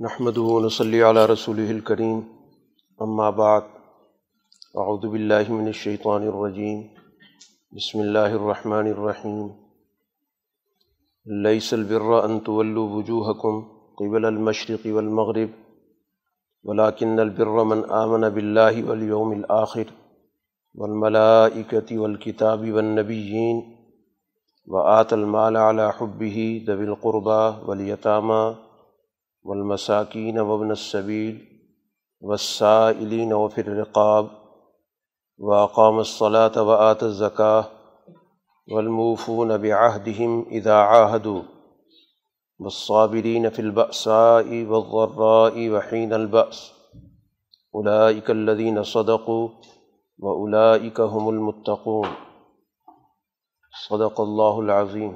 نحمد ونصلی علی رسول الکریم اما بعد اعوذ باللہ من الشیطان الرجیم بسم اللہ الرحمن الرحیم لیس البر ان تولوا وجوہکم قبل المشرق والمغرب، ولكن البر من آمن باللہ والیوم الآخر والملائکة والکتاب والنبیین وآت المال على حبه ذوي القربى والیتامى والمساکین وابن السبیل والسائلین وفی الرقاب واقام الصلاة وآت الزکاة والموفون بعهدهم اذا عاهدوا والصابرین فی البأساء والضراء وحین البأس اولئک الذین صدقوا واولئک هم المتقون صدق اللہ العظیم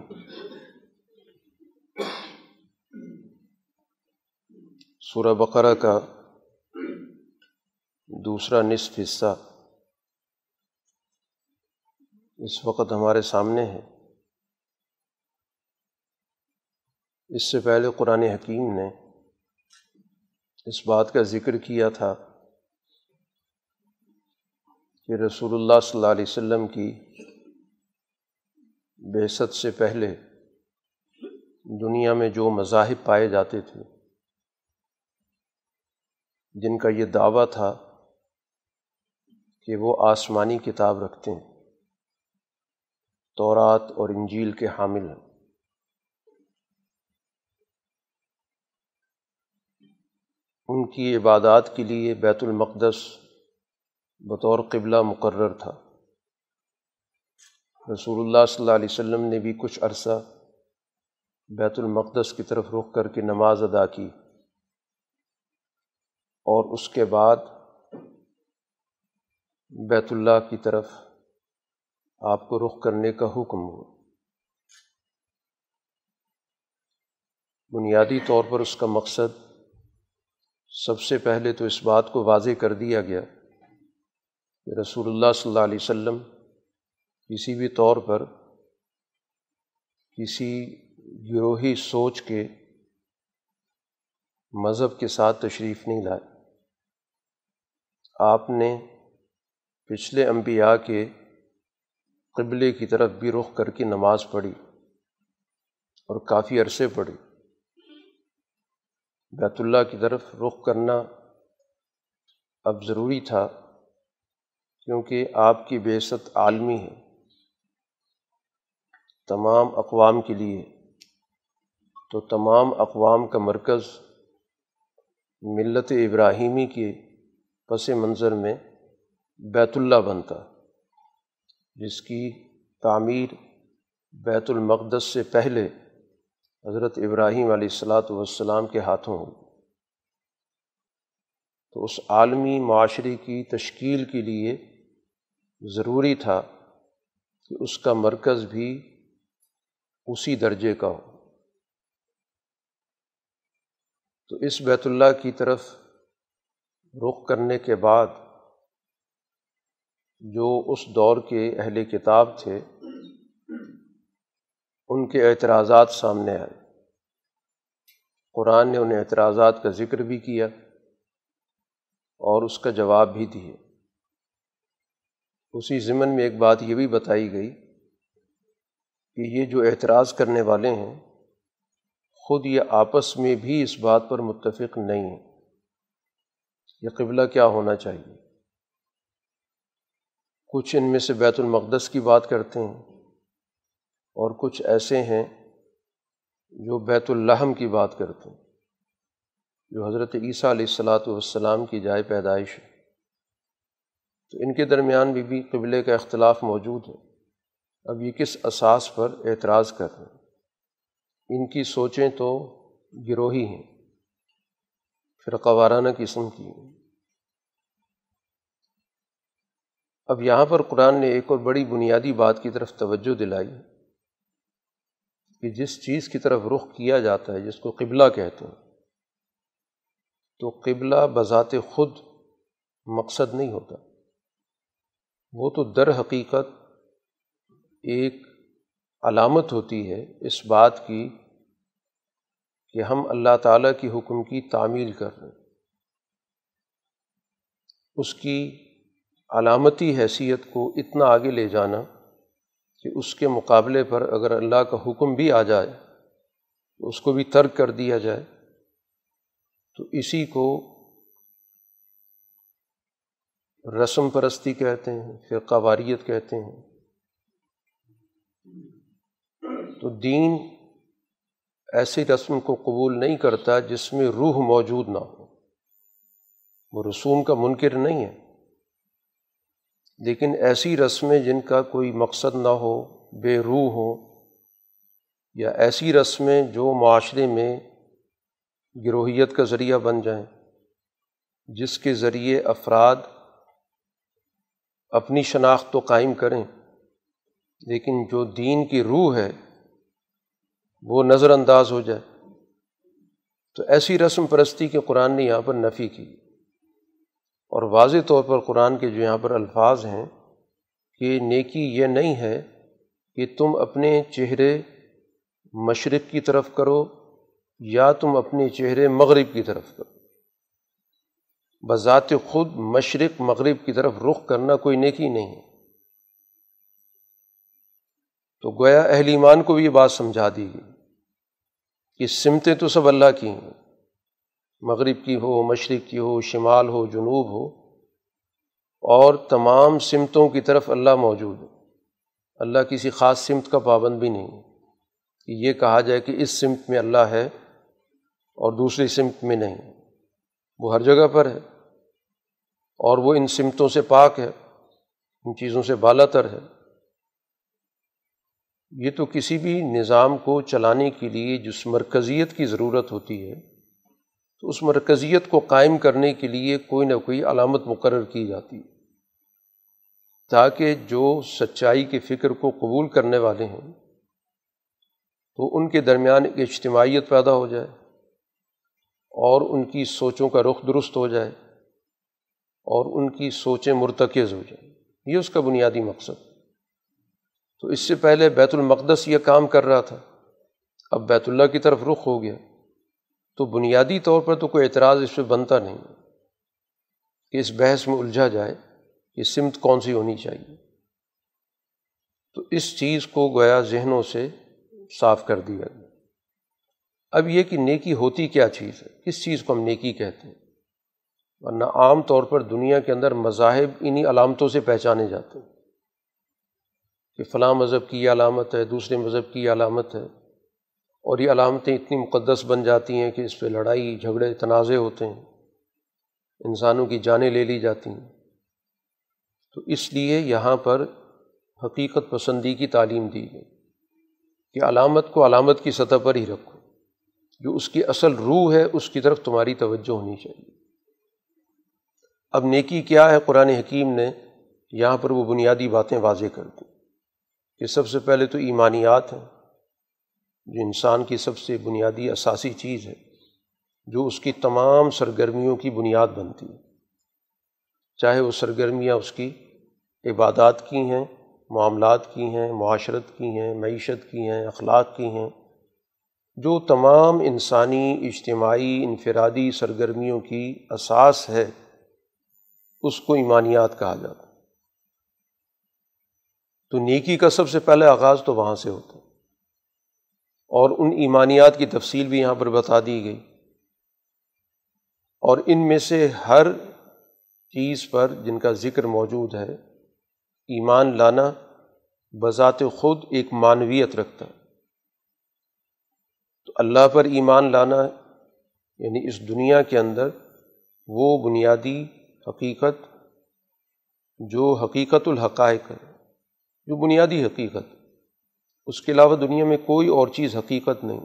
سورہ بقرہ کا دوسرا نصف حصہ اس وقت ہمارے سامنے ہے۔ اس سے پہلے قرآن حکیم نے اس بات کا ذکر کیا تھا کہ رسول اللہ صلی اللہ علیہ وسلم کی بیست سے پہلے دنیا میں جو مذاہب پائے جاتے تھے جن کا یہ دعویٰ تھا کہ وہ آسمانی کتاب رکھتے ہیں۔ تورات اور انجیل کے حامل ہیں۔ ان کی عبادات کے لیے بیت المقدس بطور قبلہ مقرر تھا۔ رسول اللہ صلی اللہ علیہ وسلم نے بھی کچھ عرصہ بیت المقدس کی طرف رخ کر کے نماز ادا کی۔ اور اس کے بعد بیت اللہ کی طرف آپ کو رخ کرنے کا حکم ہوا۔ بنیادی طور پر اس کا مقصد سب سے پہلے تو اس بات کو واضح کر دیا گیا کہ رسول اللہ صلی اللہ علیہ وسلم کسی بھی طور پر کسی گروہی سوچ کے مذہب کے ساتھ تشریف نہیں لائے۔ آپ نے پچھلے انبیاء کے قبلے کی طرف بھی رخ کر کے نماز پڑھی اور کافی عرصے پڑھی۔ بیت اللہ کی طرف رخ کرنا اب ضروری تھا کیونکہ آپ کی بیست عالمی ہے۔ تمام اقوام کے لیے۔ تو تمام اقوام کا مرکز ملت ابراہیمی کے پس منظر میں بیت اللہ بنتا جس کی تعمیر بیت المقدس سے پہلے حضرت ابراہیم علیہ السلاۃ والسلام کے ہاتھوں ہوئی۔ تو اس عالمی معاشرے کی تشکیل کے لیے ضروری تھا کہ اس کا مرکز بھی اسی درجے کا ہو۔ تو اس بیت اللہ کی طرف رخ کرنے کے بعد جو اس دور کے اہل کتاب تھے، ان کے اعتراضات سامنے آئے۔ قرآن نے ان اعتراضات کا ذکر بھی کیا اور اس کا جواب بھی دیے۔ اسی ضمن میں ایک بات یہ بھی بتائی گئی کہ یہ جو اعتراض کرنے والے ہیں، خود یہ آپس میں بھی اس بات پر متفق نہیں ہیں۔ یہ قبلہ کیا ہونا چاہیے؟ کچھ ان میں سے بیت المقدس کی بات کرتے ہیں اور کچھ ایسے ہیں جو بیت الحم کی بات کرتے ہیں، جو حضرت عیسیٰ علیہ السلاۃ والسلام کی جائے پیدائش ہے۔ تو ان کے درمیان بھی بھی قبلے کا اختلاف موجود ہے۔ اب یہ کس اساس پر اعتراض کر رہے ہیں؟ ان کی سوچیں تو گروہی ہیں۔ فرقہ وارانہ قسم کی۔ اب یہاں پر قرآن نے ایک اور بڑی بنیادی بات کی طرف توجہ دلائی کہ جس چیز کی طرف رخ کیا جاتا ہے، جس کو قبلہ کہتے ہیں، تو قبلہ بذات خود مقصد نہیں ہوتا۔ وہ تو در حقیقت ایک علامت ہوتی ہے اس بات کی کہ ہم اللہ تعالیٰ کی حکم کی تعمیل کر رہے ہیں۔ اس کی علامتی حیثیت کو اتنا آگے لے جانا کہ اس کے مقابلے پر اگر اللہ کا حکم بھی آ جائے تو اس کو بھی ترک کر دیا جائے، تو اسی کو رسم پرستی کہتے ہیں، فرقہ واریت کہتے ہیں۔ تو دین ایسی رسم کو قبول نہیں کرتا جس میں روح موجود نہ ہو۔ وہ رسوم کا منکر نہیں ہے۔ لیکن ایسی رسمیں جن کا کوئی مقصد نہ ہو، بے روح ہو یا ایسی رسمیں جو معاشرے میں گروہیت کا ذریعہ بن جائیں، جس کے ذریعے افراد اپنی شناخت تو قائم کریں، لیکن جو دین کی روح ہے وہ نظر انداز ہو جائے۔ تو ایسی رسم پرستی کے قرآن نے یہاں پر نفی کی۔ اور واضح طور پر قرآن کے جو یہاں پر الفاظ ہیں کہ نیکی یہ نہیں ہے کہ تم اپنے چہرے مشرق کی طرف کرو یا تم اپنے چہرے مغرب کی طرف کرو۔ بذات خود مشرق مغرب کی طرف رخ کرنا کوئی نیکی نہیں ہے۔ تو گویا اہل ایمان کو بھی یہ بات سمجھا دی گئی۔ کہ سمتیں تو سب اللہ کی ہیں۔ مغرب کی ہو، مشرق کی ہو، شمال ہو، جنوب ہو، اور تمام سمتوں کی طرف اللہ موجود ہے۔ اللہ کسی خاص سمت کا پابند بھی نہیں کہ یہ کہا جائے کہ اس سمت میں اللہ ہے اور دوسری سمت میں نہیں۔ وہ ہر جگہ پر ہے اور وہ ان سمتوں سے پاک ہے، ان چیزوں سے بالا تر ہے۔ یہ تو کسی بھی نظام کو چلانے کے لیے جس مرکزیت کی ضرورت ہوتی ہے، تو اس مرکزیت کو قائم کرنے کے لیے کوئی نہ کوئی علامت مقرر کی جاتی ہے۔ تاکہ جو سچائی کی فکر کو قبول کرنے والے ہیں تو ان کے درمیان ایک اجتماعیت پیدا ہو جائے اور ان کی سوچوں کا رخ درست ہو جائے اور ان کی سوچیں مرتکز ہو جائیں۔ یہ اس کا بنیادی مقصد۔ تو اس سے پہلے بیت المقدس یہ کام کر رہا تھا۔ اب بیت اللہ کی طرف رخ ہو گیا۔ تو بنیادی طور پر تو کوئی اعتراض اس پہ بنتا نہیں۔ کہ اس بحث میں الجھا جائے کہ سمت کون سی ہونی چاہیے؟ تو اس چیز کو گویا ذہنوں سے صاف کر دیا۔ گیا اب یہ کہ نیکی ہوتی کیا چیز ہے؟ کس چیز کو ہم نیکی کہتے ہیں؟ ورنہ عام طور پر دنیا کے اندر مذاہب انہی علامتوں سے پہچانے جاتے ہیں۔ کہ فلاں مذہب کی یہ علامت ہے، دوسرے مذہب کی یہ علامت ہے۔ اور یہ علامتیں اتنی مقدس بن جاتی ہیں کہ اس پہ لڑائی، جھگڑے تنازع ہوتے ہیں۔ انسانوں کی جانیں لے لی جاتی ہیں۔ تو اس لیے یہاں پر حقیقت پسندی کی تعلیم دی گئی کہ علامت کو علامت کی سطح پر ہی رکھو۔ جو اس کی اصل روح ہے، اس کی طرف تمہاری توجہ ہونی چاہیے۔ اب نیکی کیا ہے؟ قرآن حکیم نے یہاں پر وہ بنیادی باتیں واضح کر دیں۔ کہ سب سے پہلے تو ایمانیات ہیں، جو انسان کی سب سے بنیادی اساسی چیز ہے، جو اس کی تمام سرگرمیوں کی بنیاد بنتی ہے۔ چاہے وہ سرگرمیاں اس کی عبادات کی ہیں، معاملات کی ہیں، معاشرت کی ہیں، معیشت کی ہیں، اخلاق کی ہیں، جو تمام انسانی، اجتماعی، انفرادی سرگرمیوں کی اساس ہے، اس کو ایمانیات کہا جاتا ہے۔ تو نیکی کا سب سے پہلے آغاز تو وہاں سے ہوتا ہے۔ اور ان ایمانیات کی تفصیل بھی یہاں پر بتا دی گئی۔ اور ان میں سے ہر چیز پر جن کا ذکر موجود ہے، ایمان لانا بذات خود ایک معنویت رکھتا ہے۔ تو اللہ پر ایمان لانا یعنی اس دنیا کے اندر وہ بنیادی حقیقت جو حقیقت الحقائق ہے۔ جو بنیادی حقیقت۔ اس کے علاوہ دنیا میں کوئی اور چیز حقیقت نہیں۔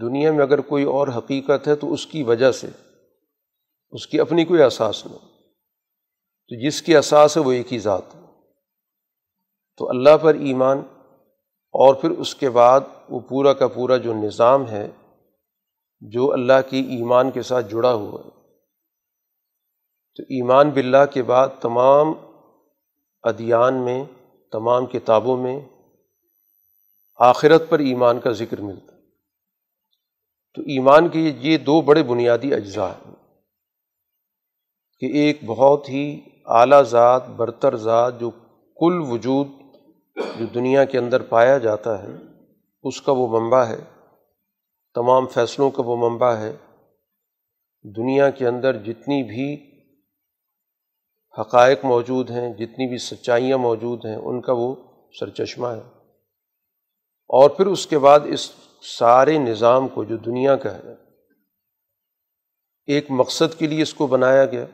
دنیا میں اگر کوئی اور حقیقت ہے تو اس کی وجہ سے، اس کی اپنی کوئی احساس نہیں تو جس کی احساس ہے وہ ایک ہی ذات ہے۔ تو اللہ پر ایمان اور پھر اس کے بعد وہ پورا کا پورا جو نظام ہے، جو اللہ کی ایمان کے ساتھ جڑا ہوا ہے۔ تو ایمان باللہ کے بعد تمام ادیان میں تمام کتابوں میں آخرت پر ایمان کا ذکر ملتا تو ایمان کے یہ دو بڑے بنیادی اجزاء ہیں کہ ایک بہت ہی اعلیٰ ذات، برتر ذات جو کل وجود جو دنیا کے اندر پایا جاتا ہے، اس کا وہ منبع ہے۔ تمام فیصلوں کا وہ منبع ہے۔ دنیا کے اندر جتنی بھی حقائق موجود ہیں، جتنی بھی سچائیاں موجود ہیں، ان کا وہ سرچشمہ ہے۔ اور پھر اس کے بعد اس سارے نظام کو جو دنیا کا ہے، ایک مقصد کے لیے اس کو بنایا گیا۔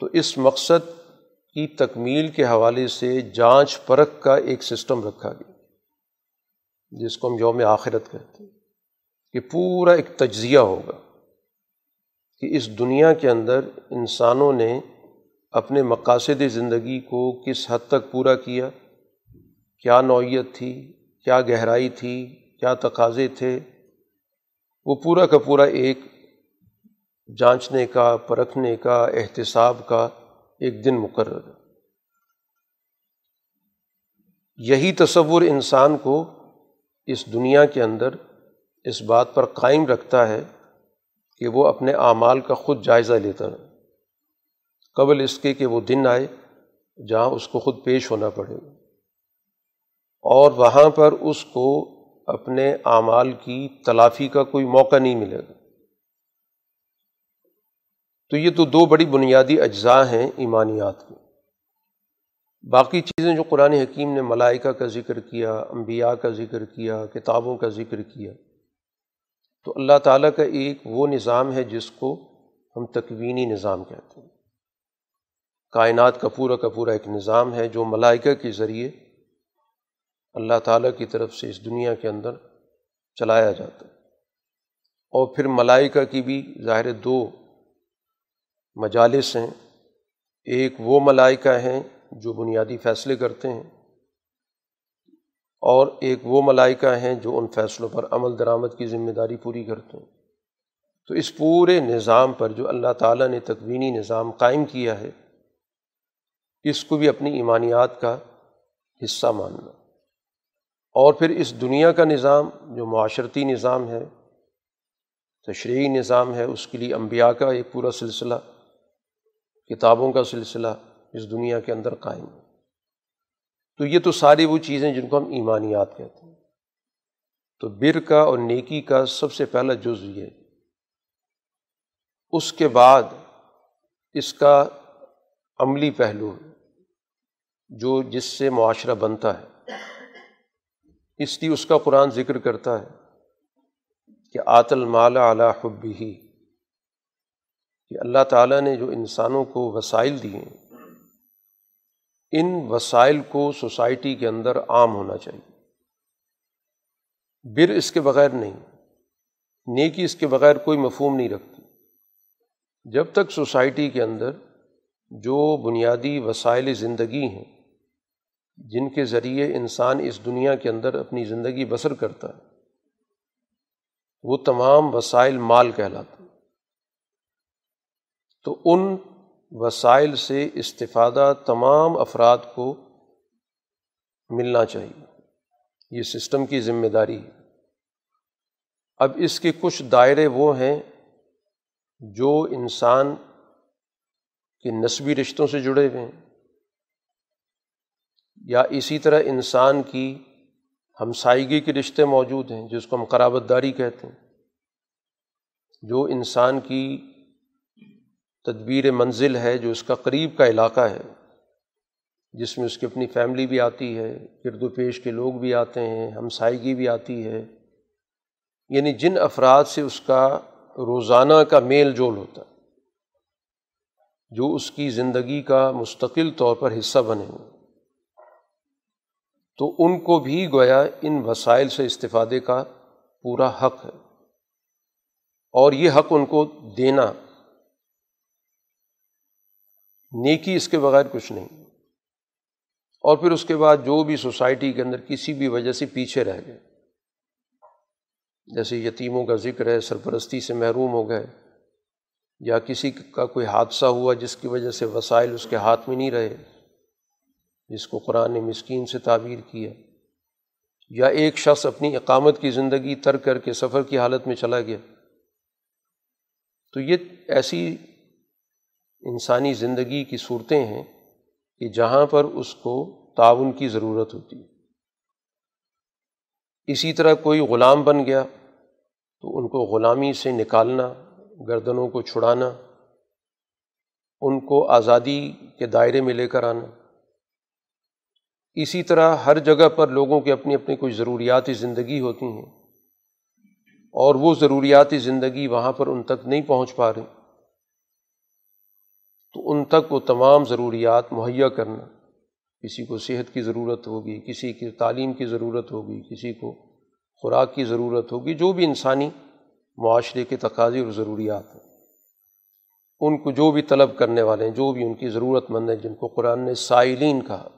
تو اس مقصد کی تکمیل کے حوالے سے جانچ پرکھ کا ایک سسٹم رکھا گیا، جس کو ہم یوم آخرت کہتے ہیں، کہ پورا ایک تجزیہ ہوگا۔ کہ اس دنیا کے اندر انسانوں نے اپنے مقاصد زندگی کو کس حد تک پورا کیا؟ کیا نوعیت تھی؟ کیا گہرائی تھی؟ کیا تقاضے تھے؟ وہ پورا کا پورا ایک جانچنے کا، پرکھنے کا، احتساب کا ایک دن مقرر ہے۔ یہی تصور انسان کو اس دنیا کے اندر اس بات پر قائم رکھتا ہے کہ وہ اپنے اعمال کا خود جائزہ لیتا ہے۔ قبل اس کے کہ وہ دن آئے جہاں اس کو خود پیش ہونا پڑے۔ گا اور وہاں پر اس کو اپنے اعمال کی تلافی کا کوئی موقع نہیں ملے گا۔ تو یہ تو دو بڑی بنیادی اجزاء ہیں ایمانیات کی باقی چیزیں جو قرآن حکیم نے ملائکہ کا ذکر کیا، انبیاء کا ذکر کیا، کتابوں کا ذکر کیا۔ تو اللہ تعالیٰ کا ایک وہ نظام ہے جس کو ہم تکوینی نظام کہتے ہیں۔ کائنات کا پورا کا پورا ایک نظام ہے جو ملائکہ کے ذریعے اللہ تعالیٰ کی طرف سے اس دنیا کے اندر چلایا جاتا ہے۔ اور پھر ملائکہ کی بھی ظاہر دو مجالس ہیں۔ ایک وہ ملائکہ ہیں جو بنیادی فیصلے کرتے ہیں۔ اور ایک وہ ملائکہ ہیں جو ان فیصلوں پر عمل درآمد کی ذمہ داری پوری کرتے ہیں۔ تو اس پورے نظام پر جو اللہ تعالیٰ نے تکوینی نظام قائم کیا ہے، اس کو بھی اپنی ایمانیات کا حصہ ماننا۔ اور پھر اس دنیا کا نظام جو معاشرتی نظام ہے تشریحی نظام ہے، اس کے لیے انبیاء کا ایک پورا سلسلہ، کتابوں کا سلسلہ اس دنیا کے اندر قائم ہے۔ تو یہ تو ساری وہ چیزیں جن کو ہم ایمانیات کہتے ہیں۔ تو بر کا اور نیکی کا سب سے پہلا جز یہ اس کے بعد اس کا عملی پہلو جو جس سے معاشرہ بنتا ہے، اس لیے اس کا قرآن ذکر کرتا ہے کہ آت المال اعلیٰ حبی ہی کہ اللہ تعالیٰ نے جو انسانوں کو وسائل دیے ہیں ان وسائل کو سوسائٹی کے اندر عام ہونا چاہیے۔ بر اس کے بغیر نہیں، نیکی اس کے بغیر کوئی مفہوم نہیں رکھتی۔ جب تک سوسائٹی کے اندر جو بنیادی وسائل زندگی ہیں، جن کے ذریعے انسان اس دنیا کے اندر اپنی زندگی بسر کرتا ہے، وہ تمام وسائل مال کہلاتے ہیں۔ تو ان وسائل سے استفادہ تمام افراد کو ملنا چاہیے۔ یہ سسٹم کی ذمہ داری ہے۔ اب اس کے کچھ دائرے وہ ہیں جو انسان کے نسبی رشتوں سے جڑے ہوئے ہیں۔ یا اسی طرح انسان کی ہمسائیگی کے رشتے موجود ہیں جس کو ہم قرابت داری کہتے ہیں۔ جو انسان کی تدبیر منزل ہے جو اس کا قریب کا علاقہ ہے، جس میں اس کی اپنی فیملی بھی آتی ہے، گرد و پیش کے لوگ بھی آتے ہیں ہمسائیگی بھی آتی ہے۔ یعنی جن افراد سے اس کا روزانہ کا میل جول ہوتا ہے جو اس کی زندگی کا مستقل طور پر حصہ بنے۔ ہوئے تو ان کو بھی گویا ان وسائل سے استفادے کا پورا حق ہے۔ اور یہ حق ان کو دینا نیکی اس کے بغیر کچھ نہیں۔ اور پھر اس کے بعد جو بھی سوسائٹی کے اندر کسی بھی وجہ سے پیچھے رہ گئے۔ جیسے یتیموں کا ذکر ہے، سرپرستی سے محروم ہو گئے، یا کسی کا کوئی حادثہ ہوا جس کی وجہ سے وسائل اس کے ہاتھ میں نہیں رہے، جس کو قرآن نے مسکین سے تعبیر کیا، یا ایک شخص اپنی اقامت کی زندگی ترک کر کے سفر کی حالت میں چلا گیا۔ تو یہ ایسی انسانی زندگی کی صورتیں ہیں کہ جہاں پر اس کو تعاون کی ضرورت ہوتی ہے۔ اسی طرح کوئی غلام بن گیا تو ان کو غلامی سے نکالنا، گردنوں کو چھڑانا، ان کو آزادی کے دائرے میں لے کر آنا۔ اسی طرح ہر جگہ پر لوگوں کے اپنی اپنی کوئی ضروریاتی زندگی ہوتی ہیں اور وہ ضروریاتی زندگی وہاں پر ان تک نہیں پہنچ پا رہی۔ تو ان تک وہ تمام ضروریات مہیا کرنا۔ کسی کو صحت کی ضرورت ہوگی، کسی کی تعلیم کی ضرورت ہوگی، کسی کو خوراک کی ضرورت ہوگی، جو بھی انسانی معاشرے کے تقاضے اور ضروریات ہیں ان کو جو بھی طلب کرنے والے ہیں، جو بھی ان کی ضرورت مند ہیں، جن کو قرآن نے سائلین کہا۔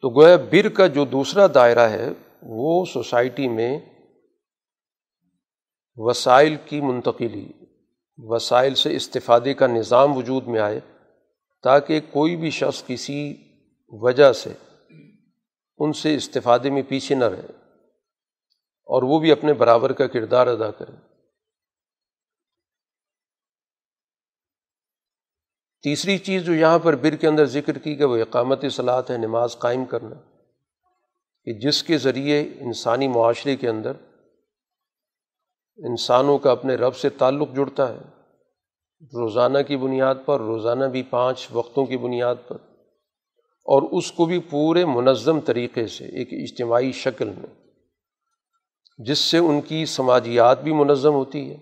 تو گویا بر کا جو دوسرا دائرہ ہے، وہ سوسائٹی میں وسائل کی منتقلی۔ وسائل سے استفادے کا نظام وجود میں آئے تاکہ کوئی بھی شخص کسی وجہ سے ان سے استفادے میں پیچھے نہ رہے اور وہ بھی اپنے برابر کا کردار ادا کرے۔ تیسری چیز جو یہاں پر بر کے اندر ذکر کی کہ وہ اقامت صلاحت ہے، نماز قائم کرنا کہ جس کے ذریعے انسانی معاشرے کے اندر انسانوں کا اپنے رب سے تعلق جڑتا ہے۔ روزانہ کی بنیاد پر، روزانہ بھی پانچ وقتوں کی بنیاد پر۔ اور اس کو بھی پورے منظم طریقے سے، ایک اجتماعی شکل میں۔ جس سے ان کی سماجیات بھی منظم ہوتی ہے۔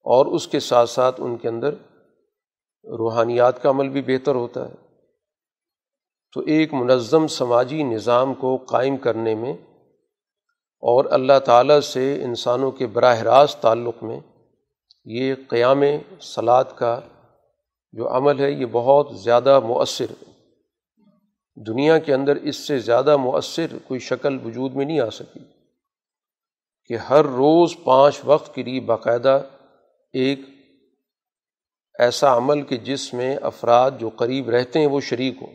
اور اس کے ساتھ ساتھ ان کے اندر روحانیات کا عمل بھی بہتر ہوتا ہے۔ تو ایک منظم سماجی نظام کو قائم کرنے میں اور اللہ تعالیٰ سے انسانوں کے براہ راست تعلق میں یہ قیام سلاد کا جو عمل ہے، یہ بہت زیادہ مؤثر دنیا کے اندر اس سے زیادہ مؤثر کوئی شکل وجود میں نہیں آ سکی کہ ہر روز پانچ وقت کے لیے باقاعدہ ایک ایسا عمل کہ جس میں افراد جو قریب رہتے ہیں وہ شریک ہوں۔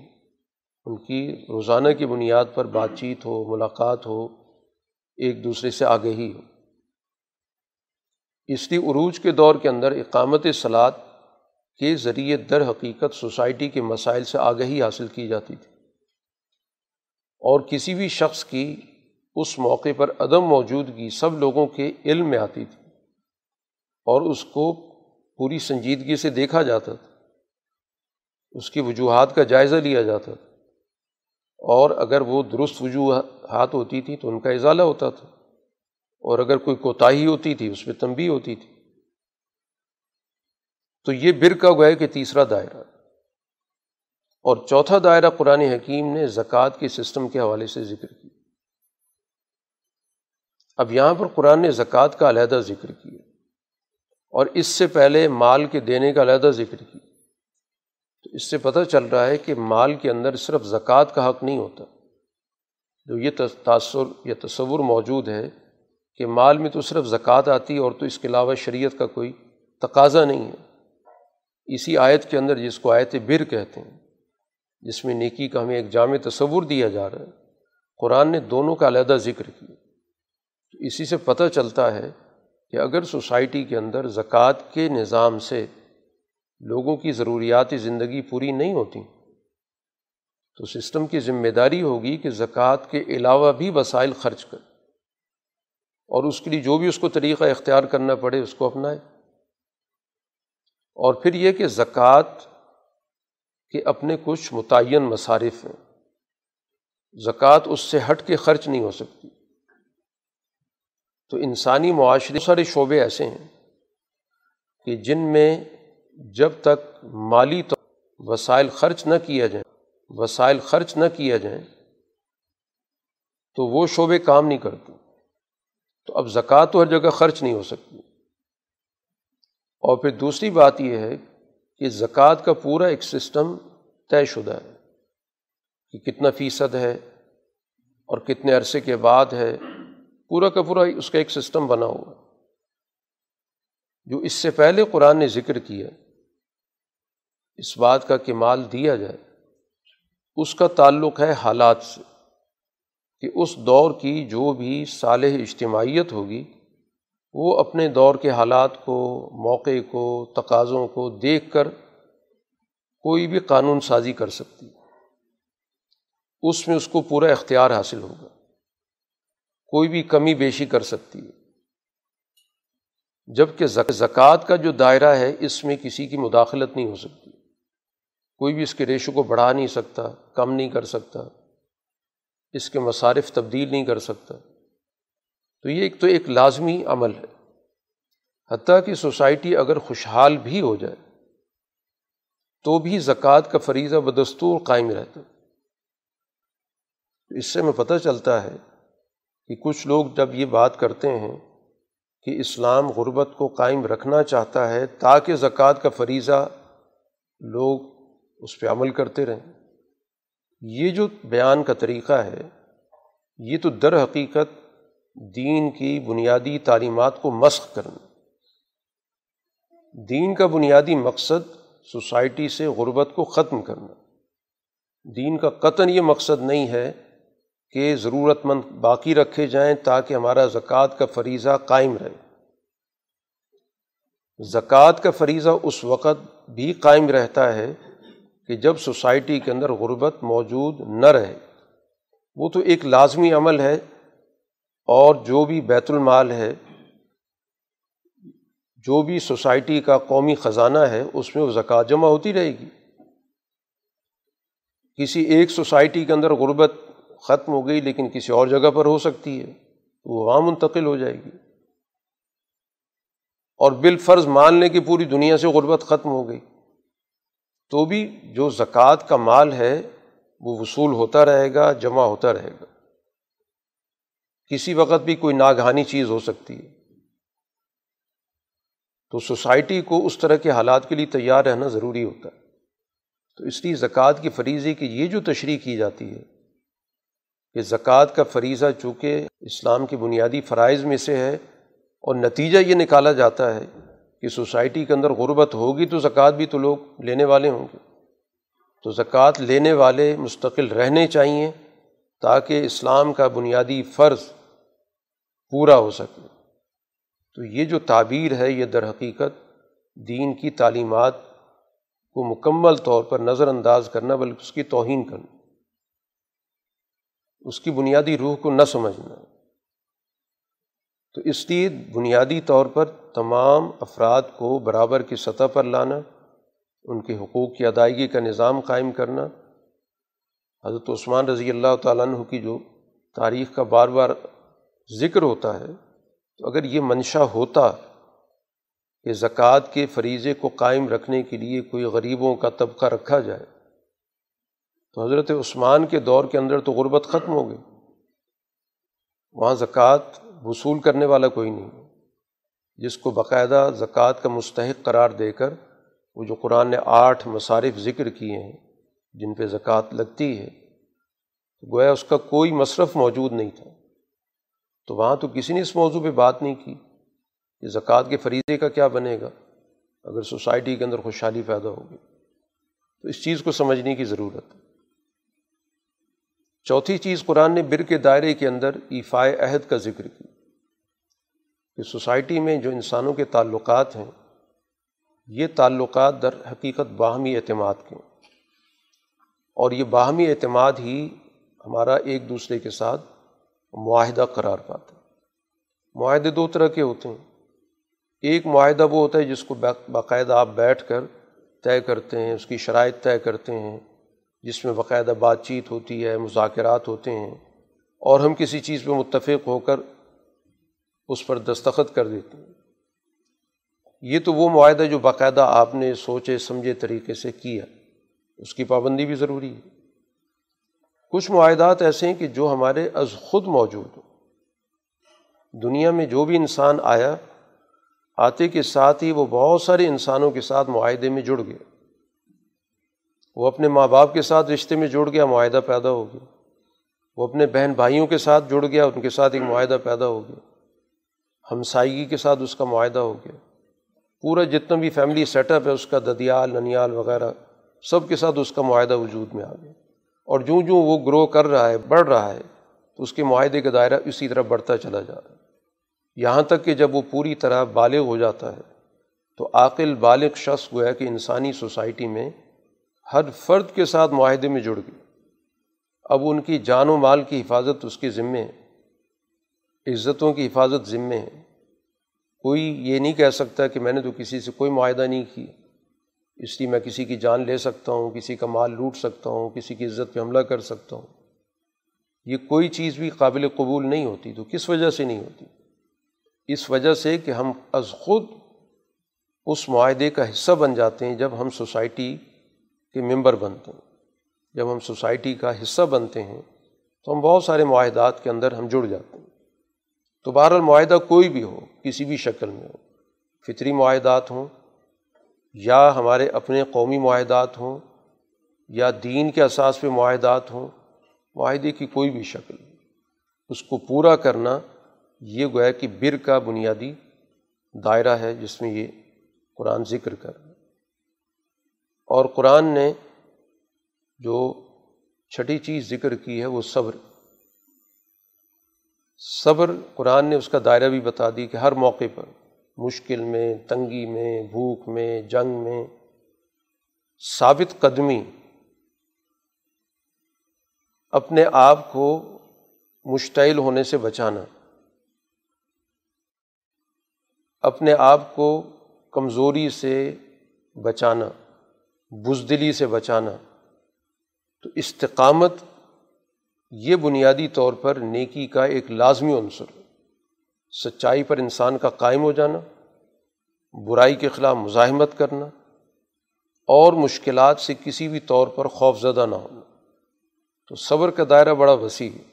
ان کی روزانہ کی بنیاد پر بات چیت ہو، ملاقات ہو ایک دوسرے سے آگہی ہو اس لیے عروج کے دور کے اندر اقامت سلاد کے ذریعے در حقیقت سوسائٹی کے مسائل سے آگہی حاصل کی جاتی تھی۔ اور کسی بھی شخص کی اس موقع پر عدم موجودگی سب لوگوں کے علم میں آتی تھی اور اس کو پوری سنجیدگی سے دیکھا جاتا تھا۔ اس کی وجوہات کا جائزہ لیا جاتا تھا۔ اور اگر وہ درست وجوہات ہوتی تھی تو ان کا اضالہ ہوتا تھا۔ اور اگر کوئی کوتاہی ہوتی تھی، اس میں تنبی ہوتی تھی۔ تو یہ بر کا گویا کہ تیسرا دائرہ۔ اور چوتھا دائرہ قرآن حکیم نے زکوٰۃ کے سسٹم کے حوالے سے ذکر کیا۔ اب یہاں پر قرآن نے زکوٰۃ کا علیحدہ ذکر کیا۔ اور اس سے پہلے مال کے دینے کا علیحدہ ذکر کی تو اس سے پتہ چل رہا ہے کہ مال کے اندر صرف زکوٰۃ کا حق نہیں ہوتا۔ جو یہ تاثر یا تصور موجود ہے کہ مال میں تو صرف زکوٰۃ آتی اور تو اس کے علاوہ شریعت کا کوئی تقاضا نہیں ہے۔ اسی آیت کے اندر جس کو آیت بر کہتے ہیں، جس میں نیکی کا ہمیں ایک جامع تصور دیا جا رہا ہے، قرآن نے دونوں کا علیحدہ ذکر کیا۔ تو اسی سے پتہ چلتا ہے کہ اگر سوسائٹی کے اندر زکوٰۃ کے نظام سے لوگوں کی ضروریات زندگی پوری نہیں ہوتی تو سسٹم کی ذمہ داری ہوگی کہ زکوٰۃ کے علاوہ بھی وسائل خرچ کر اور اس کے لیے جو بھی اس کو طریقہ اختیار کرنا پڑے اس کو اپنائے اور پھر یہ کہ زکوٰۃ کے اپنے کچھ متعین مصارف ہیں۔ زکوٰۃ اس سے ہٹ کے خرچ نہیں ہو سکتی۔ تو انسانی معاشرے سارے شعبے ایسے ہیں کہ جن میں جب تک مالی تو وسائل خرچ نہ کیا جائیں وسائل خرچ نہ کیا جائیں تو وہ شعبے کام نہیں کرتے۔ تو اب زکوٰۃ تو ہر جگہ خرچ نہیں ہو سکتی۔ اور پھر دوسری بات یہ ہے کہ زکوٰۃ کا پورا ایک سسٹم طے شدہ ہے کہ کتنا فیصد ہے اور کتنے عرصے کے بعد ہے۔ پورا کا پورا اس کا ایک سسٹم بنا ہوا جو اس سے پہلے قرآن نے ذکر کیا، اس بات کا کہ مال دیا جائے۔ اس کا تعلق ہے حالات سے، کہ اس دور کی جو بھی صالح اجتماعیت ہوگی، وہ اپنے دور کے حالات کو، موقع کو، تقاضوں کو دیکھ کر کوئی بھی قانون سازی کر سکتی۔ اس میں اس کو پورا اختیار حاصل ہوگا۔ کوئی بھی کمی بیشی کر سکتی ہے۔ جبکہ زکوٰۃ کا جو دائرہ ہے، اس میں کسی کی مداخلت نہیں ہو سکتی۔ کوئی بھی اس کے ریشو کو بڑھا نہیں سکتا، کم نہیں کر سکتا، اس کے مصارف تبدیل نہیں کر سکتا۔ تو یہ ایک تو ایک لازمی عمل ہے۔ حتیٰ کہ سوسائٹی اگر خوشحال بھی ہو جائے، تو بھی زکوٰۃ کا فریضہ بدستور قائم رہتا۔ تو اس سے میں پتہ چلتا ہے کہ کچھ لوگ جب یہ بات کرتے ہیں کہ اسلام غربت کو قائم رکھنا چاہتا ہے تاکہ زکوٰۃ کا فریضہ لوگ اس پہ عمل کرتے رہیں۔ یہ جو بیان کا طریقہ ہے، یہ تو در حقیقت دین کی بنیادی تعلیمات کو مسخ کرنا۔ دین کا بنیادی مقصد سوسائٹی سے غربت کو ختم کرنا۔ دین کا قطن یہ مقصد نہیں ہے کہ ضرورت مند باقی رکھے جائیں تاکہ ہمارا زکوٰۃ کا فریضہ قائم رہے۔ زکوٰۃ کا فریضہ اس وقت بھی قائم رہتا ہے کہ جب سوسائٹی کے اندر غربت موجود نہ رہے، وہ تو ایک لازمی عمل ہے اور جو بھی بیت المال ہے، جو بھی سوسائٹی کا قومی خزانہ ہے، اس میں وہ زکوٰۃ جمع ہوتی رہے گی۔ کسی ایک سوسائٹی کے اندر غربت ختم ہو گئی لیکن کسی اور جگہ پر ہو سکتی ہے، تو وہ وہاں منتقل ہو جائے گی۔ اور بالفرض مان لیں کہ پوری دنیا سے غربت ختم ہو گئی۔ تو بھی جو زکوٰۃ کا مال ہے، وہ وصول ہوتا رہے گا، جمع ہوتا رہے گا۔ کسی وقت بھی کوئی ناگہانی چیز ہو سکتی ہے۔ تو سوسائٹی کو اس طرح کے حالات کے لیے تیار رہنا ضروری ہوتا ہے۔ تو اس لیے زکوٰۃ کی فریضے کی یہ جو تشریح کی جاتی ہے کہ زکوٰۃ کا فریضہ چونکہ اسلام کے بنیادی فرائض میں سے ہے اور نتیجہ یہ نکالا جاتا ہے کہ سوسائٹی کے اندر غربت ہوگی تو زکوٰۃ بھی تو لوگ لینے والے ہوں گے۔ تو زکوٰۃ لینے والے مستقل رہنے چاہئیں تاکہ اسلام کا بنیادی فرض پورا ہو سکے۔ تو یہ جو تعبیر ہے، یہ در حقیقت دین کی تعلیمات کو مکمل طور پر نظر انداز کرنا، بلکہ اس کی توہین کرنا، اس کی بنیادی روح کو نہ سمجھنا۔ تو اس لیے بنیادی طور پر تمام افراد کو برابر کی سطح پر لانا، ان کے حقوق کی ادائیگی کا نظام قائم کرنا۔ حضرت عثمان رضی اللہ تعالیٰ عنہ کی جو تاریخ کا بار بار ذکر ہوتا ہے، تو اگر یہ منشا ہوتا کہ زکوٰۃ کے فریضے کو قائم رکھنے کے لیے کوئی غریبوں کا طبقہ رکھا جائے، تو حضرت عثمان کے دور کے اندر تو غربت ختم ہو گئی۔ وہاں زکوٰۃ وصول کرنے والا کوئی نہیں۔ جس کو باقاعدہ زکوٰۃ کا مستحق قرار دے کر وہ جو قرآن نے آٹھ مصارف ذکر کیے ہیں، جن پہ زکوٰۃ لگتی ہے گویا اس کا کوئی مصرف موجود نہیں تھا۔ تو وہاں تو کسی نے اس موضوع پہ بات نہیں کی کہ زکوٰۃ کے فریضے کا کیا بنے گا اگر سوسائٹی کے اندر خوشحالی پیدا ہوگی تو اس چیز کو سمجھنے کی ضرورت ہے۔ چوتھی چیز قرآن نے بر کے دائرے کے اندر ایفائے عہد کا ذکر کی کہ سوسائٹی میں جو انسانوں کے تعلقات ہیں، یہ تعلقات در حقیقت باہمی اعتماد کے اور یہ باہمی اعتماد ہی ہمارا ایک دوسرے کے ساتھ معاہدہ قرار پاتا ہے۔ معاہدے دو طرح کے ہوتے ہیں۔ ایک معاہدہ وہ ہوتا ہے جس کو باقاعدہ آپ بیٹھ کر طے کرتے ہیں، اس کی شرائط طے کرتے ہیں، جس میں باقاعدہ بات چیت ہوتی ہے، مذاکرات ہوتے ہیں، اور ہم کسی چیز پہ متفق ہو کر اس پر دستخط کر دیتے ہیں۔ یہ تو وہ معاہدہ جو باقاعدہ آپ نے سوچے، سمجھے طریقے سے کیا، اس کی پابندی بھی ضروری ہے۔ کچھ معاہدات ایسے ہیں کہ جو ہمارے از خود موجود ہوں۔ دنیا میں جو بھی انسان آیا، آتے کے ساتھ ہی وہ بہت سارے انسانوں کے ساتھ معاہدے میں جڑ گئے وہ اپنے ماں باپ کے ساتھ رشتے میں جڑ گیا، معاہدہ پیدا ہو گیا۔ وہ اپنے بہن بھائیوں کے ساتھ جڑ گیا، ان کے ساتھ ایک معاہدہ پیدا ہو گیا۔ ہمسائیگی کے ساتھ اس کا معاہدہ ہو گیا۔ پورا جتنا بھی فیملی سیٹ اپ ہے، اس کا ددیال، ننیال وغیرہ، سب کے ساتھ اس کا معاہدہ وجود میں آ گیا۔ اور جو جو وہ گرو کر رہا ہے، بڑھ رہا ہے، تو اس کے معاہدے کا دائرہ اسی طرح بڑھتا چلا جا رہا ہے۔ یہاں تک کہ جب وہ پوری طرح بالغ ہو جاتا ہے، تو عاقل، بالغ شخص گویا کہ انسانی سوسائٹی میں ہر فرد کے ساتھ معاہدے میں جڑ گئی۔ اب ان کی جان و مال کی حفاظت اس کے ذمے ہے، عزتوں کی حفاظت ذمے ہے۔ کوئی یہ نہیں کہہ سکتا کہ میں نے تو کسی سے کوئی معاہدہ نہیں کی اس لیے میں کسی کی جان لے سکتا ہوں، کسی کا مال لوٹ سکتا ہوں، کسی کی عزت پہ حملہ کر سکتا ہوں۔ یہ کوئی چیز بھی قابل قبول نہیں ہوتی، تو کس وجہ سے نہیں ہوتی؟ اس وجہ سے کہ ہم از خود اس معاہدے کا حصہ بن جاتے ہیں جب ہم سوسائٹی کے ممبر بنتے ہیں۔ جب ہم سوسائٹی کا حصہ بنتے ہیں تو ہم بہت سارے معاہدات کے اندر ہم جڑ جاتے ہیں۔ تو بہرحال معاہدہ کوئی بھی ہو، کسی بھی شکل میں ہو، فطری معاہدات ہوں یا ہمارے اپنے قومی معاہدات ہوں یا دین کے اساس پہ معاہدات ہوں، معاہدے کی کوئی بھی شکل اس کو پورا کرنا یہ گویا کہ بر کا بنیادی دائرہ ہے جس میں یہ قرآن ذکر کر اور قرآن نے جو چھٹی چیز ذکر کی ہے وہ صبر۔ صبر قرآن نے اس کا دائرہ بھی بتا دی کہ ہر موقع پر مشکل میں، تنگی میں، بھوک میں، جنگ میں ثابت قدمی اپنے آپ کو مشتعل ہونے سے بچانا، اپنے آپ کو کمزوری سے بچانا، بزدلی سے بچانا، تو استقامت یہ بنیادی طور پر نیکی کا ایک لازمی عنصر سچائی پر انسان کا قائم ہو جانا، برائی کے خلاف مزاحمت کرنا اور مشکلات سے کسی بھی طور پر خوف زدہ نہ ہونا۔ تو صبر کا دائرہ بڑا وسیع ہے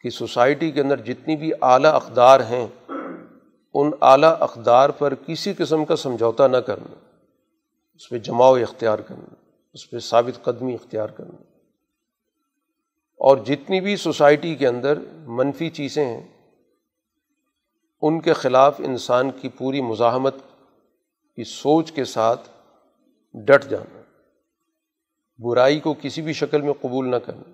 کہ سوسائٹی کے اندر جتنی بھی اعلیٰ اقدار ہیں، ان اعلیٰ اقدار پر کسی قسم کا سمجھوتا نہ کرنا، اس پہ جماؤ اختیار کرنا، اس پہ ثابت قدمی اختیار کرنا۔ اور جتنی بھی سوسائٹی کے اندر منفی چیزیں ہیں، ان کے خلاف انسان کی پوری مزاحمت کی سوچ کے ساتھ ڈٹ جانا، برائی کو کسی بھی شکل میں قبول نہ کرنا۔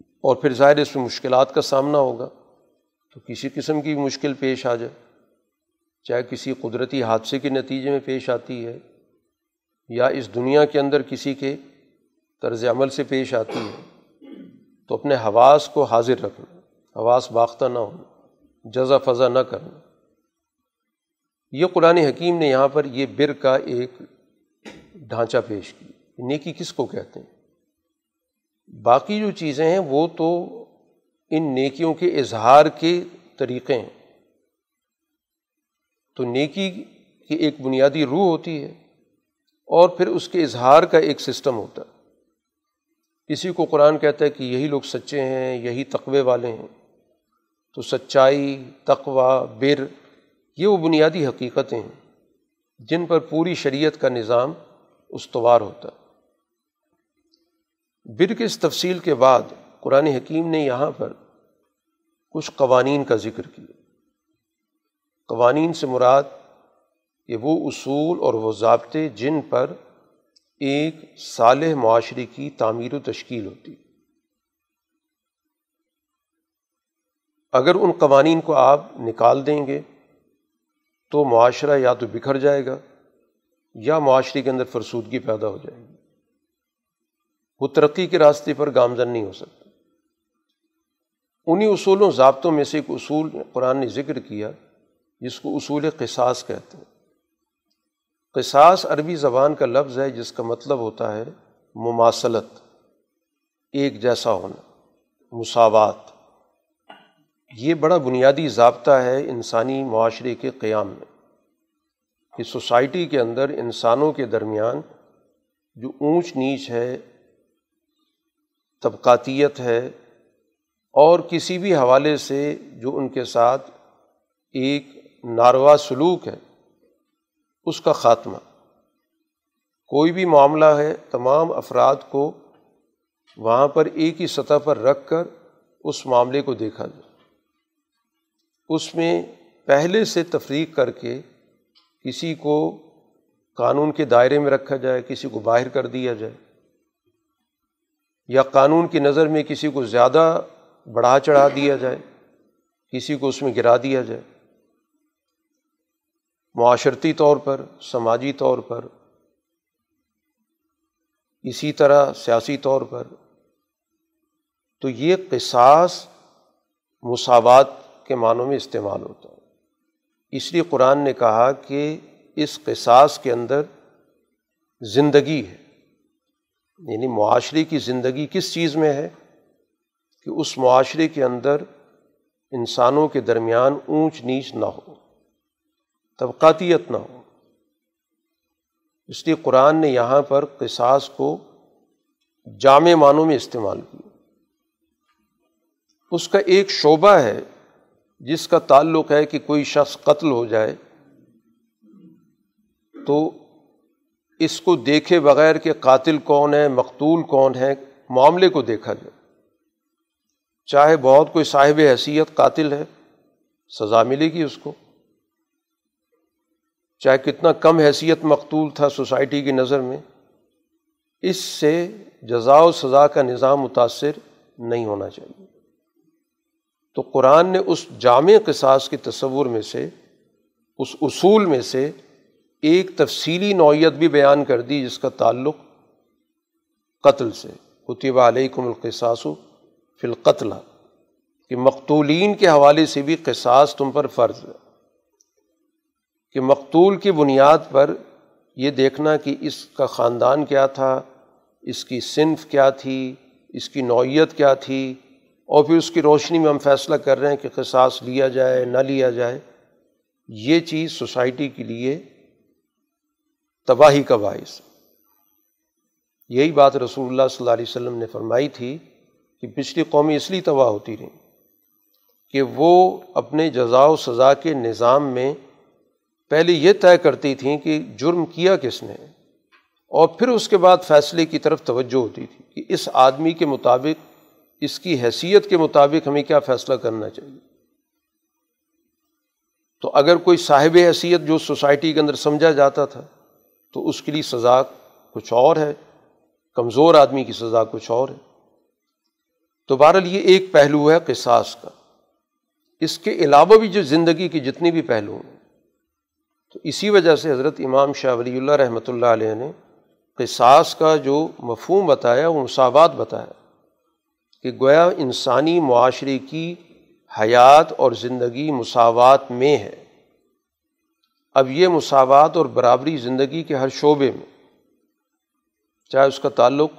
اور پھر ظاہر اس میں مشکلات کا سامنا ہوگا، تو کسی قسم کی مشکل پیش آ جائے۔ چاہے کسی قدرتی حادثے کے نتیجے میں پیش آتی ہے، یا اس دنیا کے اندر کسی کے طرز عمل سے پیش آتی ہے۔ تو اپنے حواس کو حاضر رکھنا حواس باختہ نہ ہونا جزا فضا نہ کرنا یہ قرآن حکیم نے یہاں پر یہ بر کا ایک ڈھانچہ پیش کی۔ نیکی کس کو کہتے ہیں؟ باقی جو چیزیں ہیں وہ تو ان نیکیوں کے اظہار کے طریقے ہیں۔ تو نیکی کی ایک بنیادی روح ہوتی ہے اور پھر اس کے اظہار کا ایک سسٹم ہوتا ہے۔ کسی کو قرآن کہتا ہے کہ یہی لوگ سچے ہیں، یہی تقوے والے ہیں۔ تو سچائی تقوا بر، یہ وہ بنیادی حقیقتیں ہیں جن پر پوری شریعت کا نظام استوار ہوتا ہے۔ بر کے اس تفصیل کے بعد قرآن حکیم نے یہاں پر کچھ قوانین کا ذکر کیا۔ قوانین سے مراد کہ وہ اصول اور وہ ضابطے جن پر ایک صالح معاشرے کی تعمیر و تشکیل ہوتی۔ اگر ان قوانین کو آپ نکال دیں گے تو معاشرہ یا تو بکھر جائے گا یا معاشرے کے اندر فرسودگی پیدا ہو جائے گی۔ وہ ترقی کے راستے پر گامزن نہیں ہو سکتا۔ انہیں اصولوں، ضابطوں میں سے ایک اصول قرآن نے ذکر کیا، جس کو اصول قصاص کہتے ہیں۔ قصاص عربی زبان کا لفظ ہے جس کا مطلب ہوتا ہے مماثلت، ایک جیسا ہونا، مساوات۔ یہ بڑا بنیادی ضابطہ ہے انسانی معاشرے کے قیام میں، کہ سوسائٹی کے اندر انسانوں کے درمیان جو اونچ نیچ ہے، طبقاتیت ہے، اور کسی بھی حوالے سے جو ان کے ساتھ ایک ناروا سلوک ہے اس کا خاتمہ۔ کوئی بھی معاملہ ہے، تمام افراد کو وہاں پر ایک ہی سطح پر رکھ کر اس معاملے کو دیکھا جائے۔ اس میں پہلے سے تفریق کر کے کسی کو قانون کے دائرے میں رکھا جائے، کسی کو باہر کر دیا جائے، یا قانون کی نظر میں کسی کو زیادہ بڑھا چڑھا دیا جائے، کسی کو اس میں گرا دیا جائے۔ معاشرتی طور پر، سماجی طور پر، اسی طرح سیاسی طور پر، تو یہ قصاص مساوات کے معنوں میں استعمال ہوتا ہے۔ اس لیے قرآن نے کہا کہ اس قصاص کے اندر زندگی ہے۔ یعنی معاشرے کی زندگی کس چیز میں ہے؟ کہ اس معاشرے کے اندر انسانوں کے درمیان اونچ نیچ نہ ہو۔ طبقاتیت نہ ہو۔ اس لیے قرآن نے یہاں پر قصاص کو جامع معنوں میں استعمال کیا۔ اس کا ایک شعبہ ہے جس کا تعلق ہے کہ کوئی شخص قتل ہو جائے تو اس کو دیکھے بغیر کہ قاتل کون ہے، مقتول کون ہے، معاملے کو دیکھا جائے۔ چاہے بہت کوئی صاحب حیثیت قاتل ہے، سزا ملے گی اس کو۔ چاہے کتنا کم حیثیت مقتول تھا سوسائٹی کی نظر میں، اس سے جزا و سزا کا نظام متاثر نہیں ہونا چاہیے۔ تو قرآن نے اس جامع قصاص کے تصور میں سے، اس اصول میں سے ایک تفصیلی نوعیت بھی بیان کر دی جس کا تعلق قتل سے۔ قطب علیکم القصاص فی القتل کہ مقتولین کے حوالے سے بھی قصاص تم پر فرض ہے۔ کہ مقتول کی بنیاد پر یہ دیکھنا کہ اس کا خاندان کیا تھا، اس کی صنف کیا تھی، اس کی نوعیت کیا تھی، اور پھر اس کی روشنی میں ہم فیصلہ کر رہے ہیں کہ قصاص لیا جائے، نہ لیا جائے۔ یہ چیز سوسائٹی کے لیے تباہی کا باعث یہی بات رسول اللہ صلی اللہ علیہ وسلم نے فرمائی تھی کہ پچھلی قومی اس لیے تباہ ہوتی رہیں کہ وہ اپنے جزا و سزا کے نظام میں پہلے یہ طے کرتی تھیں کہ جرم کیا کس نے اور پھر اس کے بعد فیصلے کی طرف توجہ ہوتی تھی کہ اس آدمی کے مطابق، اس کی حیثیت کے مطابق ہمیں کیا فیصلہ کرنا چاہیے۔ تو اگر کوئی صاحب حیثیت جو سوسائٹی کے اندر سمجھا جاتا تھا، تو اس کے لیے سزا کچھ اور ہے۔ کمزور آدمی کی سزا کچھ اور ہے۔ تو بہرحال یہ ایک پہلو ہے قصاص کا۔ اس کے علاوہ بھی جو زندگی کے جتنے بھی پہلو ہیں تو اسی وجہ سے حضرت امام شاہ ولی اللہ رحمۃ اللہ علیہ نے قصاص کا جو مفہوم بتایا وہ مساوات بتایا کہ گویا انسانی معاشرے کی حیات اور زندگی مساوات میں ہے۔ اب یہ مساوات اور برابری زندگی کے ہر شعبے میں، چاہے اس کا تعلق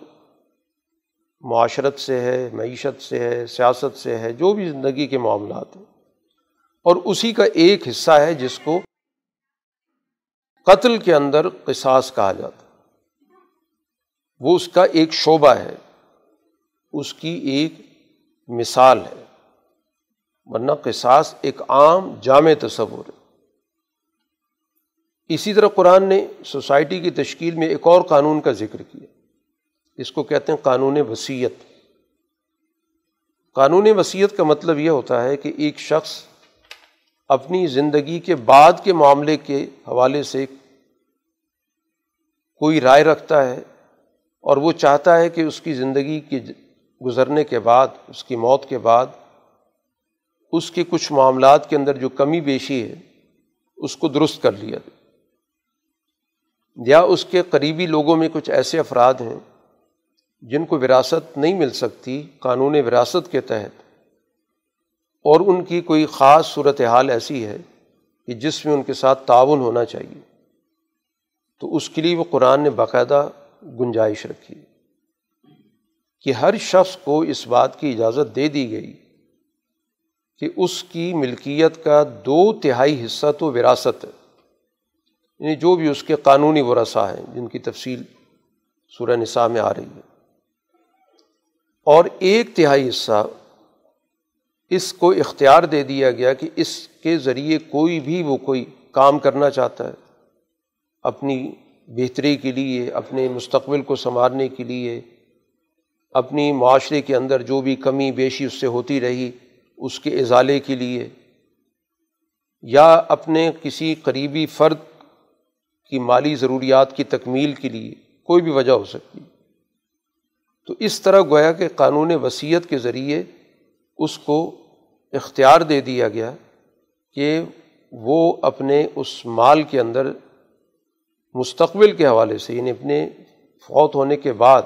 معاشرت سے ہے، معیشت سے ہے، سیاست سے ہے، جو بھی زندگی کے معاملات ہیں۔ اور اسی کا ایک حصہ ہے جس کو قتل کے اندر قصاص کہا جاتا وہ اس کا ایک شعبہ ہے، اس کی ایک مثال ہے۔ ورنہ قصاص ایک عام جامع تصور ہے۔ اسی طرح قرآن نے سوسائٹی کی تشکیل میں ایک اور قانون کا ذکر کیا۔ اس کو کہتے ہیں قانون وصیت قانون وصیت کا مطلب یہ ہوتا ہے کہ ایک شخص اپنی زندگی کے بعد کے معاملے کے حوالے سے کوئی رائے رکھتا ہے اور وہ چاہتا ہے کہ اس کی زندگی کے گزرنے کے بعد، اس کی موت کے بعد، اس کے کچھ معاملات کے اندر جو کمی بیشی ہے، اس کو درست کر لیا جائے۔ یا اس کے قریبی لوگوں میں کچھ ایسے افراد ہیں جن کو وراثت نہیں مل سکتی قانون وراثت کے تحت۔ اور ان کی کوئی خاص صورت حال ایسی ہے کہ جس میں ان کے ساتھ تعاون ہونا چاہیے، تو اس کے لیے وہ قرآن نے باقاعدہ گنجائش رکھی۔ کہ ہر شخص کو اس بات کی اجازت دے دی گئی کہ اس کی ملکیت کا دو تہائی حصہ تو وراثت ہے۔ یعنی جو بھی اس کے قانونی ورثہ ہیں، جن کی تفصیل سورہ نساء میں آ رہی ہے۔ اور ایک تہائی حصہ اس کو اختیار دے دیا گیا کہ اس کے ذریعے کوئی بھی وہ کوئی کام کرنا چاہتا ہے، اپنی بہتری کے لیے، اپنے مستقبل کو سنوارنے کے لیے، اپنی معاشرے کے اندر جو بھی کمی بیشی اس سے ہوتی رہی اس کے ازالے کے لیے، یا اپنے کسی قریبی فرد کی مالی ضروریات کی تکمیل کے لیے کوئی بھی وجہ ہو سکتی۔ تو اس طرح گویا کہ قانون وصیت کے ذریعے اس کو اختیار دے دیا گیا کہ وہ اپنے اس مال کے اندر مستقبل کے حوالے سے یعنی اپنے فوت ہونے کے بعد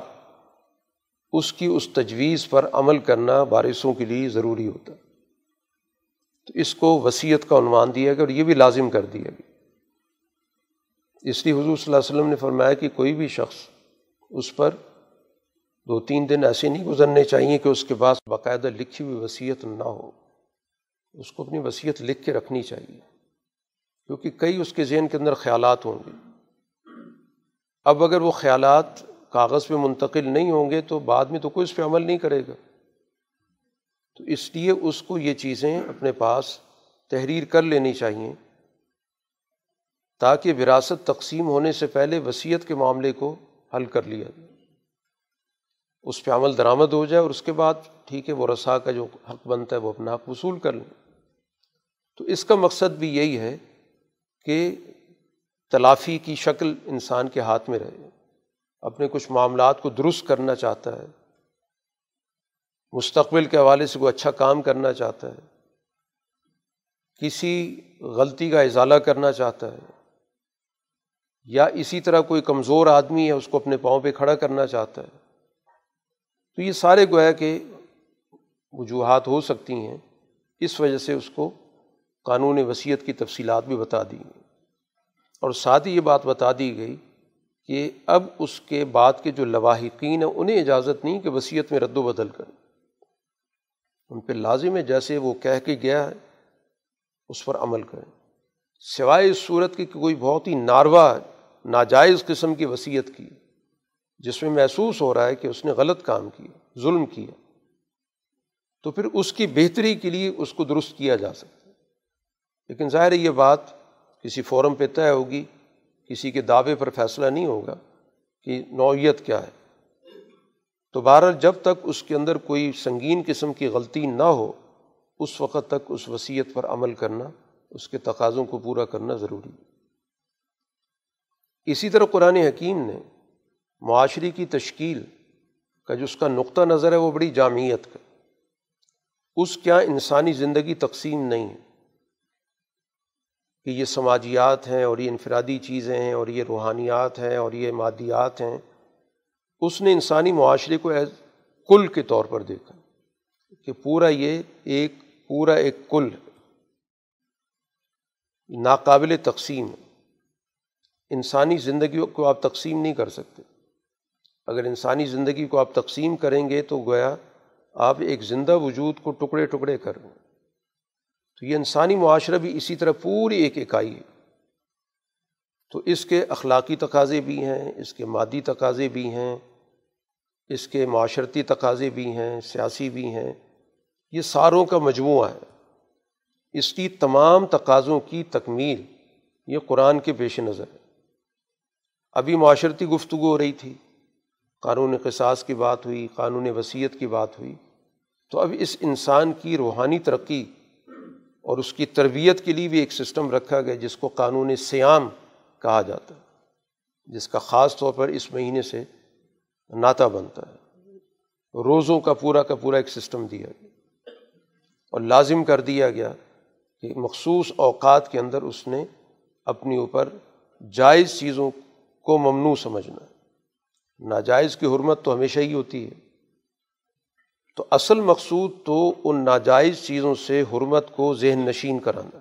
اس کی اس تجویز پر عمل کرنا بارشوں کے لیے ضروری ہوتا۔ تو اس کو وصیت کا عنوان دیا گیا اور یہ بھی لازم کر دیا گیا۔ اس لیے حضور صلی اللہ علیہ وسلم نے فرمایا کہ کوئی بھی شخص اس پر دو تین دن ایسے نہیں گزرنے چاہیے کہ اس کے پاس باقاعدہ لکھی ہوئی وصیت نہ ہو۔ اس کو اپنی وصیت لکھ کے رکھنی چاہیے۔ کیونکہ کئی اس کے ذہن کے اندر خیالات ہوں گے۔ اب اگر وہ خیالات کاغذ پہ منتقل نہیں ہوں گے تو بعد میں تو کوئی اس پہ عمل نہیں کرے گا۔ تو اس لیے اس کو یہ چیزیں اپنے پاس تحریر کر لینی چاہیے تاکہ وراثت تقسیم ہونے سے پہلے وصیت کے معاملے کو حل کر لیا جائے۔ اس پہ عمل درآمد ہو جائے اور اس کے بعد ٹھیک ہے وہ رسا کا جو حق بنتا ہے وہ اپنا حق وصول کر لیں۔ تو اس کا مقصد بھی یہی ہے کہ تلافی کی شکل انسان کے ہاتھ میں رہے۔ اپنے کچھ معاملات کو درست کرنا چاہتا ہے۔ مستقبل کے حوالے سے کوئی اچھا کام کرنا چاہتا ہے۔ کسی غلطی کا ازالہ کرنا چاہتا ہے۔ یا اسی طرح کوئی کمزور آدمی ہے اس کو اپنے پاؤں پہ کھڑا کرنا چاہتا ہے۔ تو یہ سارے گویا کہ وجوہات ہو سکتی ہیں۔ اس وجہ سے اس کو قانون وصیت کی تفصیلات بھی بتا دی گئی۔ اور ساتھ ہی یہ بات بتا دی گئی کہ اب اس کے بعد کے جو لواحقین ہیں، انہیں اجازت نہیں کہ وصیت میں رد و بدل کریں۔ ان پہ لازم ہے جیسے وہ کہہ کے گیا ہے، اس پر عمل کریں۔ سوائے اس صورت کی کہ کوئی بہت ہی ناروا ناجائز قسم کی وصیت کی۔ جس میں محسوس ہو رہا ہے کہ اس نے غلط کام کیا، ظلم کیا۔ تو پھر اس کی بہتری کے لیے اس کو درست کیا جا سکتا ہے۔ لیکن ظاہر یہ بات کسی فورم پہ طے ہوگی، کسی کے دعوے پر فیصلہ نہیں ہوگا کہ نوعیت کیا ہے۔ تو بہرحال جب تک اس کے اندر کوئی سنگین قسم کی غلطی نہ ہو، اس وقت تک اس وصیت پر عمل کرنا، اس کے تقاضوں کو پورا کرنا ضروری ہے۔ اسی طرح قرآن حکیم نے معاشرے کی تشکیل کا جو اس کا نقطہ نظر ہے وہ بڑی جامعیت کا اس کیا انسانی زندگی تقسیم نہیں ہے کہ یہ سماجیات ہیں اور یہ انفرادی چیزیں ہیں اور یہ روحانیات ہیں اور یہ مادیات ہیں۔ اس نے انسانی معاشرے کو ایز کل کے طور پر دیکھا کہ پورا یہ ایک، پورا ایک کل ناقابل تقسیم انسانی زندگی کو آپ تقسیم نہیں کر سکتے۔ اگر انسانی زندگی کو آپ تقسیم کریں گے تو گویا آپ ایک زندہ وجود کو ٹکڑے ٹکڑے کر رہے ہیں۔ تو یہ انسانی معاشرہ بھی اسی طرح پوری ایک اکائی ہے۔ تو اس کے اخلاقی تقاضے بھی ہیں، اس کے مادی تقاضے بھی ہیں، اس کے معاشرتی تقاضے بھی ہیں، سیاسی بھی ہیں۔ یہ ساروں کا مجموعہ ہے۔ اس کی تمام تقاضوں کی تکمیل یہ قرآن کے پیش نظر ہے۔ ابھی معاشرتی گفتگو ہو رہی تھی۔ قانون قصاص کی بات ہوئی، قانون وصیت کی بات ہوئی۔ تو اب اس انسان کی روحانی ترقی اور اس کی تربیت کے لیے بھی ایک سسٹم رکھا گیا جس کو قانون سیام کہا جاتا ہے، جس کا خاص طور پر اس مہینے سے ناتا بنتا ہے۔ روزوں کا پورا کا پورا ایک سسٹم دیا گیا۔ اور لازم کر دیا گیا کہ مخصوص اوقات کے اندر اس نے اپنی اوپر جائز چیزوں کو ممنوع سمجھنا۔ ناجائز کی حرمت تو ہمیشہ ہی ہوتی ہے۔ تو اصل مقصود تو ان ناجائز چیزوں سے حرمت کو ذہن نشین کرانا۔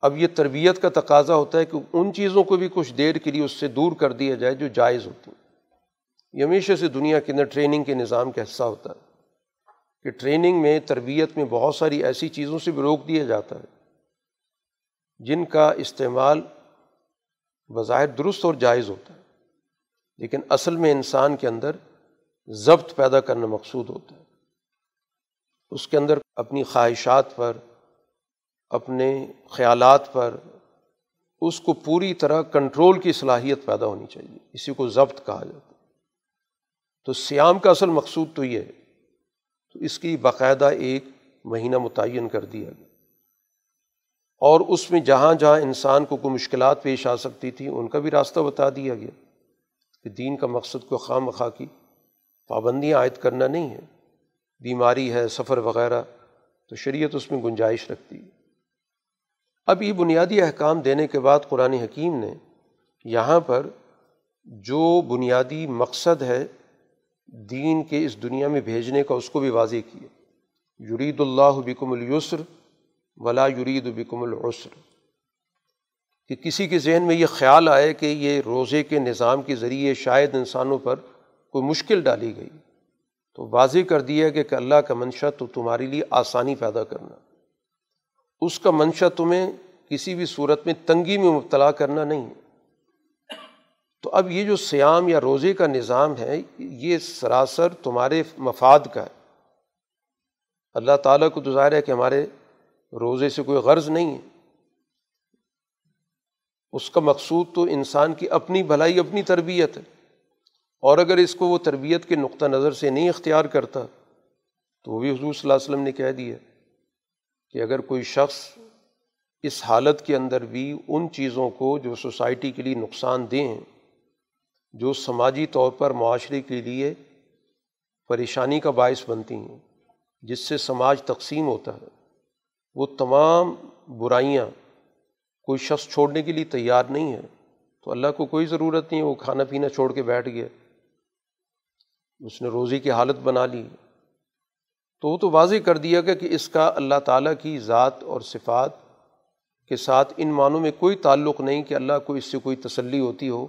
اب یہ تربیت کا تقاضا ہوتا ہے کہ ان چیزوں کو بھی کچھ دیر کے لیے اس سے دور کر دیا جائے جو جائز ہوتی ہیں۔ یہ ہمیشہ سے دنیا کے اندر ٹریننگ کے نظام کا حصہ ہوتا ہے کہ ٹریننگ میں، تربیت میں بہت ساری ایسی چیزوں سے بھی روک دیا جاتا ہے جن کا استعمال بظاہر درست اور جائز ہوتا ہے۔ لیکن اصل میں انسان کے اندر ضبط پیدا کرنا مقصود ہوتا ہے۔ اس کے اندر اپنی خواہشات پر، اپنے خیالات پر، اس کو پوری طرح کنٹرول کی صلاحیت پیدا ہونی چاہیے۔ اسی کو ضبط کہا جاتا ہے۔ تو سیام کا اصل مقصود تو یہ ہے۔ تو اس کی باقاعدہ ایک مہینہ متعین کر دیا گیا۔ اور اس میں جہاں جہاں انسان کو کوئی مشکلات پیش آ سکتی تھیں، ان کا بھی راستہ بتا دیا گیا۔ کہ دین کا مقصد کو خواہ مخواہ کی، پابندیاں عائد کرنا نہیں ہے۔ بیماری ہے، سفر وغیرہ، تو شریعت اس میں گنجائش رکھتی ہے۔ اب یہ بنیادی احکام دینے کے بعد قرآن حکیم نے یہاں پر جو بنیادی مقصد ہے دین کے اس دنیا میں بھیجنے کا، اس کو بھی واضح کیا۔ یرید اللہ بکم السر ولا یرید بکم العسر۔ کہ کسی کے ذہن میں یہ خیال آئے کہ یہ روزے کے نظام کے ذریعے شاید انسانوں پر کوئی مشکل ڈالی گئی، تو واضح کر دیا کہ اللہ کا منشا تو تمہارے لیے آسانی پیدا کرنا۔ اس کا منشا تمہیں کسی بھی صورت میں تنگی میں مبتلا کرنا نہیں ہے۔ تو اب یہ جو سیام یا روزے کا نظام ہے، یہ سراسر تمہارے مفاد کا ہے۔ اللہ تعالیٰ کو تو ظاہر ہے کہ ہمارے روزے سے کوئی غرض نہیں ہے۔ اس کا مقصود تو انسان کی اپنی بھلائی، اپنی تربیت ہے۔ اور اگر اس کو وہ تربیت کے نقطہ نظر سے نہیں اختیار کرتا، تو وہ بھی حضور صلی اللہ علیہ وسلم نے کہہ دیا کہ اگر کوئی شخص اس حالت کے اندر بھی ان چیزوں کو جو سوسائٹی کے لیے نقصان دیں جو سماجی طور پر معاشرے کے لیے پریشانی کا باعث بنتی ہیں، جس سے سماج تقسیم ہوتا ہے، وہ تمام برائیاں کوئی شخص چھوڑنے کے لیے تیار نہیں ہے، تو اللہ کو کوئی ضرورت نہیں ہے، وہ کھانا پینا چھوڑ کے بیٹھ گیا۔ اس نے روزی کی حالت بنا لی۔ تو وہ تو واضح کر دیا گیا کہ اس کا اللہ تعالیٰ کی ذات اور صفات کے ساتھ ان معنوں میں کوئی تعلق نہیں کہ اللہ کو اس سے کوئی تسلی ہوتی ہو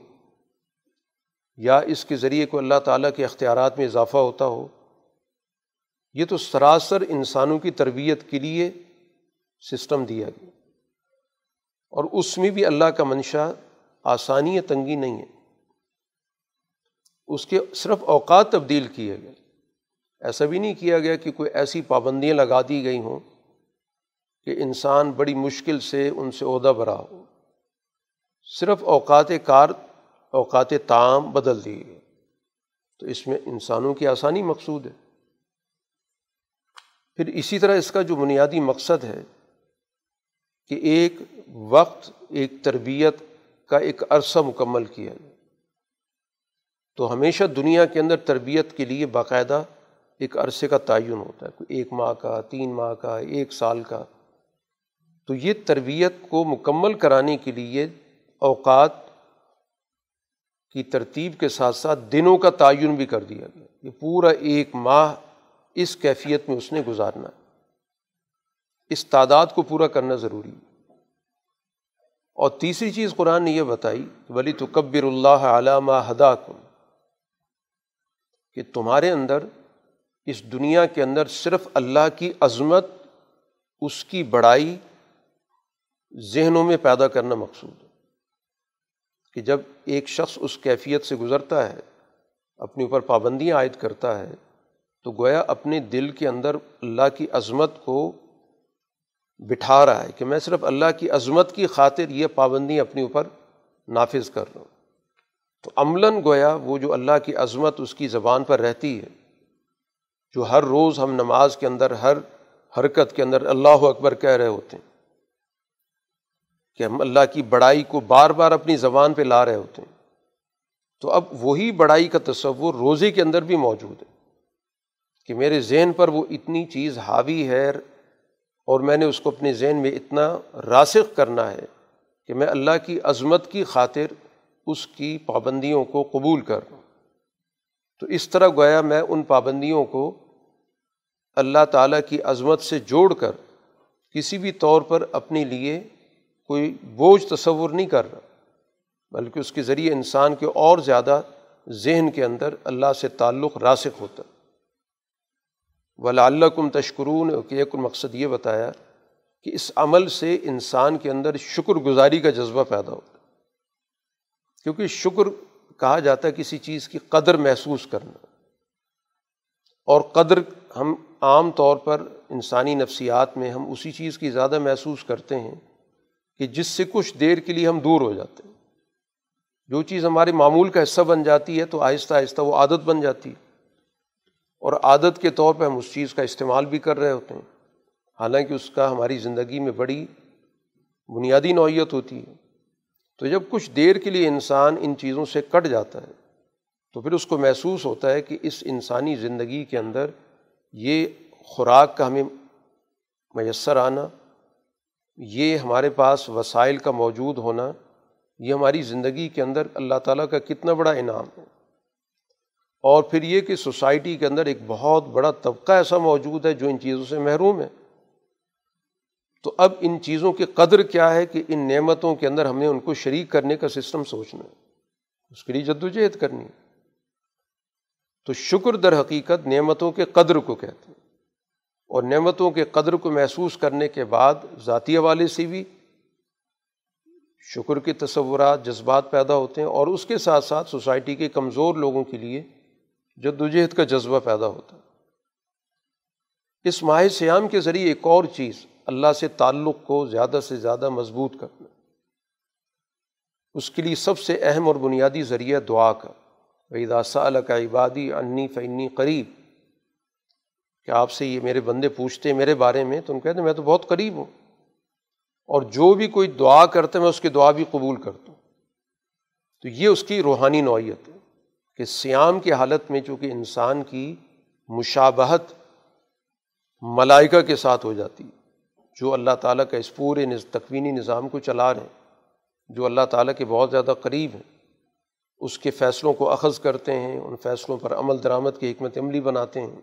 یا اس کے ذریعے کو اللہ تعالیٰ کے اختیارات میں اضافہ ہوتا ہو۔ یہ تو سراسر انسانوں کی تربیت کے لیے سسٹم دیا گیا۔ اور اس میں بھی اللہ کا منشا آسانی یا تنگی نہیں ہے۔ اس کے صرف اوقات تبدیل کیے گئے۔ ایسا بھی نہیں کیا گیا کہ کوئی ایسی پابندیاں لگا دی گئی ہوں کہ انسان بڑی مشکل سے ان سے عہدہ برا ہو۔ صرف اوقات کار، اوقات تعام بدل دیے گئے۔ تو اس میں انسانوں کی آسانی مقصود ہے۔ پھر اسی طرح اس کا جو بنیادی مقصد ہے کہ ایک وقت، ایک تربیت کا ایک عرصہ مکمل کیا جائے۔ تو ہمیشہ دنیا کے اندر تربیت کے لیے باقاعدہ ایک عرصے کا تعین ہوتا ہے، کوئی ایک ماہ کا، تین ماہ کا، ایک سال کا۔ تو یہ تربیت کو مکمل کرانے کے لیے اوقات کی ترتیب کے ساتھ ساتھ دنوں کا تعین بھی کر دیا گیا۔ یہ پورا ایک ماہ اس کیفیت میں اس نے گزارنا ہے۔ اس تعداد کو پورا کرنا ضروری ہے۔ اور تیسری چیز قرآن نے یہ بتائی، ولی تو کبر اللہ علامہ ہدا کن کہ تمہارے اندر، اس دنیا کے اندر صرف اللہ کی عظمت، اس کی بڑائی ذہنوں میں پیدا کرنا مقصود ہے۔ کہ جب ایک شخص اس کیفیت سے گزرتا ہے، اپنے اوپر پابندیاں عائد کرتا ہے، تو گویا اپنے دل کے اندر اللہ کی عظمت کو بٹھا رہا ہے کہ میں صرف اللہ کی عظمت کی خاطر یہ پابندی اپنے اوپر نافذ کر رہا ہوں۔ تو عملاً گویا وہ جو اللہ کی عظمت اس کی زبان پر رہتی ہے، جو ہر روز ہم نماز کے اندر، ہر حرکت کے اندر اللہ اکبر کہہ رہے ہوتے ہیں کہ ہم اللہ کی بڑائی کو بار بار اپنی زبان پہ لا رہے ہوتے ہیں۔ تو اب وہی بڑائی کا تصور روزے کے اندر بھی موجود ہے کہ میرے ذہن پر وہ اتنی چیز حاوی ہے اور میں نے اس کو اپنے ذہن میں اتنا راسخ کرنا ہے کہ میں اللہ کی عظمت کی خاطر اس کی پابندیوں کو قبول کر تو اس طرح گویا میں ان پابندیوں کو اللہ تعالیٰ کی عظمت سے جوڑ کر کسی بھی طور پر اپنے لیے کوئی بوجھ تصور نہیں کر رہا، بلکہ اس کے ذریعے انسان کے اور زیادہ ذہن کے اندر اللہ سے تعلق راسخ ہوتا۔ ولا کم تشکرون، کہ ایک مقصد یہ بتایا کہ اس عمل سے انسان کے اندر شکر گزاری کا جذبہ پیدا ہوتا ہے۔ کیونکہ شکر کہا جاتا ہے کسی چیز کی قدر محسوس کرنا۔ اور قدر ہم عام طور پر انسانی نفسیات میں ہم اسی چیز کی زیادہ محسوس کرتے ہیں کہ جس سے کچھ دیر کے لیے ہم دور ہو جاتے ہیں۔ جو چیز ہمارے معمول کا حصہ بن جاتی ہے تو آہستہ آہستہ وہ عادت بن جاتی ہے۔ اور عادت کے طور پہ ہم اس چیز کا استعمال بھی کر رہے ہوتے ہیں۔ حالانکہ اس کا ہماری زندگی میں بڑی بنیادی نوعیت ہوتی ہے۔ تو جب کچھ دیر کے لیے انسان ان چیزوں سے کٹ جاتا ہے، تو پھر اس کو محسوس ہوتا ہے کہ اس انسانی زندگی کے اندر یہ خوراک کا ہمیں میسر آنا، یہ ہمارے پاس وسائل کا موجود ہونا، یہ ہماری زندگی کے اندر اللہ تعالیٰ کا کتنا بڑا انعام ہے۔ اور پھر یہ کہ سوسائٹی کے اندر ایک بہت بڑا طبقہ ایسا موجود ہے جو ان چیزوں سے محروم ہے۔ تو اب ان چیزوں کی قدر کیا ہے کہ ان نعمتوں کے اندر ہم نے ان کو شریک کرنے کا سسٹم سوچنا ہے۔ اس کے لیے جد و جہد کرنی ہے۔ تو شکر در حقیقت نعمتوں کے قدر کو کہتے ہیں۔ اور نعمتوں کے قدر کو محسوس کرنے کے بعد ذاتی حوالے سے بھی شکر کے تصورات، جذبات پیدا ہوتے ہیں اور اس کے ساتھ ساتھ سوسائٹی کے کمزور لوگوں کے لیے جدوجہد کا جذبہ پیدا ہوتا ہے۔ اس ماہ سیام کے ذریعے ایک اور چیز اللہ سے تعلق کو زیادہ سے زیادہ مضبوط کرنا۔ اس کے لیے سب سے اہم اور بنیادی ذریعہ دعا کا۔ داسا کا عبادی انی فنی قریب کہ آپ سے یہ میرے بندے پوچھتے ہیں میرے بارے میں، تو ان کہتے ہیں میں تو بہت قریب ہوں۔ اور جو بھی کوئی دعا کرتا ہے میں اس کی دعا بھی قبول کرتا ہوں۔ تو یہ اس کی روحانی نوعیت ہے۔ کہ سیام کی حالت میں چونکہ انسان کی مشابہت ملائکہ کے ساتھ ہو جاتی ہے، جو اللہ تعالیٰ کا اس پورے تکوینی نظام کو چلا رہے ہیں، جو اللہ تعالیٰ کے بہت زیادہ قریب ہیں۔ اس کے فیصلوں کو اخذ کرتے ہیں، ان فیصلوں پر عمل درآمد کی حکمت عملی بناتے ہیں۔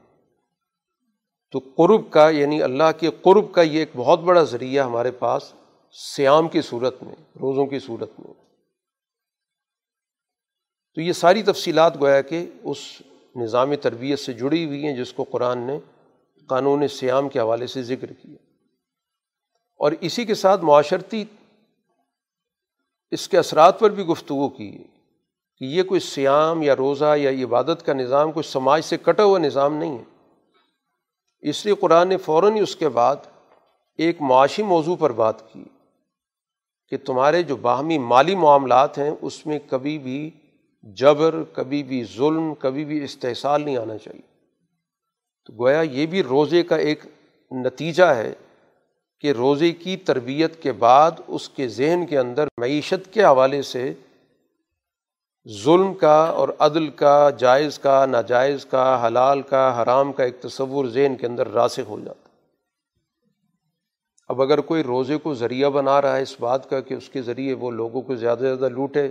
تو قرب کا یعنی اللہ کے قرب کا یہ ایک بہت بڑا ذریعہ ہمارے پاس سیام کی صورت میں، روزوں کی صورت میں۔ تو یہ ساری تفصیلات گویا کہ اس نظام تربیت سے جڑی ہوئی ہیں جس کو قرآن نے قانون سیام کے حوالے سے ذکر کیا۔ اور اسی کے ساتھ معاشرتی اس کے اثرات پر بھی گفتگو کی کہ یہ کوئی سیام یا روزہ یا عبادت کا نظام، کوئی سماج سے کٹا ہوا نظام نہیں ہے۔ اس لیے قرآن نے فوراً ہی اس کے بعد ایک معاشی موضوع پر بات کی کہ تمہارے جو باہمی مالی معاملات ہیں، اس میں کبھی بھی جبر، کبھی بھی ظلم، کبھی بھی استحصال نہیں آنا چاہیے۔ تو گویا یہ بھی روزے کا ایک نتیجہ ہے کہ روزے کی تربیت کے بعد اس کے ذہن کے اندر معیشت کے حوالے سے ظلم کا اور عدل کا، جائز کا، ناجائز کا، حلال کا، حرام کا ایک تصور ذہن کے اندر راسخ ہو جاتا۔ اب اگر کوئی روزے کو ذریعہ بنا رہا ہے اس بات کا کہ اس کے ذریعے وہ لوگوں کو زیادہ سے زیادہ لوٹے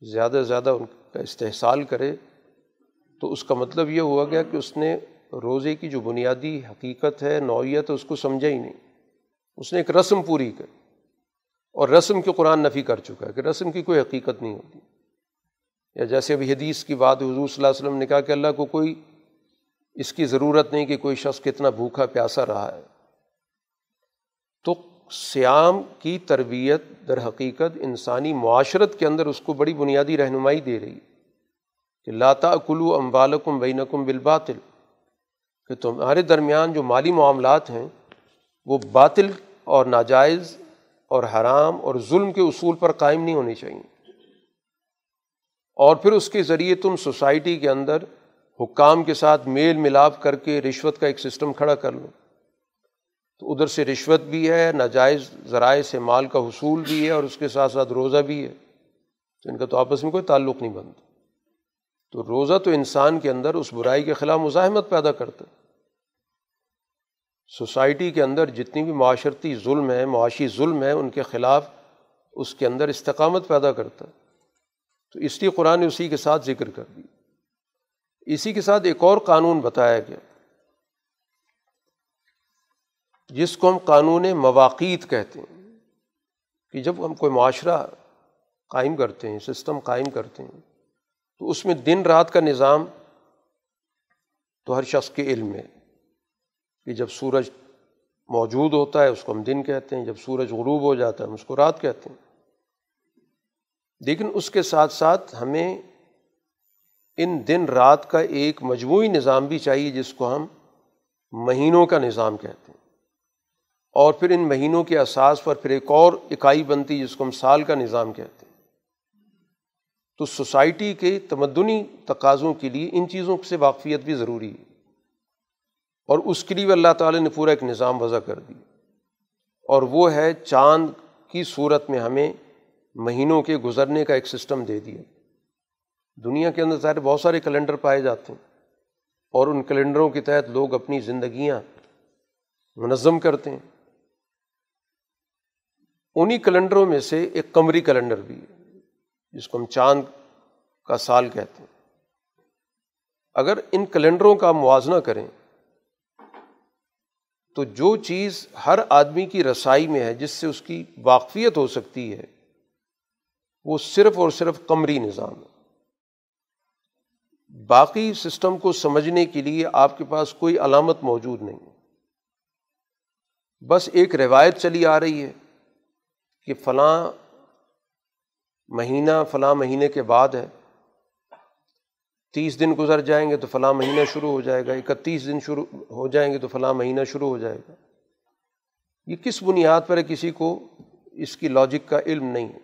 زیادہ سے زیادہ ان کا استحصال کرے، تو اس کا مطلب یہ ہوا گیا کہ اس نے روزے کی جو بنیادی حقیقت ہے، نوعیت ہے اس کو سمجھا ہی نہیں۔ اس نے ایک رسم پوری کر، اور رسم کے قرآن نفی کر چکا ہے کہ رسم کی کوئی حقیقت نہیں ہوتی۔ یا جیسے ابھی حدیث کی بات حضور صلی اللہ علیہ وسلم نے کہا کہ اللہ کو کوئی، اس کی ضرورت نہیں کہ کوئی شخص کتنا بھوکھا پیاسا رہا ہے۔ تو سیام کی تربیت در حقیقت انسانی معاشرت کے اندر اس کو بڑی بنیادی رہنمائی دے رہی کہ لاتا کلو امبالکم بینکم بالباطل، کہ تمہارے درمیان جو مالی معاملات ہیں وہ باطل اور ناجائز اور حرام اور ظلم کے اصول پر قائم نہیں ہونی چاہیے۔ اور پھر اس کے ذریعے تم سوسائٹی کے اندر حکام کے ساتھ میل ملاپ کر کے رشوت کا ایک سسٹم کھڑا کر لو۔ تو ادھر سے رشوت بھی ہے، ناجائز ذرائع سے مال کا حصول بھی ہے اور اس کے ساتھ ساتھ روزہ بھی ہے۔ تو ان کا تو آپس میں کوئی تعلق نہیں بنتا۔ تو روزہ تو انسان کے اندر اس برائی کے خلاف مزاحمت پیدا کرتا ہے۔ سوسائٹی کے اندر جتنی بھی معاشرتی ظلم ہے، معاشی ظلم ہے، ان کے خلاف اس کے اندر استقامت پیدا کرتا ہے۔ تو اس لیے قرآن نے اسی کے ساتھ ذکر کر دی اسی کے ساتھ ایک اور قانون بتایا گیا۔ جس کو ہم قانون مواقع کہتے ہیں، کہ جب ہم کوئی معاشرہ قائم کرتے ہیں، سسٹم قائم کرتے ہیں، تو اس میں دن رات کا نظام تو ہر شخص کے علم ہے، کہ جب سورج موجود ہوتا ہے، اس کو ہم دن کہتے ہیں، جب سورج غروب ہو جاتا ہے، ہم اس کو رات کہتے ہیں۔ لیکن اس کے ساتھ ساتھ ہمیں ان دن رات کا ایک مجموعی نظام بھی چاہیے، جس کو ہم مہینوں کا نظام کہتے ہیں۔ اور پھر ان مہینوں کے اساس پر پھر ایک اور اکائی بنتی جس کو ہم سال کا نظام کہتے ہیں۔ تو سوسائٹی کے تمدنی تقاضوں کے لیے ان چیزوں سے واقفیت بھی ضروری ہے۔ اور اس کے لیے اللہ تعالیٰ نے پورا ایک نظام وضع کر دی اور وہ ہے چاند کی صورت میں ہمیں مہینوں کے گزرنے کا ایک سسٹم دے دیا۔ دنیا کے اندر ظاہر بہت سارے کیلنڈر پائے جاتے ہیں۔ اور ان کیلنڈروں کے تحت لوگ اپنی زندگیاں منظم کرتے ہیں۔ انہیں کیلنڈروں میں سے ایک کمری کیلنڈر بھی ہے، جس کو ہم چاند کا سال کہتے ہیں۔ اگر ان کیلنڈروں کا موازنہ کریں، تو جو چیز ہر آدمی کی رسائی میں ہے، جس سے اس کی واقفیت ہو سکتی ہے، وہ صرف اور صرف قمری نظام ہے۔ باقی سسٹم کو سمجھنے کے لیے آپ کے پاس کوئی علامت موجود نہیں۔ بس ایک روایت چلی آ رہی ہے۔ کہ فلاں مہینہ، فلاں مہینے کے بعد ہے۔ تیس دن گزر جائیں گے تو فلاں مہینہ شروع ہو جائے گا۔ اکتیس دن شروع ہو جائیں گے تو فلاں مہینہ شروع ہو جائے گا۔ یہ کس بنیاد پر ہے؟ کسی کو اس کی لاجک کا علم نہیں ہے۔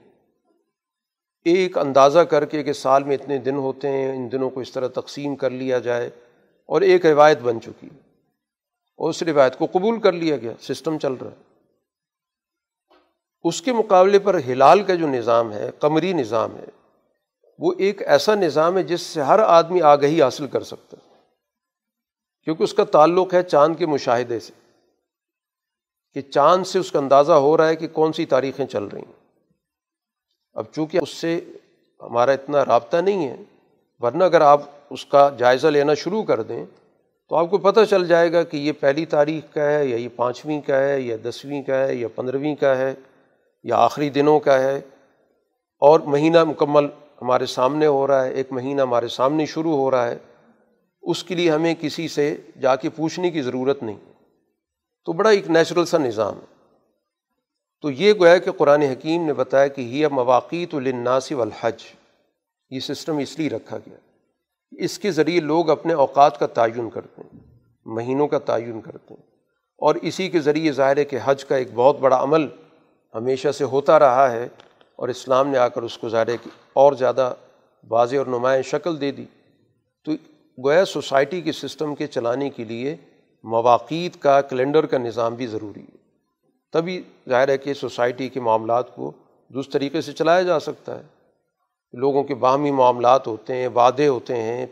ایک اندازہ کر کے کہ سال میں اتنے دن ہوتے ہیں، ان دنوں کو اس طرح تقسیم کر لیا جائے اور ایک روایت بن چکی ہے اور اس روایت کو قبول کر لیا گیا۔ سسٹم چل رہا ہے۔ اس کے مقابلے پر ہلال کا جو نظام ہے، قمری نظام ہے، وہ ایک ایسا نظام ہے جس سے ہر آدمی آگہی حاصل کر سکتا ہے۔ کیونکہ اس کا تعلق ہے چاند کے مشاہدے سے، کہ چاند سے اس کا اندازہ ہو رہا ہے کہ کون سی تاریخیں چل رہی ہیں۔ اب چونکہ اس سے ہمارا اتنا رابطہ نہیں ہے، ورنہ اگر آپ اس کا جائزہ لینا شروع کر دیں، تو آپ کو پتہ چل جائے گا کہ یہ پہلی تاریخ کا ہے، یا یہ پانچویں کا ہے، یا دسویں کا ہے، یا پندرہویں کا ہے۔ یا آخری دنوں کا ہے اور مہینہ مکمل ہمارے سامنے ہو رہا ہے، ایک مہینہ ہمارے سامنے شروع ہو رہا ہے، اس کے لیے ہمیں کسی سے جا کے پوچھنے کی ضرورت نہیں۔ تو بڑا ایک نیچرل سا نظام ہے۔ تو یہ گویا کہ قرآن حکیم نے بتایا کہ یہ مواقع تو لناسی والحج، یہ سسٹم اس لیے رکھا گیا۔ اس کے ذریعے لوگ اپنے اوقات کا تعین کرتے ہیں، مہینوں کا تعین کرتے ہیں۔ اور اسی کے ذریعے ظاہر ہے کہ حج کا ایک بہت بڑا عمل ہمیشہ سے ہوتا رہا ہے اور اسلام نے آ کر اس کو ظاہر ہے کہ اور زیادہ واضح اور نمایاں شکل دے دی۔ تو گویا سوسائٹی کے سسٹم کے چلانے کے لیے مواقع کا کیلنڈر کا نظام بھی ضروری ہے۔ تبھی ظاہر ہے کہ سوسائٹی کے معاملات کو دوسرے طریقے سے چلایا جا سکتا ہے۔ لوگوں کے باہمی معاملات ہوتے ہیں، وعدے ہوتے ہیں،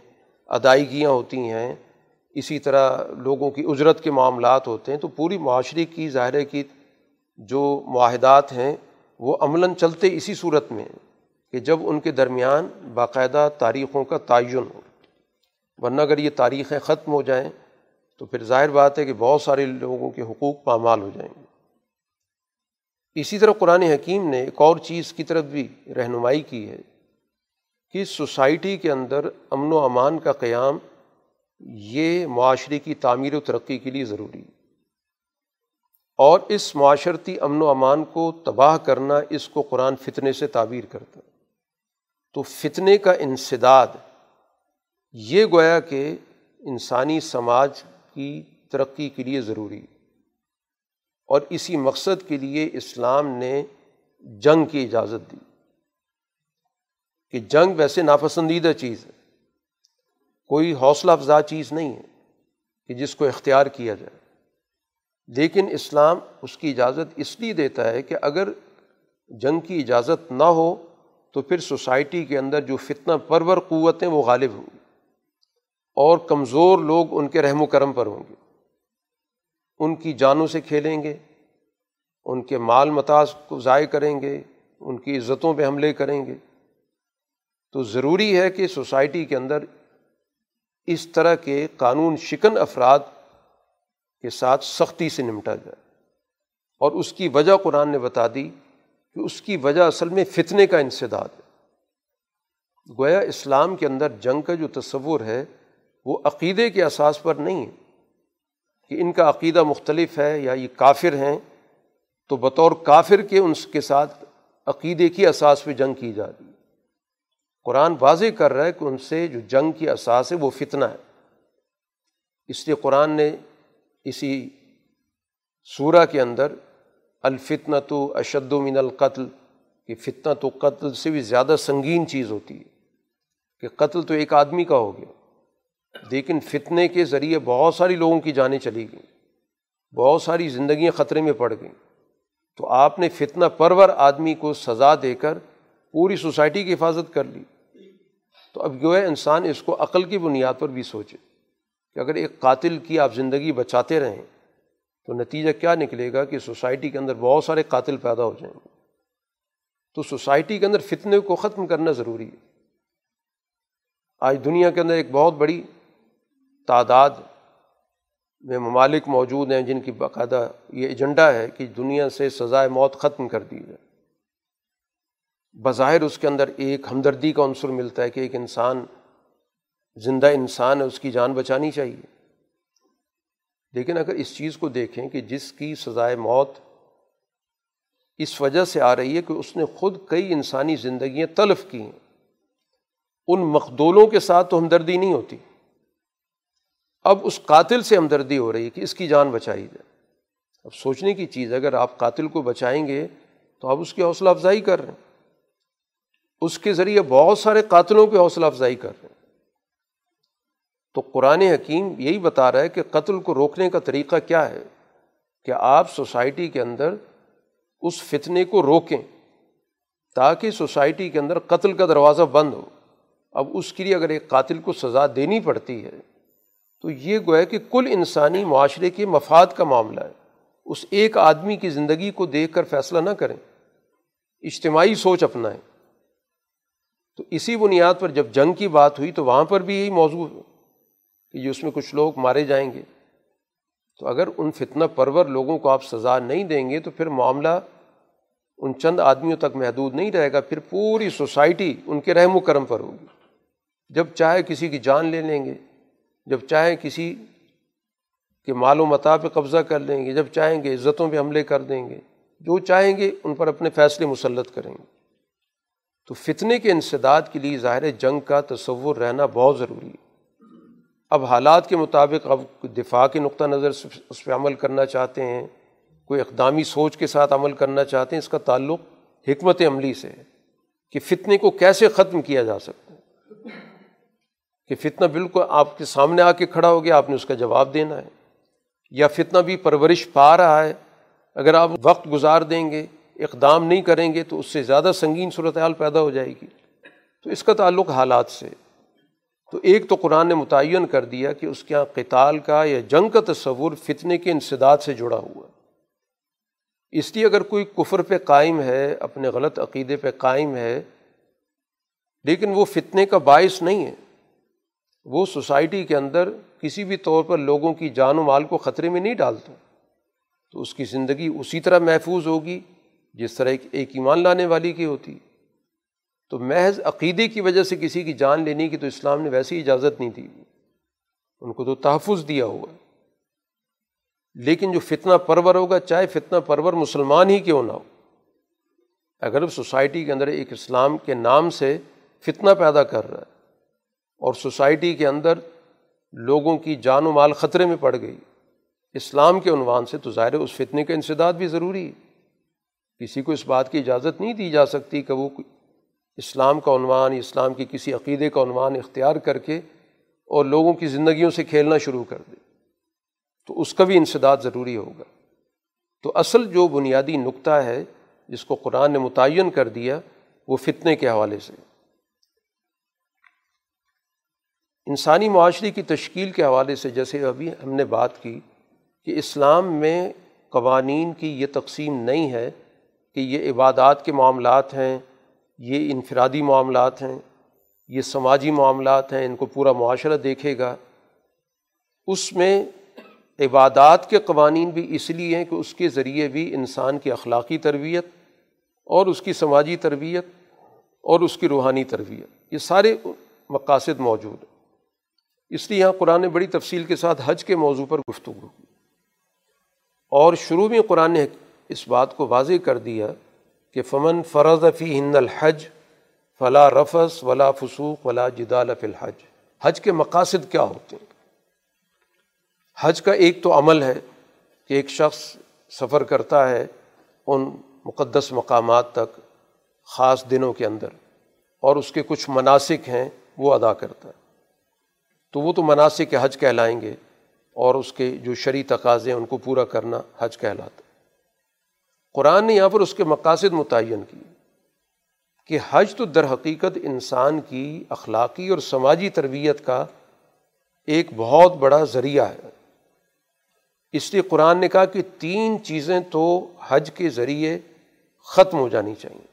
ادائیگیاں ہوتی ہیں۔ اسی طرح لوگوں کی اجرت کے معاملات ہوتے ہیں۔ تو پوری معاشرے کی ظاہر ہے کی جو معاہدات ہیں، وہ عملاً چلتے اسی صورت میں کہ جب ان کے درمیان باقاعدہ تاریخوں کا تعین ہو۔ ورنہ اگر یہ تاریخیں ختم ہو جائیں، تو پھر ظاہر بات ہے کہ بہت سارے لوگوں کے حقوق پامال ہو جائیں گے۔ اسی طرح قرآن حکیم نے ایک اور چیز کی طرف بھی رہنمائی کی ہے کہ سوسائٹی کے اندر امن و امان کا قیام یہ معاشرے کی تعمیر و ترقی کے لیے ضروری ہے۔ اور اس معاشرتی امن و امان کو تباہ کرنا اس کو قرآن فتنے سے تعبیر کرتا تو فتنے کا انسداد، یہ گویا کہ انسانی سماج کی ترقی کے لیے ضروری ہے۔ اور اسی مقصد کے لیے اسلام نے جنگ کی اجازت دی۔ کہ جنگ ویسے ناپسندیدہ چیز ہے۔ کوئی حوصلہ افزا چیز نہیں ہے کہ جس کو اختیار کیا جائے۔ لیکن اسلام اس کی اجازت اس لیے دیتا ہے کہ اگر جنگ کی اجازت نہ ہو تو پھر سوسائٹی کے اندر جو فتنہ پرور قوتیں وہ غالب ہوں گی اور کمزور لوگ ان کے رحم و کرم پر ہوں گے۔ ان کی جانوں سے کھیلیں گے، ان کے مال متاث کو ضائع کریں گے، ان کی عزتوں پہ حملے کریں گے۔ تو ضروری ہے کہ سوسائٹی کے اندر اس طرح کے قانون شکن افراد کے ساتھ سختی سے نمٹا جائے۔ اور اس کی وجہ قرآن نے بتا دی کہ اس کی وجہ اصل میں فتنے کا انسداد ہے۔ گویا اسلام کے اندر جنگ کا جو تصور ہے، وہ عقیدے کے اساس پر نہیں ہے۔ کہ ان کا عقیدہ مختلف ہے یا یہ کافر ہیں، تو بطور کافر کے ان کے ساتھ عقیدے کی اساس پہ جنگ کی جاتی ہے۔ قرآن واضح کر رہا ہے کہ ان سے جو جنگ کی اساس ہے، وہ فتنہ ہے۔ اس لیے قرآن نے اسی سورہ کے اندر الفتنہ تو اشد و من القتل، کہ فتنہ تو قتل سے بھی زیادہ سنگین چیز ہوتی ہے، کہ قتل تو ایک آدمی کا ہو گیا، لیکن فتنے کے ذریعے بہت ساری لوگوں کی جانیں چلی گئیں، بہت ساری زندگیاں خطرے میں پڑ گئیں۔ تو آپ نے فتنہ پرور آدمی کو سزا دے کر پوری سوسائٹی کی حفاظت کر لی۔ تو اب جو ہے انسان اس کو عقل کی بنیاد پر بھی سوچے۔ کہ اگر ایک قاتل کی آپ زندگی بچاتے رہیں تو نتیجہ کیا نکلے گا کہ سوسائٹی کے اندر بہت سارے قاتل پیدا ہو جائیں گے؟ تو سوسائٹی کے اندر فتنے کو ختم کرنا ضروری ہے۔ آج دنیا کے اندر ایک بہت بڑی تعداد میں ممالک موجود ہیں جن کی باقاعدہ یہ ایجنڈا ہے کہ دنیا سے سزائے موت ختم کر دی جائے۔ بظاہر اس کے اندر ایک ہمدردی کا عنصر ملتا ہے کہ ایک انسان زندہ انسان ہے، اس کی جان بچانی چاہیے۔ لیکن اگر اس چیز کو دیکھیں کہ جس کی سزائے موت اس وجہ سے آ رہی ہے کہ اس نے خود کئی انسانی زندگیاں تلف کی ہیں، ان مقدولوں کے ساتھ تو ہمدردی نہیں ہوتی۔ اب اس قاتل سے ہمدردی ہو رہی ہے کہ اس کی جان بچائی جائے۔ اب سوچنے کی چیز، اگر آپ قاتل کو بچائیں گے تو آپ اس کی حوصلہ افزائی کر رہے ہیں۔ اس کے ذریعے بہت سارے قاتلوں کی حوصلہ افزائی کر رہے ہیں۔ تو قرآن حکیم یہی بتا رہا ہے کہ قتل کو روکنے کا طریقہ کیا ہے کہ آپ سوسائٹی کے اندر اس فتنے کو روکیں تاکہ سوسائٹی کے اندر قتل کا دروازہ بند ہو۔ اب اس کے لیے اگر ایک قاتل کو سزا دینی پڑتی ہے تو یہ گویا کہ کل انسانی معاشرے کے مفاد کا معاملہ ہے۔ اس ایک آدمی کی زندگی کو دیکھ کر فیصلہ نہ کریں۔ اجتماعی سوچ اپنائیں۔ تو اسی بنیاد پر جب جنگ کی بات ہوئی تو وہاں پر بھی یہی موضوع کہ یہ اس میں کچھ لوگ مارے جائیں گے۔ تو اگر ان فتنہ پرور لوگوں کو آپ سزا نہیں دیں گے تو پھر معاملہ ان چند آدمیوں تک محدود نہیں رہے گا، پھر پوری سوسائٹی ان کے رحم و کرم پر ہوگی۔ جب چاہے کسی کی جان لے لیں گے، جب چاہیں کسی کے مال و متا پہ قبضہ کر لیں گے، جب چاہیں گے عزتوں پہ حملے کر دیں گے، جو چاہیں گے ان پر اپنے فیصلے مسلط کریں گے۔ تو فتنے کے انسداد کے لیے ظاہر جنگ کا تصور رہنا بہت ضروری ہے۔ اب حالات کے مطابق اب دفاع کے نقطہ نظر اس پہ عمل کرنا چاہتے ہیں، کوئی اقدامی سوچ کے ساتھ عمل کرنا چاہتے ہیں، اس کا تعلق حکمت عملی سے ہے کہ فتنے کو کیسے ختم کیا جا سکتا ہے۔ کہ فتنہ بالکل آپ کے سامنے آ کے کھڑا ہو گیا، آپ نے اس کا جواب دینا ہے۔ یا فتنہ بھی پرورش پا رہا ہے، اگر آپ وقت گزار دیں گے، اقدام نہیں کریں گے، تو اس سے زیادہ سنگین صورتحال پیدا ہو جائے گی۔ تو اس کا تعلق حالات سے تو ایک تو قرآن نے متعین کر دیا کہ اس کے یہاں قتال کا یا جنگ کا تصور فتنے کے انسداد سے جڑا ہوا اس لیے اگر کوئی کفر پہ قائم ہے، اپنے غلط عقیدے پہ قائم ہے، لیکن وہ فتنے کا باعث نہیں ہے، وہ سوسائٹی کے اندر کسی بھی طور پر لوگوں کی جان و مال کو خطرے میں نہیں ڈالتا۔ تو اس کی زندگی اسی طرح محفوظ ہوگی، جس طرح ایک ایمان لانے والی کی ہوتی۔ تو محض عقیدے کی وجہ سے کسی کی جان لینے کی تو اسلام نے ویسی اجازت نہیں دی۔ ان کو تو تحفظ دیا ہوا۔ لیکن جو فتنہ پرور ہوگا، چاہے فتنہ پرور مسلمان ہی کیوں نہ ہو، اگر سوسائٹی کے اندر ایک اسلام کے نام سے فتنہ پیدا کر رہا ہے اور سوسائٹی کے اندر لوگوں کی جان و مال خطرے میں پڑ گئی، اسلام کے عنوان سے تو ظاہر اس فتنے کا انسداد بھی ضروری ہے۔ کسی کو اس بات کی اجازت نہیں دی جا سکتی کہ وہ اسلام کا عنوان، اسلام کی کسی عقیدے کا عنوان اختیار کر کے اور لوگوں کی زندگیوں سے کھیلنا شروع کر دے، تو اس کا بھی انسداد ضروری ہوگا۔ تو اصل جو بنیادی نقطہ ہے جس کو قرآن نے متعین کر دیا، وہ فتنے کے حوالے سے۔ انسانی معاشرے کی تشکیل کے حوالے سے جیسے ابھی ہم نے بات کی کہ اسلام میں قوانین کی یہ تقسیم نہیں ہے کہ یہ عبادات کے معاملات ہیں یہ انفرادی معاملات ہیں، یہ سماجی معاملات ہیں، ان کو پورا معاشرہ دیکھے گا۔ اس میں عبادات کے قوانین بھی اس لیے ہیں کہ اس کے ذریعے بھی انسان کی اخلاقی تربیت اور اس کی سماجی تربیت اور اس کی روحانی تربیت، یہ سارے مقاصد موجود ہیں۔ اس لیے یہاں قرآن نے بڑی تفصیل کے ساتھ حج کے موضوع پر گفتگو کی اور شروع میں قرآن نے اس بات کو واضح کر دیا کہ فمن فرض فی ہند الحج فلاں رفس ولا فسوق ولا جدال فی الحج۔ حج کے مقاصد کیا ہوتے ہیں؟ حج کا ایک تو عمل ہے کہ ایک شخص سفر کرتا ہے ان مقدس مقامات تک، خاص دنوں کے اندر، اور اس کے کچھ مناسب ہیں، وہ ادا کرتا ہے۔ تو وہ تو مناسب حج کہلائیں گے، اور اس کے جو شرعی تقاضے ہیں، ان کو پورا کرنا حج کہلاتا ہے۔ قرآن نے یہاں پر اس کے مقاصد متعین کیے کہ حج تو در حقیقت انسان کی اخلاقی اور سماجی تربیت کا ایک بہت بڑا ذریعہ ہے۔ اس لیے قرآن نے کہا کہ تین چیزیں تو حج کے ذریعے ختم ہو جانی چاہیے۔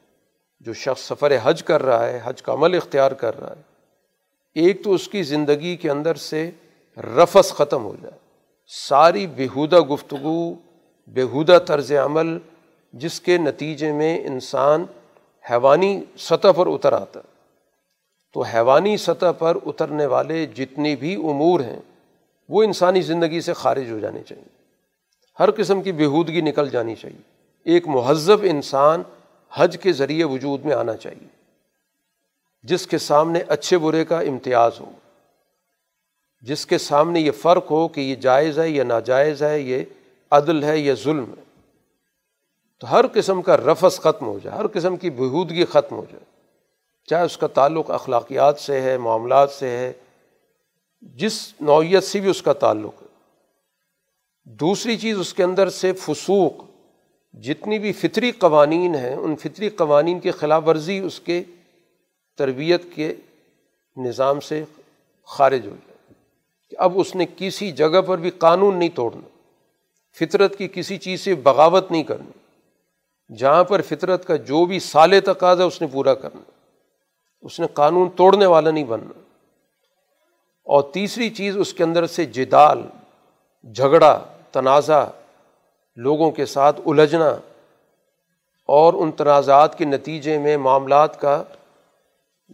جو شخص سفر حج کر رہا ہے، حج کا عمل اختیار کر رہا ہے، ایک تو اس کی زندگی کے اندر سے رفس ختم ہو جائے۔ ساری بیہودہ گفتگو بیہودہ طرز عمل جس کے نتیجے میں انسان حیوانی سطح پر اتر آتا تو حیوانی سطح پر اترنے والے جتنے بھی امور ہیں، وہ انسانی زندگی سے خارج ہو جانے چاہیے۔ ہر قسم کی بیہودگی نکل جانی چاہیے۔ ایک مہذب انسان حج کے ذریعے وجود میں آنا چاہیے۔ جس کے سامنے اچھے برے کا امتیاز ہو۔ جس کے سامنے یہ فرق ہو کہ یہ جائز ہے یا ناجائز ہے، یہ عدل ہے یا ظلم ہے۔ تو ہر قسم کا رفس ختم ہو جائے، ہر قسم کی بہودگی ختم ہو جائے۔ چاہے اس کا تعلق اخلاقیات سے ہے، معاملات سے ہے، جس نوعیت سے بھی اس کا تعلق ہے۔ دوسری چیز اس کے اندر سے فسوق، جتنی بھی فطری قوانین ہیں، ان فطری قوانین کی خلاف ورزی اس کے تربیت کے نظام سے خارج ہو جائے۔ کہ اب اس نے کسی جگہ پر بھی قانون نہیں توڑنا، فطرت کی کسی چیز سے بغاوت نہیں کرنی۔ جہاں پر فطرت کا جو بھی سال تقاضا اس نے پورا کرنا، اس نے قانون توڑنے والا نہیں بننا۔ اور تیسری چیز، اس کے اندر سے جدال، جھگڑا، تنازع، لوگوں کے ساتھ الجھنا اور ان تنازعات کے نتیجے میں معاملات کا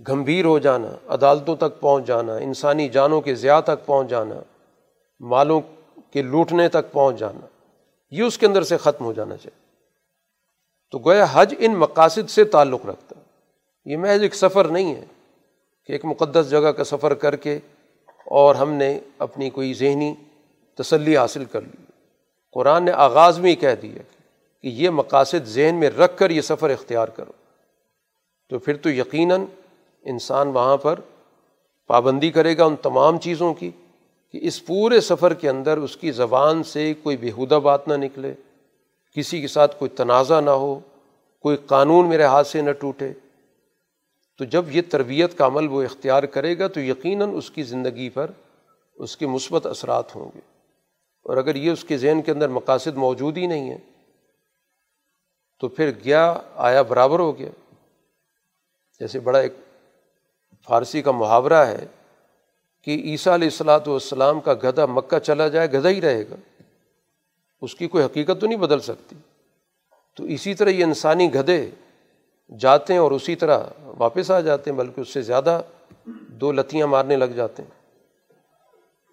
گمبھیر ہو جانا، عدالتوں تک پہنچ جانا، انسانی جانوں کے ضیاع تک پہنچ جانا، مالوں کے لوٹنے تک پہنچ جانا، یہ اس کے اندر سے ختم ہو جانا چاہیے۔ تو گویا حج ان مقاصد سے تعلق رکھتا یہ محض ایک سفر نہیں ہے کہ ایک مقدس جگہ کا سفر کر کے اور ہم نے اپنی کوئی ذہنی تسلی حاصل کر لی۔ قرآن نے آغاز میں ہی کہہ دیا کہ یہ مقاصد ذہن میں رکھ کر یہ سفر اختیار کرو۔ تو پھر تو یقیناً انسان وہاں پر پابندی کرے گا ان تمام چیزوں کی کہ اس پورے سفر کے اندر اس کی زبان سے کوئی بیہودہ بات نہ نکلے۔ کسی کے ساتھ کوئی تنازع نہ ہو، کوئی قانون میرے ہاتھ سے نہ ٹوٹے، تو جب یہ تربیت کا عمل وہ اختیار کرے گا تو یقیناً اس کی زندگی پر اس کے مثبت اثرات ہوں گے۔ اور اگر یہ اس کے ذہن کے اندر مقاصد موجود ہی نہیں ہے تو پھر گیا آیا برابر ہو گیا؟ جیسے بڑا ایک فارسی کا محاورہ ہے کہ عیسیٰ علیہ السلاۃ والسلام کا گدھا مکہ چلا جائے، گدھا ہی رہے گا۔ اس کی کوئی حقیقت تو نہیں بدل سکتی۔ تو اسی طرح یہ انسانی گدھے جاتے ہیں اور اسی طرح واپس آ جاتے ہیں، بلکہ اس سے زیادہ دو لتیاں مارنے لگ جاتے ہیں۔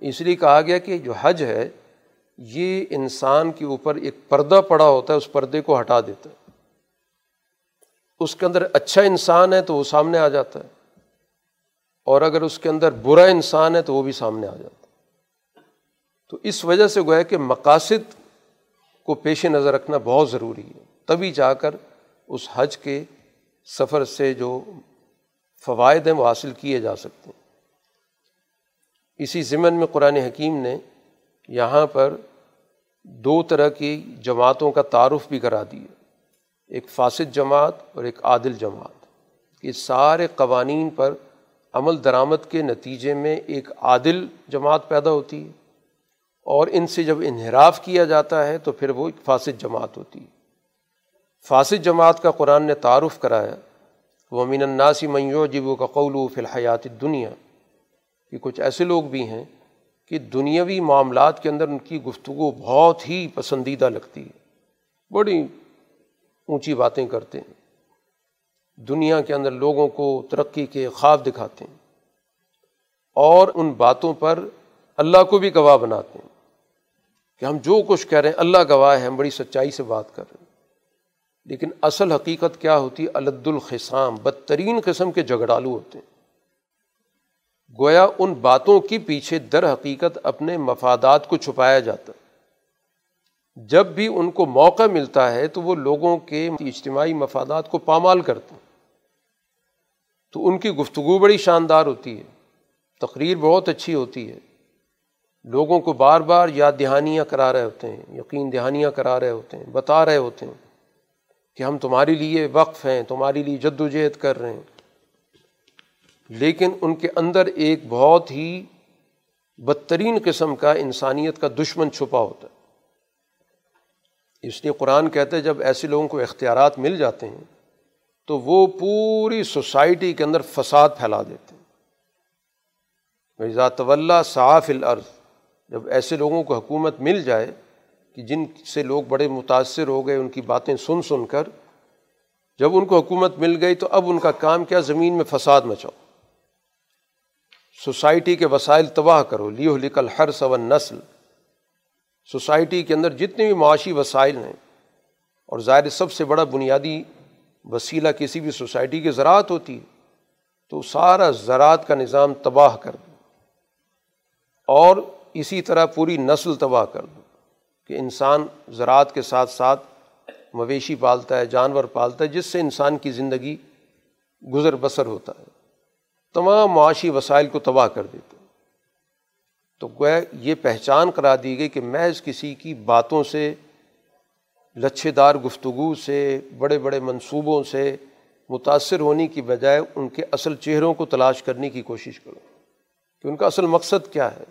اس لیے کہا گیا کہ جو حج ہے، یہ انسان کے اوپر ایک پردہ پڑا ہوتا ہے، اس پردے کو ہٹا دیتا ہے۔ اس کے اندر اچھا انسان ہے تو وہ سامنے آ جاتا ہے، اور اگر اس کے اندر برا انسان ہے تو وہ بھی سامنے آ جاتا ہے۔ تو اس وجہ سے گویا کہ مقاصد کو پیش نظر رکھنا بہت ضروری ہے۔ تبھی جا کر اس حج کے سفر سے جو فوائد ہیں وہ حاصل کیے جا سکتے ہیں۔ اسی ضمن میں قرآن حکیم نے یہاں پر دو طرح کی جماعتوں کا تعارف بھی کرا دیا۔ ایک فاسد جماعت اور ایک عادل جماعت۔ یہ سارے قوانین پر عمل درآمد کے نتیجے میں ایک عادل جماعت پیدا ہوتی ہے۔ اور ان سے جب انحراف کیا جاتا ہے تو پھر وہ ایک فاسد جماعت ہوتی ہے۔ فاسد جماعت کا قرآن نے تعارف کرایا۔ وہ امین الناسی میو جب کا قول فی الحیات دنیا کہ کچھ ایسے لوگ بھی ہیں کہ دنیاوی معاملات کے اندر ان کی گفتگو بہت ہی پسندیدہ لگتی ہے۔ بڑی اونچی باتیں کرتے ہیں۔ دنیا کے اندر لوگوں کو ترقی کے خواب دکھاتے ہیں۔ اور ان باتوں پر اللہ کو بھی گواہ بناتے ہیں۔ کہ ہم جو کچھ کہہ رہے ہیں، اللہ گواہ ہے ہم بڑی سچائی سے بات کر رہے ہیں۔ لیکن اصل حقیقت کیا ہوتی؟ ہے الد الخسام بدترین قسم کے جھگڑالو ہوتے ہیں۔ گویا ان باتوں کے پیچھے در حقیقت اپنے مفادات کو چھپایا جاتا ہے۔ جب بھی ان کو موقع ملتا ہے تو وہ لوگوں کے اجتماعی مفادات کو پامال کرتے ہیں۔ تو ان کی گفتگو بڑی شاندار ہوتی ہے۔ تقریر بہت اچھی ہوتی ہے۔ لوگوں کو بار بار یاد دہانیاں کرا رہے ہوتے ہیں، یقین دہانیاں کرا رہے ہوتے ہیں، بتا رہے ہوتے ہیں کہ ہم تمہارے لیے وقف ہیں، تمہارے لیے جد و جہد کر رہے ہیں۔ لیکن ان کے اندر ایک بہت ہی بدترین قسم کا انسانیت کا دشمن چھپا ہوتا ہے۔ اس لیے قرآن کہتے جب ایسے لوگوں کو اختیارات مل جاتے ہیں، تو وہ پوری سوسائٹی کے اندر فساد پھیلا دیتے ہیں۔ ذات طلّہ صاف العرض جب ایسے لوگوں کو حکومت مل جائے کہ جن سے لوگ بڑے متاثر ہو گئے، ان کی باتیں سن سن کر، جب ان کو حکومت مل گئی تو اب ان کا کام کیا؟ زمین میں فساد مچاؤ۔ سوسائٹی کے وسائل تباہ کرو۔ لیو لکل ہر سون نسل سوسائٹی کے اندر جتنے بھی معاشی وسائل ہیں، اور ظاہر سب سے بڑا بنیادی وسیلہ کسی بھی سوسائٹی کی زراعت ہوتی ہے، تو سارا زراعت کا نظام تباہ کر دو۔ اور اسی طرح پوری نسل تباہ کر دو کہ انسان زراعت کے ساتھ ساتھ مویشی پالتا ہے، جانور پالتا ہے، جس سے انسان کی زندگی گزر بسر ہوتا ہے۔ تمام معاشی وسائل کو تباہ کر دیتے تو گویا یہ پہچان کرا دی گئی کہ محض کسی کی باتوں سے لچھے دار گفتگو سے، بڑے بڑے منصوبوں سے متاثر ہونے کی بجائے ان کے اصل چہروں کو تلاش کرنے کی کوشش کرو کہ ان کا اصل مقصد کیا ہے؟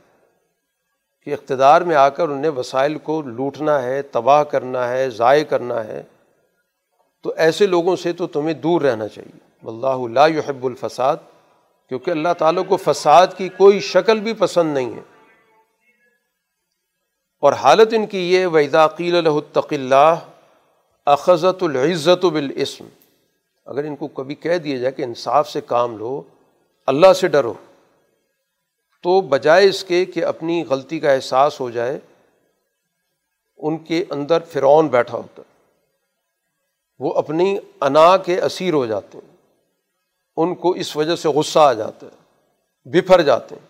کہ اقتدار میں آ کر انہیں وسائل کو لوٹنا ہے، تباہ کرنا ہے، ضائع کرنا ہے، تو ایسے لوگوں سے تو تمہیں دور رہنا چاہیے۔ اللہ لا يحب الفساد، کیونکہ اللہ تعالیٰ کو فساد کی کوئی شکل بھی پسند نہیں ہے۔ اور حالت ان کی یہ ویدا قیل الحتق اللہ اخذت العزت بالاسم اگر ان کو کبھی کہہ دیا جائے کہ انصاف سے کام لو، اللہ سے ڈرو۔ تو بجائے اس کے کہ اپنی غلطی کا احساس ہو جائے، ان کے اندر فرعون بیٹھا ہوتا ہے۔ وہ اپنی انا کے اسیر ہو جاتے ہیں۔ ان کو اس وجہ سے غصہ آ جاتا ہے بفر جاتے ہیں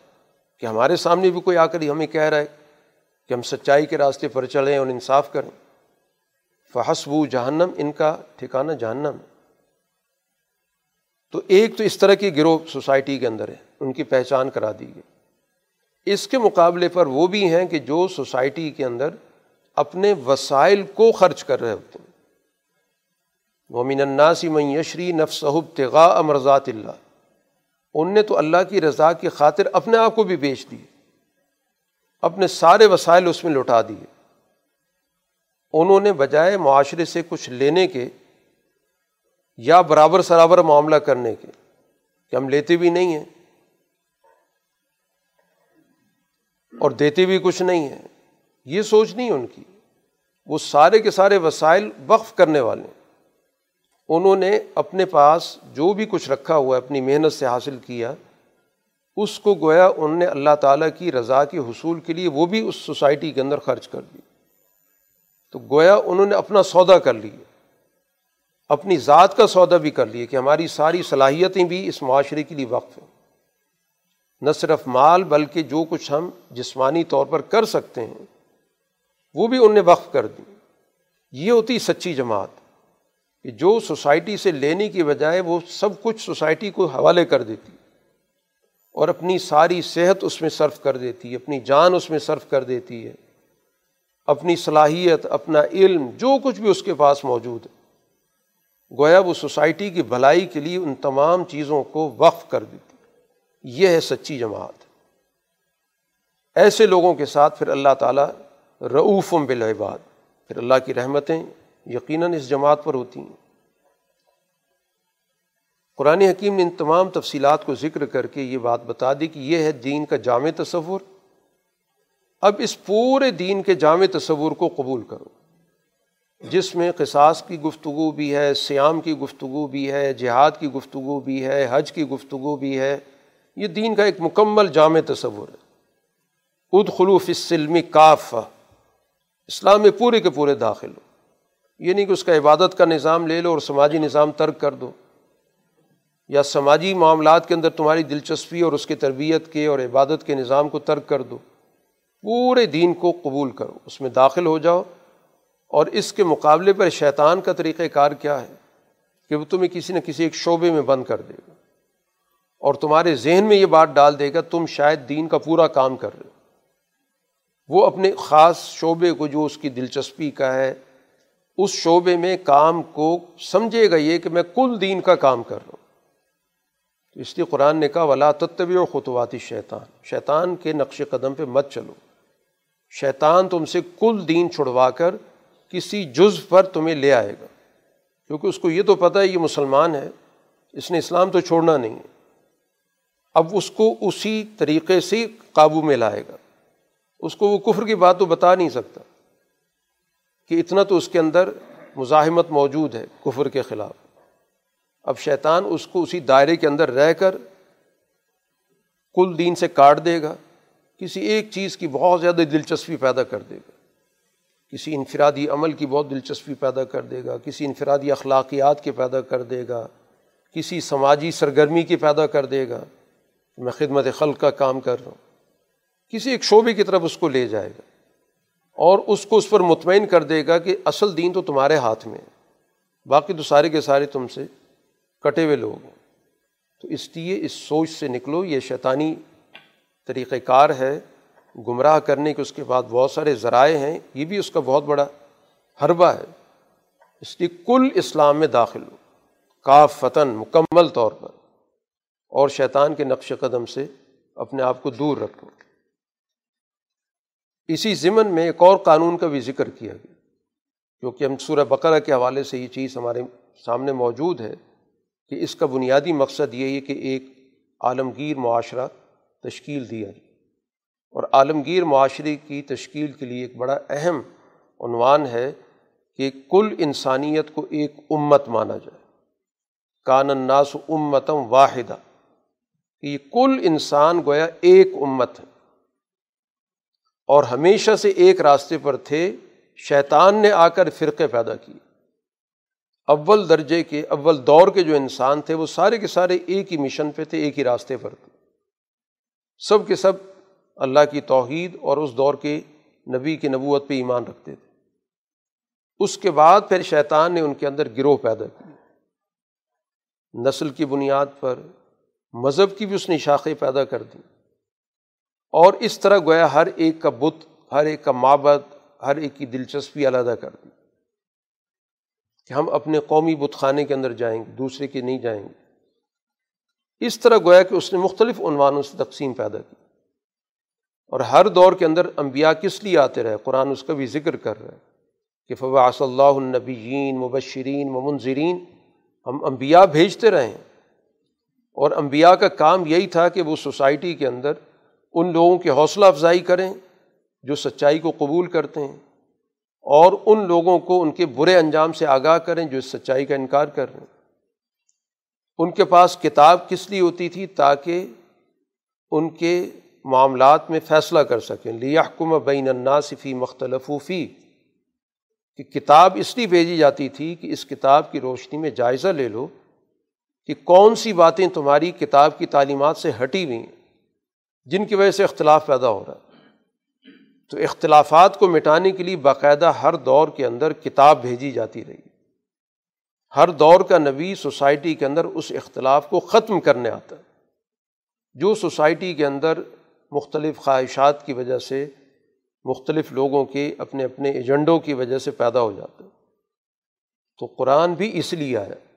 کہ ہمارے سامنے بھی کوئی آ کر ہمیں کہہ رہا ہے کہ ہم سچائی کے راستے پر چلیں اور انصاف کریں۔ فحسب جہنم، ان کا ٹھکانا جہنم تو ایک تو اس طرح کی گروہ سوسائٹی کے اندر ہے، ان کی پہچان کرا دی گئی۔ اس کے مقابلے پر وہ بھی ہیں کہ جو سوسائٹی کے اندر اپنے وسائل کو خرچ کر رہے ہوتے ہیں۔ ومن الناسی من یشری نفسحب تغا امرضات اللہ ان نے تو اللہ کی رضا کی خاطر اپنے آپ کو بھی بیچ دیے اپنے سارے وسائل اس میں لوٹا دیے۔ انہوں نے بجائے معاشرے سے کچھ لینے کے یا برابر سرابر معاملہ کرنے کے، کہ ہم لیتے بھی نہیں ہیں۔ اور دیتے بھی کچھ نہیں ہیں۔ یہ سوچ نہیں ان کی۔ وہ سارے کے سارے وسائل وقف کرنے والے ہیں۔ انہوں نے اپنے پاس جو بھی کچھ رکھا ہوا ہے، اپنی محنت سے حاصل کیا، اس کو گویا ان نے اللہ تعالیٰ کی رضا کے حصول کے لیے وہ بھی اس سوسائٹی کے اندر خرچ کر دی تو گویا انہوں نے اپنا سودا کر لیا۔ اپنی ذات کا سودا بھی کر لیا کہ ہماری ساری صلاحیتیں بھی اس معاشرے کے لیے وقف ہیں۔ نہ صرف مال بلکہ جو کچھ ہم جسمانی طور پر کر سکتے ہیں، وہ بھی ان نے وقف کر دی یہ ہوتی سچی جماعت کہ جو سوسائٹی سے لینے کی بجائے وہ سب کچھ سوسائٹی کو حوالے کر دیتی، اور اپنی ساری صحت اس میں صرف کر دیتی ہے اپنی جان اس میں صرف کر دیتی ہے۔ اپنی صلاحیت، اپنا علم، جو کچھ بھی اس کے پاس موجود ہے۔ گویا وہ سوسائٹی کی بھلائی کے لیے ان تمام چیزوں کو وقف کر دیتی۔ یہ ہے سچی جماعت۔ ایسے لوگوں کے ساتھ پھر اللہ تعالیٰ رعوفم بالعباد، پھر اللہ کی رحمتیں یقیناً اس جماعت پر ہوتی ہیں۔ قرآن حکیم نے ان تمام تفصیلات کو ذکر کر کے یہ بات بتا دی کہ یہ ہے دین کا جامع تصور۔ اب اس پورے دین کے جامع تصور کو قبول کرو۔ جس میں قصاص کی گفتگو بھی ہے سیام کی گفتگو بھی ہے، جہاد کی گفتگو بھی ہے، حج کی گفتگو بھی ہے یہ دین کا ایک مکمل جامع تصور ہے۔ اد خلوف اسلمی کاف اسلام میں پورے کے پورے داخل ہو۔ یہ نہیں کہ اس کا عبادت کا نظام لے لو اور سماجی نظام ترک کر دو۔ یا سماجی معاملات کے اندر تمہاری دلچسپی اور اس کی تربیت کے اور عبادت کے نظام کو ترک کر دو۔ پورے دین کو قبول کرو۔ اس میں داخل ہو جاؤ۔ اور اس کے مقابلے پر شیطان کا طریقۂ کار کیا ہے کہ وہ تمہیں کسی نہ کسی ایک شعبے میں بند کر دے گا۔ اور تمہارے ذہن میں یہ بات ڈال دے گا، تم شاید دین کا پورا کام کر رہے ہو۔ وہ اپنے خاص شعبے کو جو اس کی دلچسپی کا ہے، اس شعبے میں کام کو سمجھے گا یہ کہ میں کل دین کا کام کر رہا ہوں۔ تو اس لیے قرآن نے کہا، ولا تتوی و خطواتی شیطان شیطان کے نقش قدم پہ مت چلو۔ شیطان تم سے کل دین چھڑوا کر کسی جز پر تمہیں لے آئے گا۔ کیونکہ اس کو یہ تو پتہ ہے، یہ مسلمان ہے، اس نے اسلام تو چھوڑنا نہیں ہے۔ اب اس کو اسی طریقے سے قابو میں لائے گا۔ اس کو وہ کفر کی بات تو بتا نہیں سکتا کہ اتنا تو اس کے اندر مزاحمت موجود ہے کفر کے خلاف۔ اب شیطان اس کو اسی دائرے کے اندر رہ کر کل دین سے کاٹ دے گا، کسی ایک چیز کی بہت زیادہ دلچسپی پیدا کر دے گا۔ کسی انفرادی عمل کی بہت دلچسپی پیدا کر دے گا، کسی انفرادی اخلاقیات کے پیدا کر دے گا، کسی سماجی سرگرمی کی پیدا کر دے گا۔ میں خدمت خلق کا کام کر رہا ہوں۔ کسی ایک شعبے کی طرف اس کو لے جائے گا اور اس کو اس پر مطمئن کر دے گا کہ اصل دین تو تمہارے ہاتھ میں ہے۔ باقی تو سارے کے سارے تم سے کٹے ہوئے لوگ ہیں۔ تو اس لیے اس سوچ سے نکلو، یہ شیطانی طریقۂ کار ہے۔ گمراہ کرنے کے اس کے بعد بہت سارے ذرائع ہیں۔ یہ بھی اس کا بہت بڑا حربہ ہے۔ اس لیے کل اسلام میں داخل ہو۔ کاف فتن مکمل طور پر۔ اور شیطان کے نقش قدم سے اپنے آپ کو دور رکھو۔ اسی ضمن میں ایک اور قانون کا بھی ذکر کیا گیا کیونکہ ہم سورہ بقرہ کے حوالے سے یہ چیز ہمارے سامنے موجود ہے کہ اس کا بنیادی مقصد یہ ہے کہ ایک عالمگیر معاشرہ تشکیل دیا جائے۔ اور عالمگیر معاشرے کی تشکیل کے لیے ایک بڑا اہم عنوان ہے کہ کل انسانیت کو ایک امت مانا جائے۔ کان الناس امتم واحدہ۔ کہ یہ کل انسان گویا ایک امت ہے۔ اور ہمیشہ سے ایک راستے پر تھے، شیطان نے آ کر فرقے پیدا کیے۔ اول درجے کے، اول دور کے جو انسان تھے، وہ سارے کے سارے ایک ہی مشن پہ تھے، ایک ہی راستے پر تھے۔ سب کے سب اللہ کی توحید اور اس دور کے نبی کی نبوت پہ ایمان رکھتے تھے۔ اس کے بعد پھر شیطان نے ان کے اندر گروہ پیدا کی نسل کی بنیاد پر مذہب کی بھی اس نے شاخیں پیدا کر دی اور اس طرح گویا ہر ایک کا بت، ہر ایک کا مابت ہر ایک کی دلچسپی علیحدہ کر دی۔ کہ ہم اپنے قومی بت خانے کے اندر جائیں گے، دوسرے کے نہیں جائیں گے۔ اس طرح گویا کہ اس نے مختلف عنوانوں سے تقسیم پیدا کی۔ اور ہر دور کے اندر انبیاء کس لیے آتے رہے؟ قرآن اس کا بھی ذکر کر رہا ہے کہ فوا صلی اللہ النبیین مبشرین و منظرین ہم انبیاء بھیجتے رہے ہیں۔ اور انبیاء کا کام یہی تھا کہ وہ سوسائٹی کے اندر ان لوگوں کی حوصلہ افزائی کریں جو سچائی کو قبول کرتے ہیں اور ان لوگوں کو ان کے برے انجام سے آگاہ کریں جو اس سچائی کا انکار کر رہے ہیں۔ ان کے پاس کتاب کس لیے ہوتی تھی؟ تاکہ ان کے معاملات میں فیصلہ کر سکیں۔ لیاحکم بین الناصفی مختلف فی کہ کتاب اس لیے بھیجی جاتی تھی کہ اس کتاب کی روشنی میں جائزہ لے لو کہ کون سی باتیں تمہاری کتاب کی تعلیمات سے ہٹی ہوئی ہیں، جن کی وجہ سے اختلاف پیدا ہو رہا ہے۔ تو اختلافات کو مٹانے کے لیے باقاعدہ ہر دور کے اندر کتاب بھیجی جاتی رہی۔ ہر دور کا نبی سوسائٹی کے اندر اس اختلاف کو ختم کرنے آتا ہے۔ جو سوسائٹی کے اندر مختلف خواہشات کی وجہ سے، مختلف لوگوں کے اپنے اپنے ایجنڈوں کی وجہ سے پیدا ہو جاتا ہے۔ تو قرآن بھی اس لیے آیا۔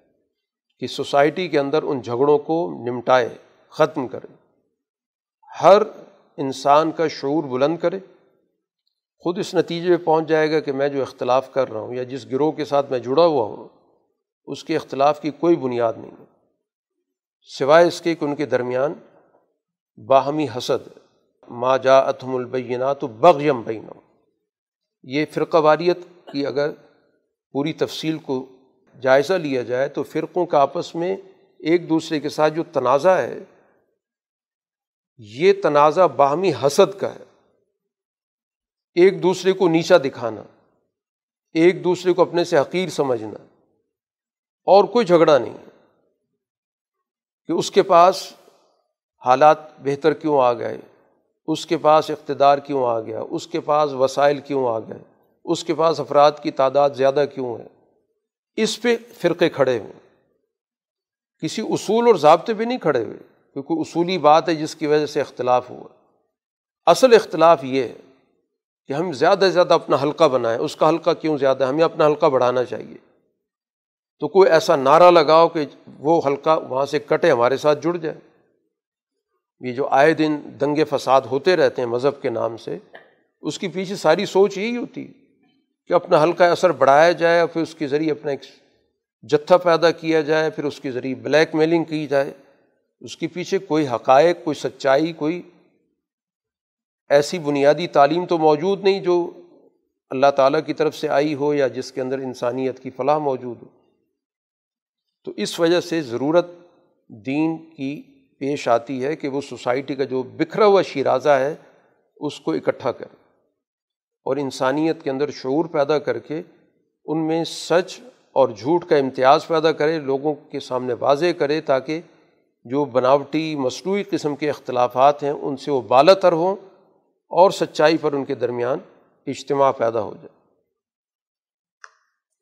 کہ سوسائٹی کے اندر ان جھگڑوں کو نمٹائے، ختم کرے۔ ہر انسان کا شعور بلند کرے۔ خود اس نتیجے پہ پہنچ جائے گا کہ میں جو اختلاف کر رہا ہوں یا جس گروہ کے ساتھ میں جڑا ہوا ہوں، اس کے اختلاف کی کوئی بنیاد نہیں ہے۔ سوائے اس کے کہ ان کے درمیان باہمی حسد، ما جا اتم البینات تو بغیم بین یہ فرقہ واریت کی اگر پوری تفصیل کو جائزہ لیا جائے تو فرقوں کا آپس میں ایک دوسرے کے ساتھ جو تنازع ہے، یہ تنازع باہمی حسد کا ہے۔ ایک دوسرے کو نیچا دکھانا، ایک دوسرے کو اپنے سے حقیر سمجھنا، اور کوئی جھگڑا نہیں کہ اس کے پاس حالات بہتر کیوں آ گئے، اس کے پاس اقتدار کیوں آ گیا، اس کے پاس وسائل کیوں آ گئے، اس کے پاس افراد کی تعداد زیادہ کیوں ہے۔ اس پہ فرقے کھڑے ہوئے کسی اصول اور ضابطے پہ نہیں کھڑے ہوئے، کیونکہ اصولی بات ہے جس کی وجہ سے اختلاف ہوا۔ اصل اختلاف یہ ہے کہ ہم زیادہ سے زیادہ اپنا حلقہ بنائیں۔ اس کا حلقہ کیوں زیادہ ہے؟ ہمیں اپنا حلقہ بڑھانا چاہیے۔ تو کوئی ایسا نعرہ لگاؤ کہ وہ حلقہ وہاں سے کٹے، ہمارے ساتھ جڑ جائے۔ یہ جو آئے دن دنگے فساد ہوتے رہتے ہیں مذہب کے نام سے، اس کی پیچھے ساری سوچ یہی ہوتی ہے۔ کہ اپنا ہلکا اثر بڑھایا جائے اور پھر اس کے ذریعے اپنا ایک جتھا پیدا کیا جائے، پھر اس کے ذریعے بلیک میلنگ کی جائے۔ اس کے پیچھے کوئی حقائق، کوئی سچائی، کوئی ایسی بنیادی تعلیم تو موجود نہیں جو اللہ تعالیٰ کی طرف سے آئی ہو یا جس کے اندر انسانیت کی فلاح موجود ہو۔ تو اس وجہ سے ضرورت دین کی پیش آتی ہے کہ وہ سوسائٹی کا جو بکھرا ہوا شیرازہ ہے، اس کو اکٹھا کرے۔ اور انسانیت کے اندر شعور پیدا کر کے ان میں سچ اور جھوٹ کا امتیاز پیدا کرے، لوگوں کے سامنے واضح کرے تاکہ جو بناوٹی، مصنوعی قسم کے اختلافات ہیں، ان سے وہ بالا تر ہوں اور سچائی پر ان کے درمیان اجتماع پیدا ہو جائے۔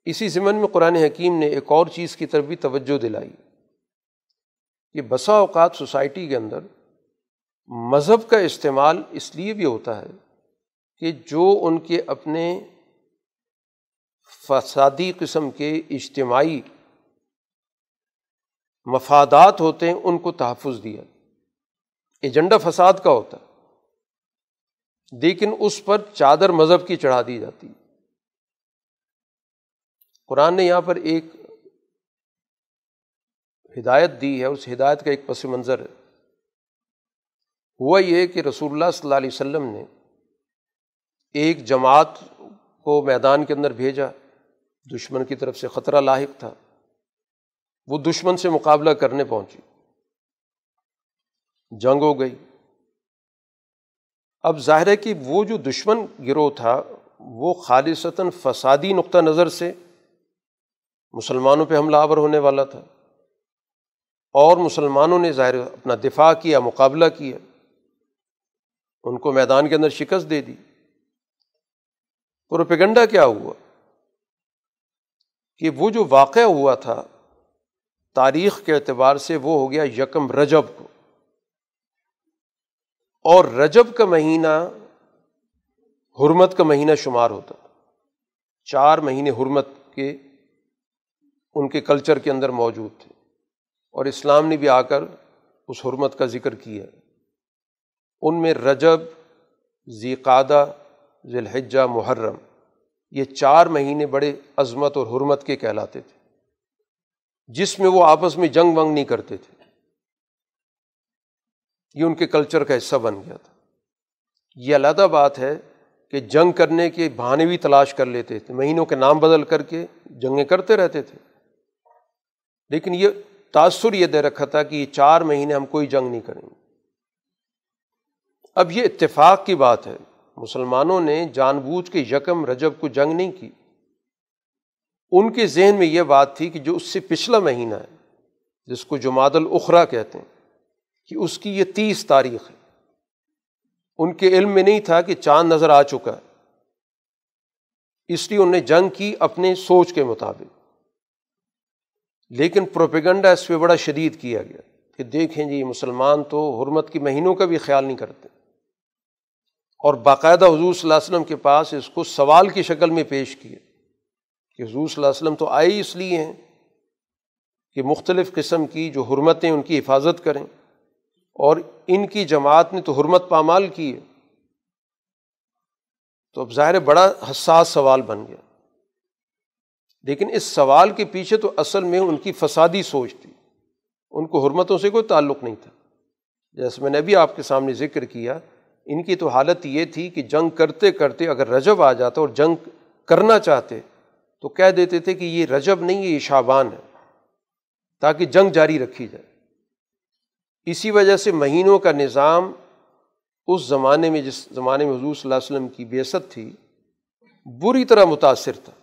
اسی ضمن میں قرآن حکیم نے ایک اور چیز کی طرف بھی توجہ دلائی کہ بسا اوقات سوسائٹی کے اندر مذہب کا استعمال اس لیے بھی ہوتا ہے کہ جو ان کے اپنے فسادی قسم کے اجتماعی مفادات ہوتے ہیں، ان کو تحفظ دیا۔ ایجنڈا فساد کا ہوتا ہے، لیکن اس پر چادر مذہب کی چڑھا دی جاتی قرآن نے یہاں پر ایک ہدایت دی ہے، اس ہدایت کا ایک پس منظر ہے۔ ہوا یہ کہ رسول اللہ صلی اللہ علیہ وسلم نے ایک جماعت کو میدان کے اندر بھیجا، دشمن کی طرف سے خطرہ لاحق تھا۔ وہ دشمن سے مقابلہ کرنے پہنچی۔ جنگ ہو گئی۔ اب ظاہر ہے کہ وہ جو دشمن گروہ تھا، وہ خالصتاً فسادی نقطہ نظر سے مسلمانوں پہ حملہ آور ہونے والا تھا۔ اور مسلمانوں نے ظاہر اپنا دفاع کیا، مقابلہ کیا۔ ان کو میدان کے اندر شکست دے دی۔ پروپیگنڈا کیا ہوا؟ کہ وہ جو واقعہ ہوا تھا، تاریخ کے اعتبار سے وہ ہو گیا یکم رجب کو۔ اور رجب کا مہینہ حرمت کا مہینہ شمار ہوتا چار مہینے حرمت کے ان کے کلچر کے اندر موجود تھے۔ اور اسلام نے بھی آ کر اس حرمت کا ذکر کیا۔ ان میں رجب، ذی قادہ ذی الحجہ محرم، یہ چار مہینے بڑے عظمت اور حرمت کے کہلاتے تھے۔ جس میں وہ آپس میں جنگ ونگ نہیں کرتے تھے۔ یہ ان کے کلچر کا حصہ بن گیا تھا۔ یہ علیحدہ بات ہے کہ جنگ کرنے کے بہانے بھی تلاش کر لیتے تھے، مہینوں کے نام بدل کر کے جنگیں کرتے رہتے تھے۔ لیکن یہ تأثر یہ دے رکھا تھا کہ یہ چار مہینے ہم کوئی جنگ نہیں کریں گے۔ اب یہ اتفاق کی بات ہے۔ مسلمانوں نے جان بوجھ کے یکم رجب کو جنگ نہیں کی۔ ان کے ذہن میں یہ بات تھی کہ جو اس سے پچھلا مہینہ ہے، جس کو جماعت الاخرا کہتے ہیں، کہ اس کی یہ تیس تاریخ ہے۔ ان کے علم میں نہیں تھا کہ چاند نظر آ چکا ہے۔ اس لیے انہوں نے جنگ کی اپنے سوچ کے مطابق۔ لیکن پروپیگنڈا اس پہ بڑا شدید کیا گیا کہ دیکھیں جی مسلمان تو حرمت کی مہینوں کا بھی خیال نہیں کرتے۔ اور باقاعدہ حضور صلی اللہ علیہ وسلم کے پاس اس کو سوال کی شکل میں پیش کیے کہ حضور صلی اللہ علیہ وسلم تو آئے ہی اس لیے ہیں کہ مختلف قسم کی جو حرمتیں ان کی حفاظت کریں اور ان کی جماعت نے تو حرمت پامال کی ہے۔ تو اب ظاہر بڑا حساس سوال بن گیا۔ لیکن اس سوال کے پیچھے تو اصل میں ان کی فسادی سوچ تھی۔ ان کو حرمتوں سے کوئی تعلق نہیں تھا۔ جیسے میں نے بھی آپ کے سامنے ذکر کیا ان کی تو حالت یہ تھی کہ جنگ کرتے کرتے اگر رجب آ جاتا اور جنگ کرنا چاہتے تو کہہ دیتے تھے کہ یہ رجب نہیں، یہ شابان ہے، تاکہ جنگ جاری رکھی جائے۔ اسی وجہ سے مہینوں کا نظام اس زمانے میں، جس زمانے میں حضور صلی اللہ علیہ وسلم کی بیست تھی، بری طرح متاثر تھا۔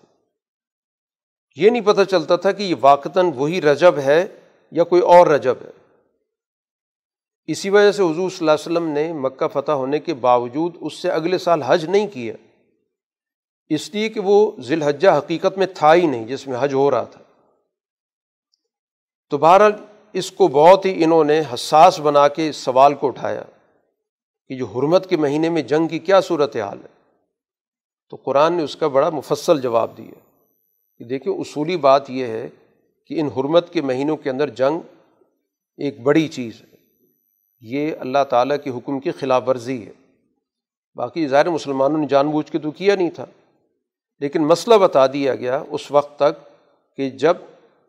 یہ نہیں پتہ چلتا تھا کہ یہ واقعتاً وہی رجب ہے یا کوئی اور رجب ہے۔ اسی وجہ سے حضور صلی اللہ علیہ وسلم نے مکہ فتح ہونے کے باوجود اس سے اگلے سال حج نہیں کیا اس لیے کہ وہ ذی الحجہ حقیقت میں تھا ہی نہیں جس میں حج ہو رہا تھا۔ تو بہرحال اس کو بہت ہی انہوں نے حساس بنا کے اس سوال کو اٹھایا کہ جو حرمت کے مہینے میں جنگ کی کیا صورت حال ہے؟ تو قرآن نے اس کا بڑا مفصل جواب دیا کہ دیکھیں اصولی بات یہ ہے کہ ان حرمت کے مہینوں کے اندر جنگ ایک بڑی چیز ہے۔ یہ اللہ تعالیٰ کے حکم کی خلاف ورزی ہے۔ باقی ظاہر مسلمانوں نے جان بوجھ کے تو کیا نہیں تھا۔ لیکن مسئلہ بتا دیا گیا اس وقت تک کہ جب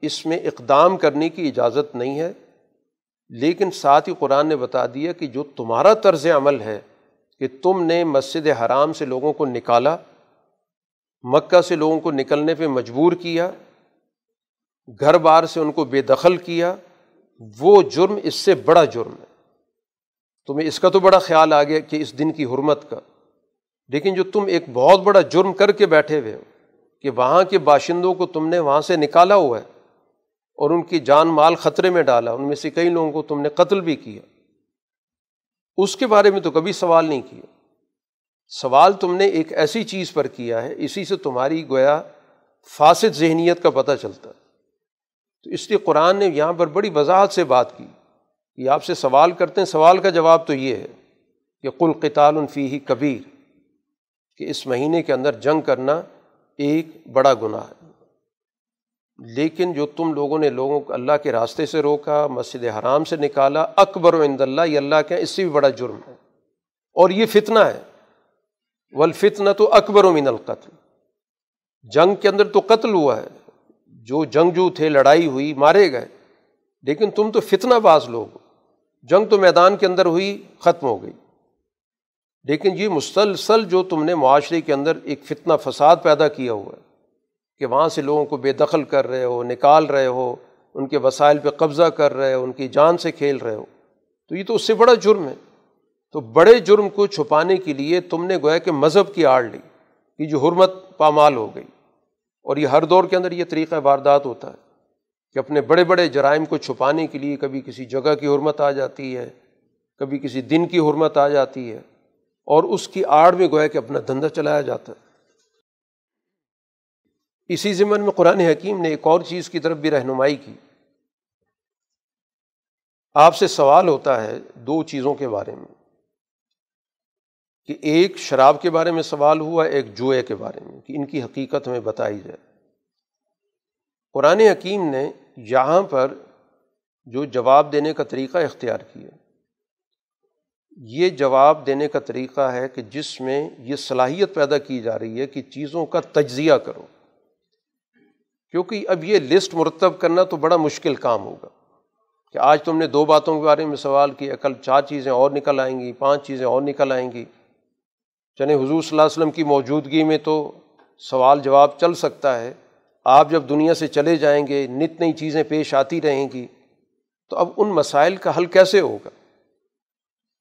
اس میں اقدام کرنے کی اجازت نہیں ہے، لیکن ساتھ ہی قرآن نے بتا دیا کہ جو تمہارا طرز عمل ہے کہ تم نے مسجد حرام سے لوگوں کو نکالا، مکہ سے لوگوں کو نکلنے پہ مجبور کیا، گھر بار سے ان کو بے دخل کیا، وہ جرم اس سے بڑا جرم ہے۔ تمہیں اس کا تو بڑا خیال آ گیا کہ اس دن کی حرمت کا۔ لیکن جو تم ایک بہت بڑا جرم کر کے بیٹھے ہوئے ہو کہ وہاں کے باشندوں کو تم نے وہاں سے نکالا ہوا ہے اور ان کی جان مال خطرے میں ڈالا، ان میں سے کئی لوگوں کو تم نے قتل بھی کیا۔ اس کے بارے میں تو کبھی سوال نہیں کیا۔ سوال تم نے ایک ایسی چیز پر کیا ہے، اسی سے تمہاری گویا فاسد ذہنیت کا پتہ چلتا۔ ہے تو اس لیے قرآن نے یہاں پر بڑی وضاحت سے بات کی۔ کہ آپ سے سوال کرتے ہیں۔ سوال کا جواب تو یہ ہے کہ کل قطال الفی ہی کبیر، کہ اس مہینے کے اندر جنگ کرنا ایک بڑا گناہ ہے۔ لیکن جو تم لوگوں نے لوگوں کو اللہ کے راستے سے روکا، مسجد حرام سے نکالا، اکبر و اند اللہ یہ اللہ کے اس سے بھی بڑا جرم ہے۔ اور یہ فتنہ ہے۔ ولفتنا تو اکبر و من القتل۔ جنگ کے اندر تو قتل ہوا ہے۔ جو جنگجو تھے، لڑائی ہوئی، مارے گئے۔ لیکن تم تو فتنہ باز لوگ ہو۔ جنگ تو میدان کے اندر ہوئی، ختم ہو گئی۔ لیکن یہ مسلسل جو تم نے معاشرے کے اندر ایک فتنہ فساد پیدا کیا ہوا ہے کہ وہاں سے لوگوں کو بے دخل کر رہے ہو، نکال رہے ہو، ان کے وسائل پہ قبضہ کر رہے ہو، ان کی جان سے کھیل رہے ہو۔ تو یہ تو اس سے بڑا جرم ہے۔ تو بڑے جرم کو چھپانے کے لیے تم نے گویا کہ مذہب کی آڑ لی کہ جو حرمت پامال ہو گئی۔ اور یہ ہر دور کے اندر یہ طریقہ واردات ہوتا ہے۔ کہ اپنے بڑے بڑے جرائم کو چھپانے کے لیے کبھی کسی جگہ کی حرمت آ جاتی ہے، کبھی کسی دن کی حرمت آ جاتی ہے، اور اس کی آڑ میں گویا کہ اپنا دھندا چلایا جاتا ہے۔ اسی ضمن میں قرآن حکیم نے ایک اور چیز کی طرف بھی رہنمائی کی۔ آپ سے سوال ہوتا ہے دو چیزوں کے بارے میں۔ کہ ایک شراب کے بارے میں سوال ہوا، ایک جوئے کے بارے میں، کہ ان کی حقیقت ہمیں بتائی جائے۔ قرآن حکیم نے یہاں پر جو جواب دینے کا طریقہ اختیار کیا یہ جواب دینے کا طریقہ ہے کہ جس میں یہ صلاحیت پیدا کی جا رہی ہے کہ چیزوں کا تجزیہ کرو۔ کیونکہ اب یہ لسٹ مرتب کرنا تو بڑا مشکل کام ہوگا۔ کہ آج تم نے دو باتوں کے بارے میں سوال کیا کل چار چیزیں اور نکل آئیں گی، پانچ چیزیں اور نکل آئیں گی۔ چنے حضور صلی اللہ علیہ وسلم کی موجودگی میں تو سوال جواب چل سکتا ہے۔ آپ جب دنیا سے چلے جائیں گے، نت نئی چیزیں پیش آتی رہیں گی، تو اب ان مسائل کا حل کیسے ہوگا؟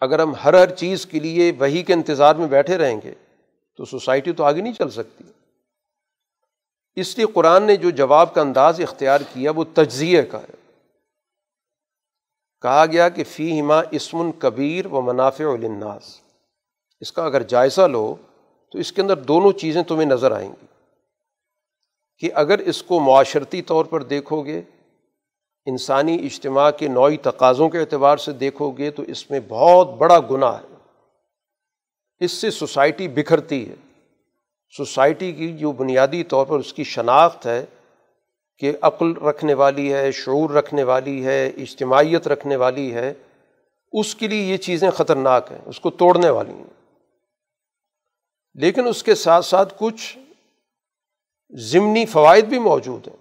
اگر ہم ہر ہر چیز کے لیے وہی کے انتظار میں بیٹھے رہیں گے، تو سوسائٹی تو آگے نہیں چل سکتی۔ اس لیے قرآن نے جو جواب کا انداز اختیار کیا، وہ تجزیے کا ہے۔ کہا گیا کہ فی ہما اسم کبیر و منافع الناس اس کا اگر جائزہ لو، تو اس کے اندر دونوں چیزیں تمہیں نظر آئیں گی۔ کہ اگر اس کو معاشرتی طور پر دیکھو گے، انسانی اجتماع کے نوعی تقاضوں کے اعتبار سے دیکھو گے تو اس میں بہت بڑا گناہ ہے۔ اس سے سوسائٹی بکھرتی ہے۔ سوسائٹی کی جو بنیادی طور پر اس کی شناخت ہے کہ عقل رکھنے والی ہے، شعور رکھنے والی ہے، اجتماعیت رکھنے والی ہے، اس کے لیے یہ چیزیں خطرناک ہیں، اس کو توڑنے والی ہیں۔ لیکن اس کے ساتھ ساتھ کچھ ضمنی فوائد بھی موجود ہیں۔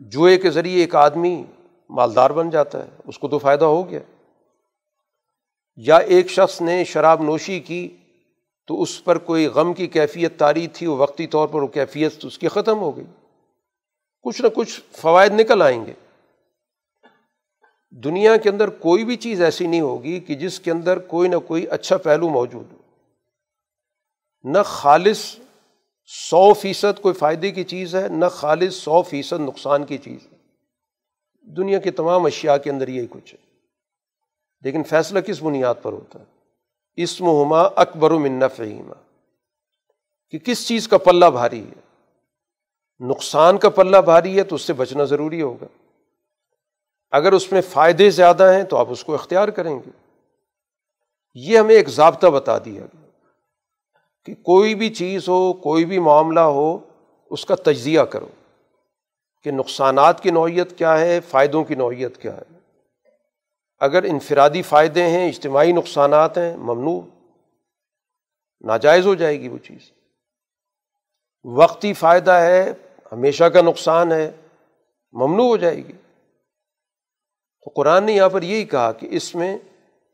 جوئے کے ذریعے ایک آدمی مالدار بن جاتا ہے، اس کو تو فائدہ ہو گیا۔ یا ایک شخص نے شراب نوشی کی تو اس پر کوئی غم کی کیفیت تاری تھی، وہ وقتی طور پر وہ کیفیت اس کی ختم ہو گئی۔ کچھ نہ کچھ فوائد نکل آئیں گے۔ دنیا کے اندر کوئی بھی چیز ایسی نہیں ہوگی کہ جس کے اندر کوئی نہ کوئی اچھا پہلو موجود ہو۔ نہ خالص سو فیصد کوئی فائدے کی چیز ہے، نہ خالص سو فیصد نقصان کی چیز ہے۔ دنیا کے تمام اشیاء کے اندر یہی کچھ ہے۔ لیکن فیصلہ کس بنیاد پر ہوتا ہے؟ اسم ہما اکبر و منف کہ کس چیز کا پلہ بھاری ہے؟ نقصان کا پلہ بھاری ہے تو اس سے بچنا ضروری ہوگا۔ اگر اس میں فائدے زیادہ ہیں تو آپ اس کو اختیار کریں گے۔ یہ ہمیں ایک ضابطہ بتا دیا گیا۔ کہ کوئی بھی چیز ہو، کوئی بھی معاملہ ہو، اس کا تجزیہ کرو کہ نقصانات کی نوعیت کیا ہے، فائدوں کی نوعیت کیا ہے۔ اگر انفرادی فائدے ہیں، اجتماعی نقصانات ہیں، ممنوع۔ ناجائز ہو جائے گی وہ چیز۔ وقتی فائدہ ہے، ہمیشہ کا نقصان ہے، ممنوع ہو جائے گی۔ تو قرآن نے یہاں پر یہی کہا کہ اس میں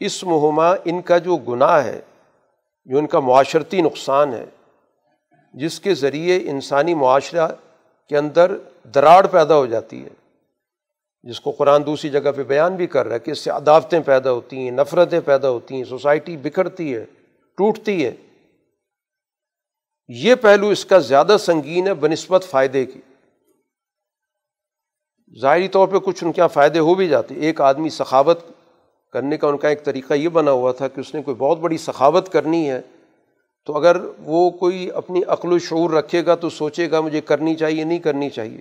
اس مہمہ، ان کا جو گناہ ہے جو ان کا معاشرتی نقصان ہے، جس کے ذریعے انسانی معاشرہ کے اندر دراڑ پیدا ہو جاتی ہے۔ جس کو قرآن دوسری جگہ پہ بیان بھی کر رہا ہے کہ اس سے عداوتیں پیدا ہوتی ہیں، نفرتیں پیدا ہوتی ہیں، سوسائٹی بکھرتی ہے، ٹوٹتی ہے۔ یہ پہلو اس کا زیادہ سنگین ہے بنسبت فائدے کی۔ ظاہری طور پہ کچھ ان کے یہاں فائدے ہو بھی جاتے ایک آدمی سخاوت کرنے کا ان کا ایک طریقہ یہ بنا ہوا تھا کہ اس نے کوئی بہت بڑی سخاوت کرنی ہے، تو اگر وہ کوئی اپنی عقل و شعور رکھے گا تو سوچے گا مجھے کرنی چاہیے، نہیں کرنی چاہیے۔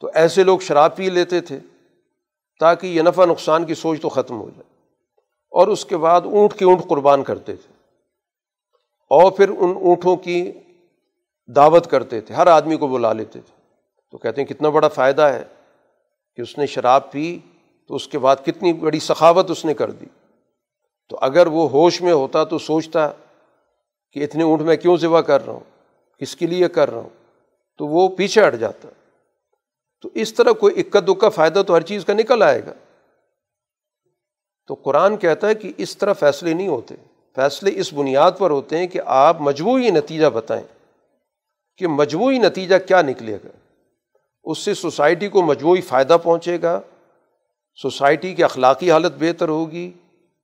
تو ایسے لوگ شراب پی لیتے تھے تاکہ یہ نفع نقصان کی سوچ تو ختم ہو جائے۔ اور اس کے بعد اونٹ کی اونٹ قربان کرتے تھے۔ اور پھر ان اونٹوں کی دعوت کرتے تھے، ہر آدمی کو بلا لیتے تھے۔ تو کہتے ہیں کتنا بڑا فائدہ ہے کہ اس نے شراب پی تو اس کے بعد کتنی بڑی سخاوت اس نے کر دی۔ تو اگر وہ ہوش میں ہوتا تو سوچتا کہ اتنے اونٹ میں کیوں ذبح کر رہا ہوں، کس کے لیے کر رہا ہوں؟ تو وہ پیچھے ہٹ جاتا۔ تو اس طرح کوئی اکا دکا فائدہ تو ہر چیز کا نکل آئے گا۔ تو قرآن کہتا ہے کہ اس طرح فیصلے نہیں ہوتے۔ فیصلے اس بنیاد پر ہوتے ہیں کہ آپ مجموعی نتیجہ بتائیں کہ مجموعی نتیجہ کیا نکلے گا۔ اس سے سوسائٹی کو مجموعی فائدہ پہنچے گا۔ سوسائٹی کی اخلاقی حالت بہتر ہوگی،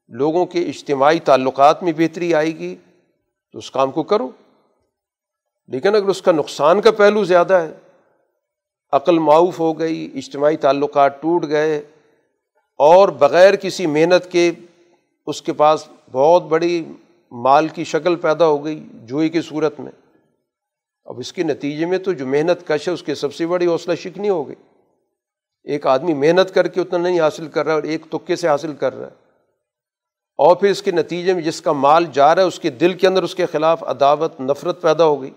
لوگوں کے اجتماعی تعلقات میں بہتری آئے گی، تو اس کام کو کرو۔ لیکن اگر اس کا نقصان کا پہلو زیادہ ہے، عقل معاف ہو گئی، اجتماعی تعلقات ٹوٹ گئے، اور بغیر کسی محنت کے اس کے پاس بہت بڑی مال کی شکل پیدا ہو گئی، جوئی کی صورت میں۔ اب اس کے نتیجے میں تو جو محنت کش ہے، اس کی سب سے بڑی حوصلہ شکنی ہو گئی۔ ایک آدمی محنت کر کے اتنا نہیں حاصل کر رہا اور ایک تکے سے حاصل کر رہا ہے۔ اور پھر اس کے نتیجے میں جس کا مال جا رہا ہے، اس کے دل کے اندر اس کے خلاف عداوت، نفرت پیدا ہو گئی۔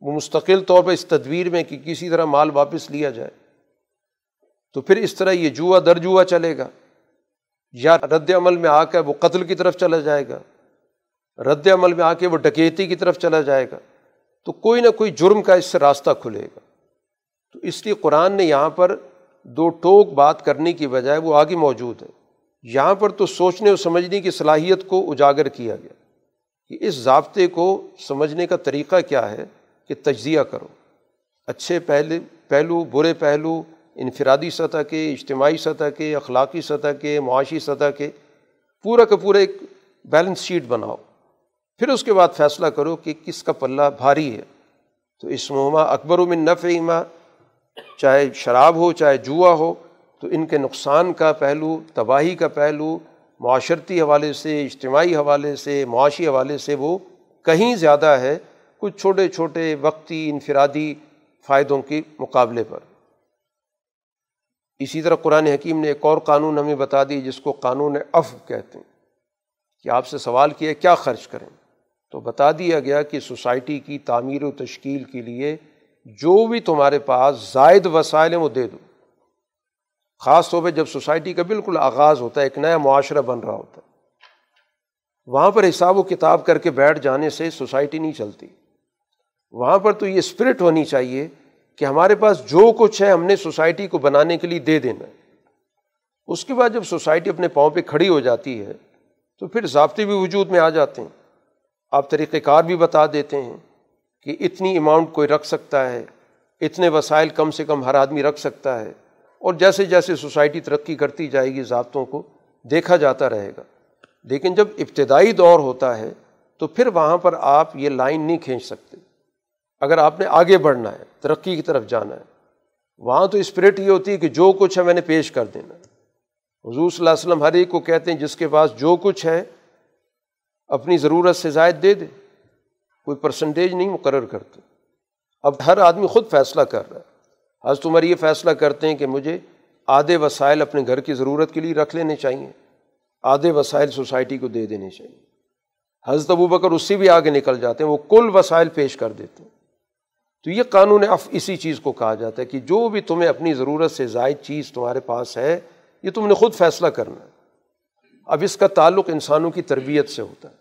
وہ مستقل طور پر اس تدبیر میں کہ کسی طرح مال واپس لیا جائے۔ تو پھر اس طرح یہ جوا در جوا چلے گا۔ یا رد عمل میں آ کر وہ قتل کی طرف چلا جائے گا۔ رد عمل میں آ کے وہ ڈکیتی کی طرف چلا جائے گا۔ تو کوئی نہ کوئی جرم کا اس سے راستہ کھلے گا۔ تو اس لیے قرآن نے یہاں پر دو ٹوک بات کرنے کی بجائے وہ آگے موجود ہے یہاں پر تو سوچنے اور سمجھنے کی صلاحیت کو اجاگر کیا گیا۔ کہ اس ضابطے کو سمجھنے کا طریقہ کیا ہے کہ تجزیہ کرو۔ اچھے پہلے پہلو، برے پہلو، انفرادی سطح کے، اجتماعی سطح کے، اخلاقی سطح کے، معاشی سطح کے، پورا کا پورا ایک بیلنس شیٹ بناؤ۔ پھر اس کے بعد فیصلہ کرو کہ کس کا پلہ بھاری ہے۔ تو اس مہما اکبر و من نفع چاہے شراب ہو، چاہے جوا ہو، تو ان کے نقصان کا پہلو، تباہی کا پہلو، معاشرتی حوالے سے، اجتماعی حوالے سے، معاشی حوالے سے وہ کہیں زیادہ ہے، کچھ چھوٹے چھوٹے وقتی انفرادی فائدوں کے مقابلے پر۔ اسی طرح قرآن حکیم نے ایک اور قانون ہمیں بتا دی، جس کو قانون اف کہتے ہیں۔ کہ آپ سے سوال کیا کیا خرچ کریں؟ تو بتا دیا گیا کہ سوسائٹی کی تعمیر و تشکیل کے لیے جو بھی تمہارے پاس زائد وسائل ہیں وہ دے دو۔ خاص طور پہ جب سوسائٹی کا بالکل آغاز ہوتا ہے، ایک نیا معاشرہ بن رہا ہوتا ہے۔ وہاں پر حساب و کتاب کر کے بیٹھ جانے سے سوسائٹی نہیں چلتی۔ وہاں پر تو یہ اسپرٹ ہونی چاہیے کہ ہمارے پاس جو کچھ ہے، ہم نے سوسائٹی کو بنانے کے لیے دے دینا اس کے بعد جب سوسائٹی اپنے پاؤں پہ کھڑی ہو جاتی ہے، تو پھر ضابطے بھی وجود میں آ جاتے ہیں۔ آپ طریقۂ کار بھی بتا دیتے ہیں۔ کہ اتنی اماؤنٹ کوئی رکھ سکتا ہے، اتنے وسائل کم سے کم ہر آدمی رکھ سکتا ہے۔ اور جیسے جیسے سوسائٹی ترقی کرتی جائے گی، ضابطوں کو دیکھا جاتا رہے گا۔ لیکن جب ابتدائی دور ہوتا ہے، تو پھر وہاں پر آپ یہ لائن نہیں کھینچ سکتے۔ اگر آپ نے آگے بڑھنا ہے، ترقی کی طرف جانا ہے، وہاں تو اسپرٹ یہ ہوتی ہے کہ جو کچھ ہے میں نے پیش کر دینا۔ حضور صلی اللہ علیہ وسلم ہر ایک کو کہتے ہیں، جس کے پاس جو کچھ ہے، اپنی ضرورت سے زائد دے دے۔ کوئی پرسنٹیج نہیں مقرر کرتے۔ اب ہر آدمی خود فیصلہ کر رہا ہے۔ حضرت عمر یہ فیصلہ کرتے ہیں کہ مجھے آدھے وسائل اپنے گھر کی ضرورت کے لیے رکھ لینے چاہئیں آدھے وسائل سوسائٹی کو دے دینے چاہیے۔ حضرت ابو بکر اس سے بھی آگے نکل جاتے ہیں، وہ کل وسائل پیش کر دیتے ہیں۔ تو یہ قانون اف اسی چیز کو کہا جاتا ہے کہ جو بھی تمہیں اپنی ضرورت سے زائد چیز تمہارے پاس ہے، یہ تم نے خود فیصلہ کرنا ہے۔ اب اس کا تعلق انسانوں کی تربیت سے ہوتا ہے۔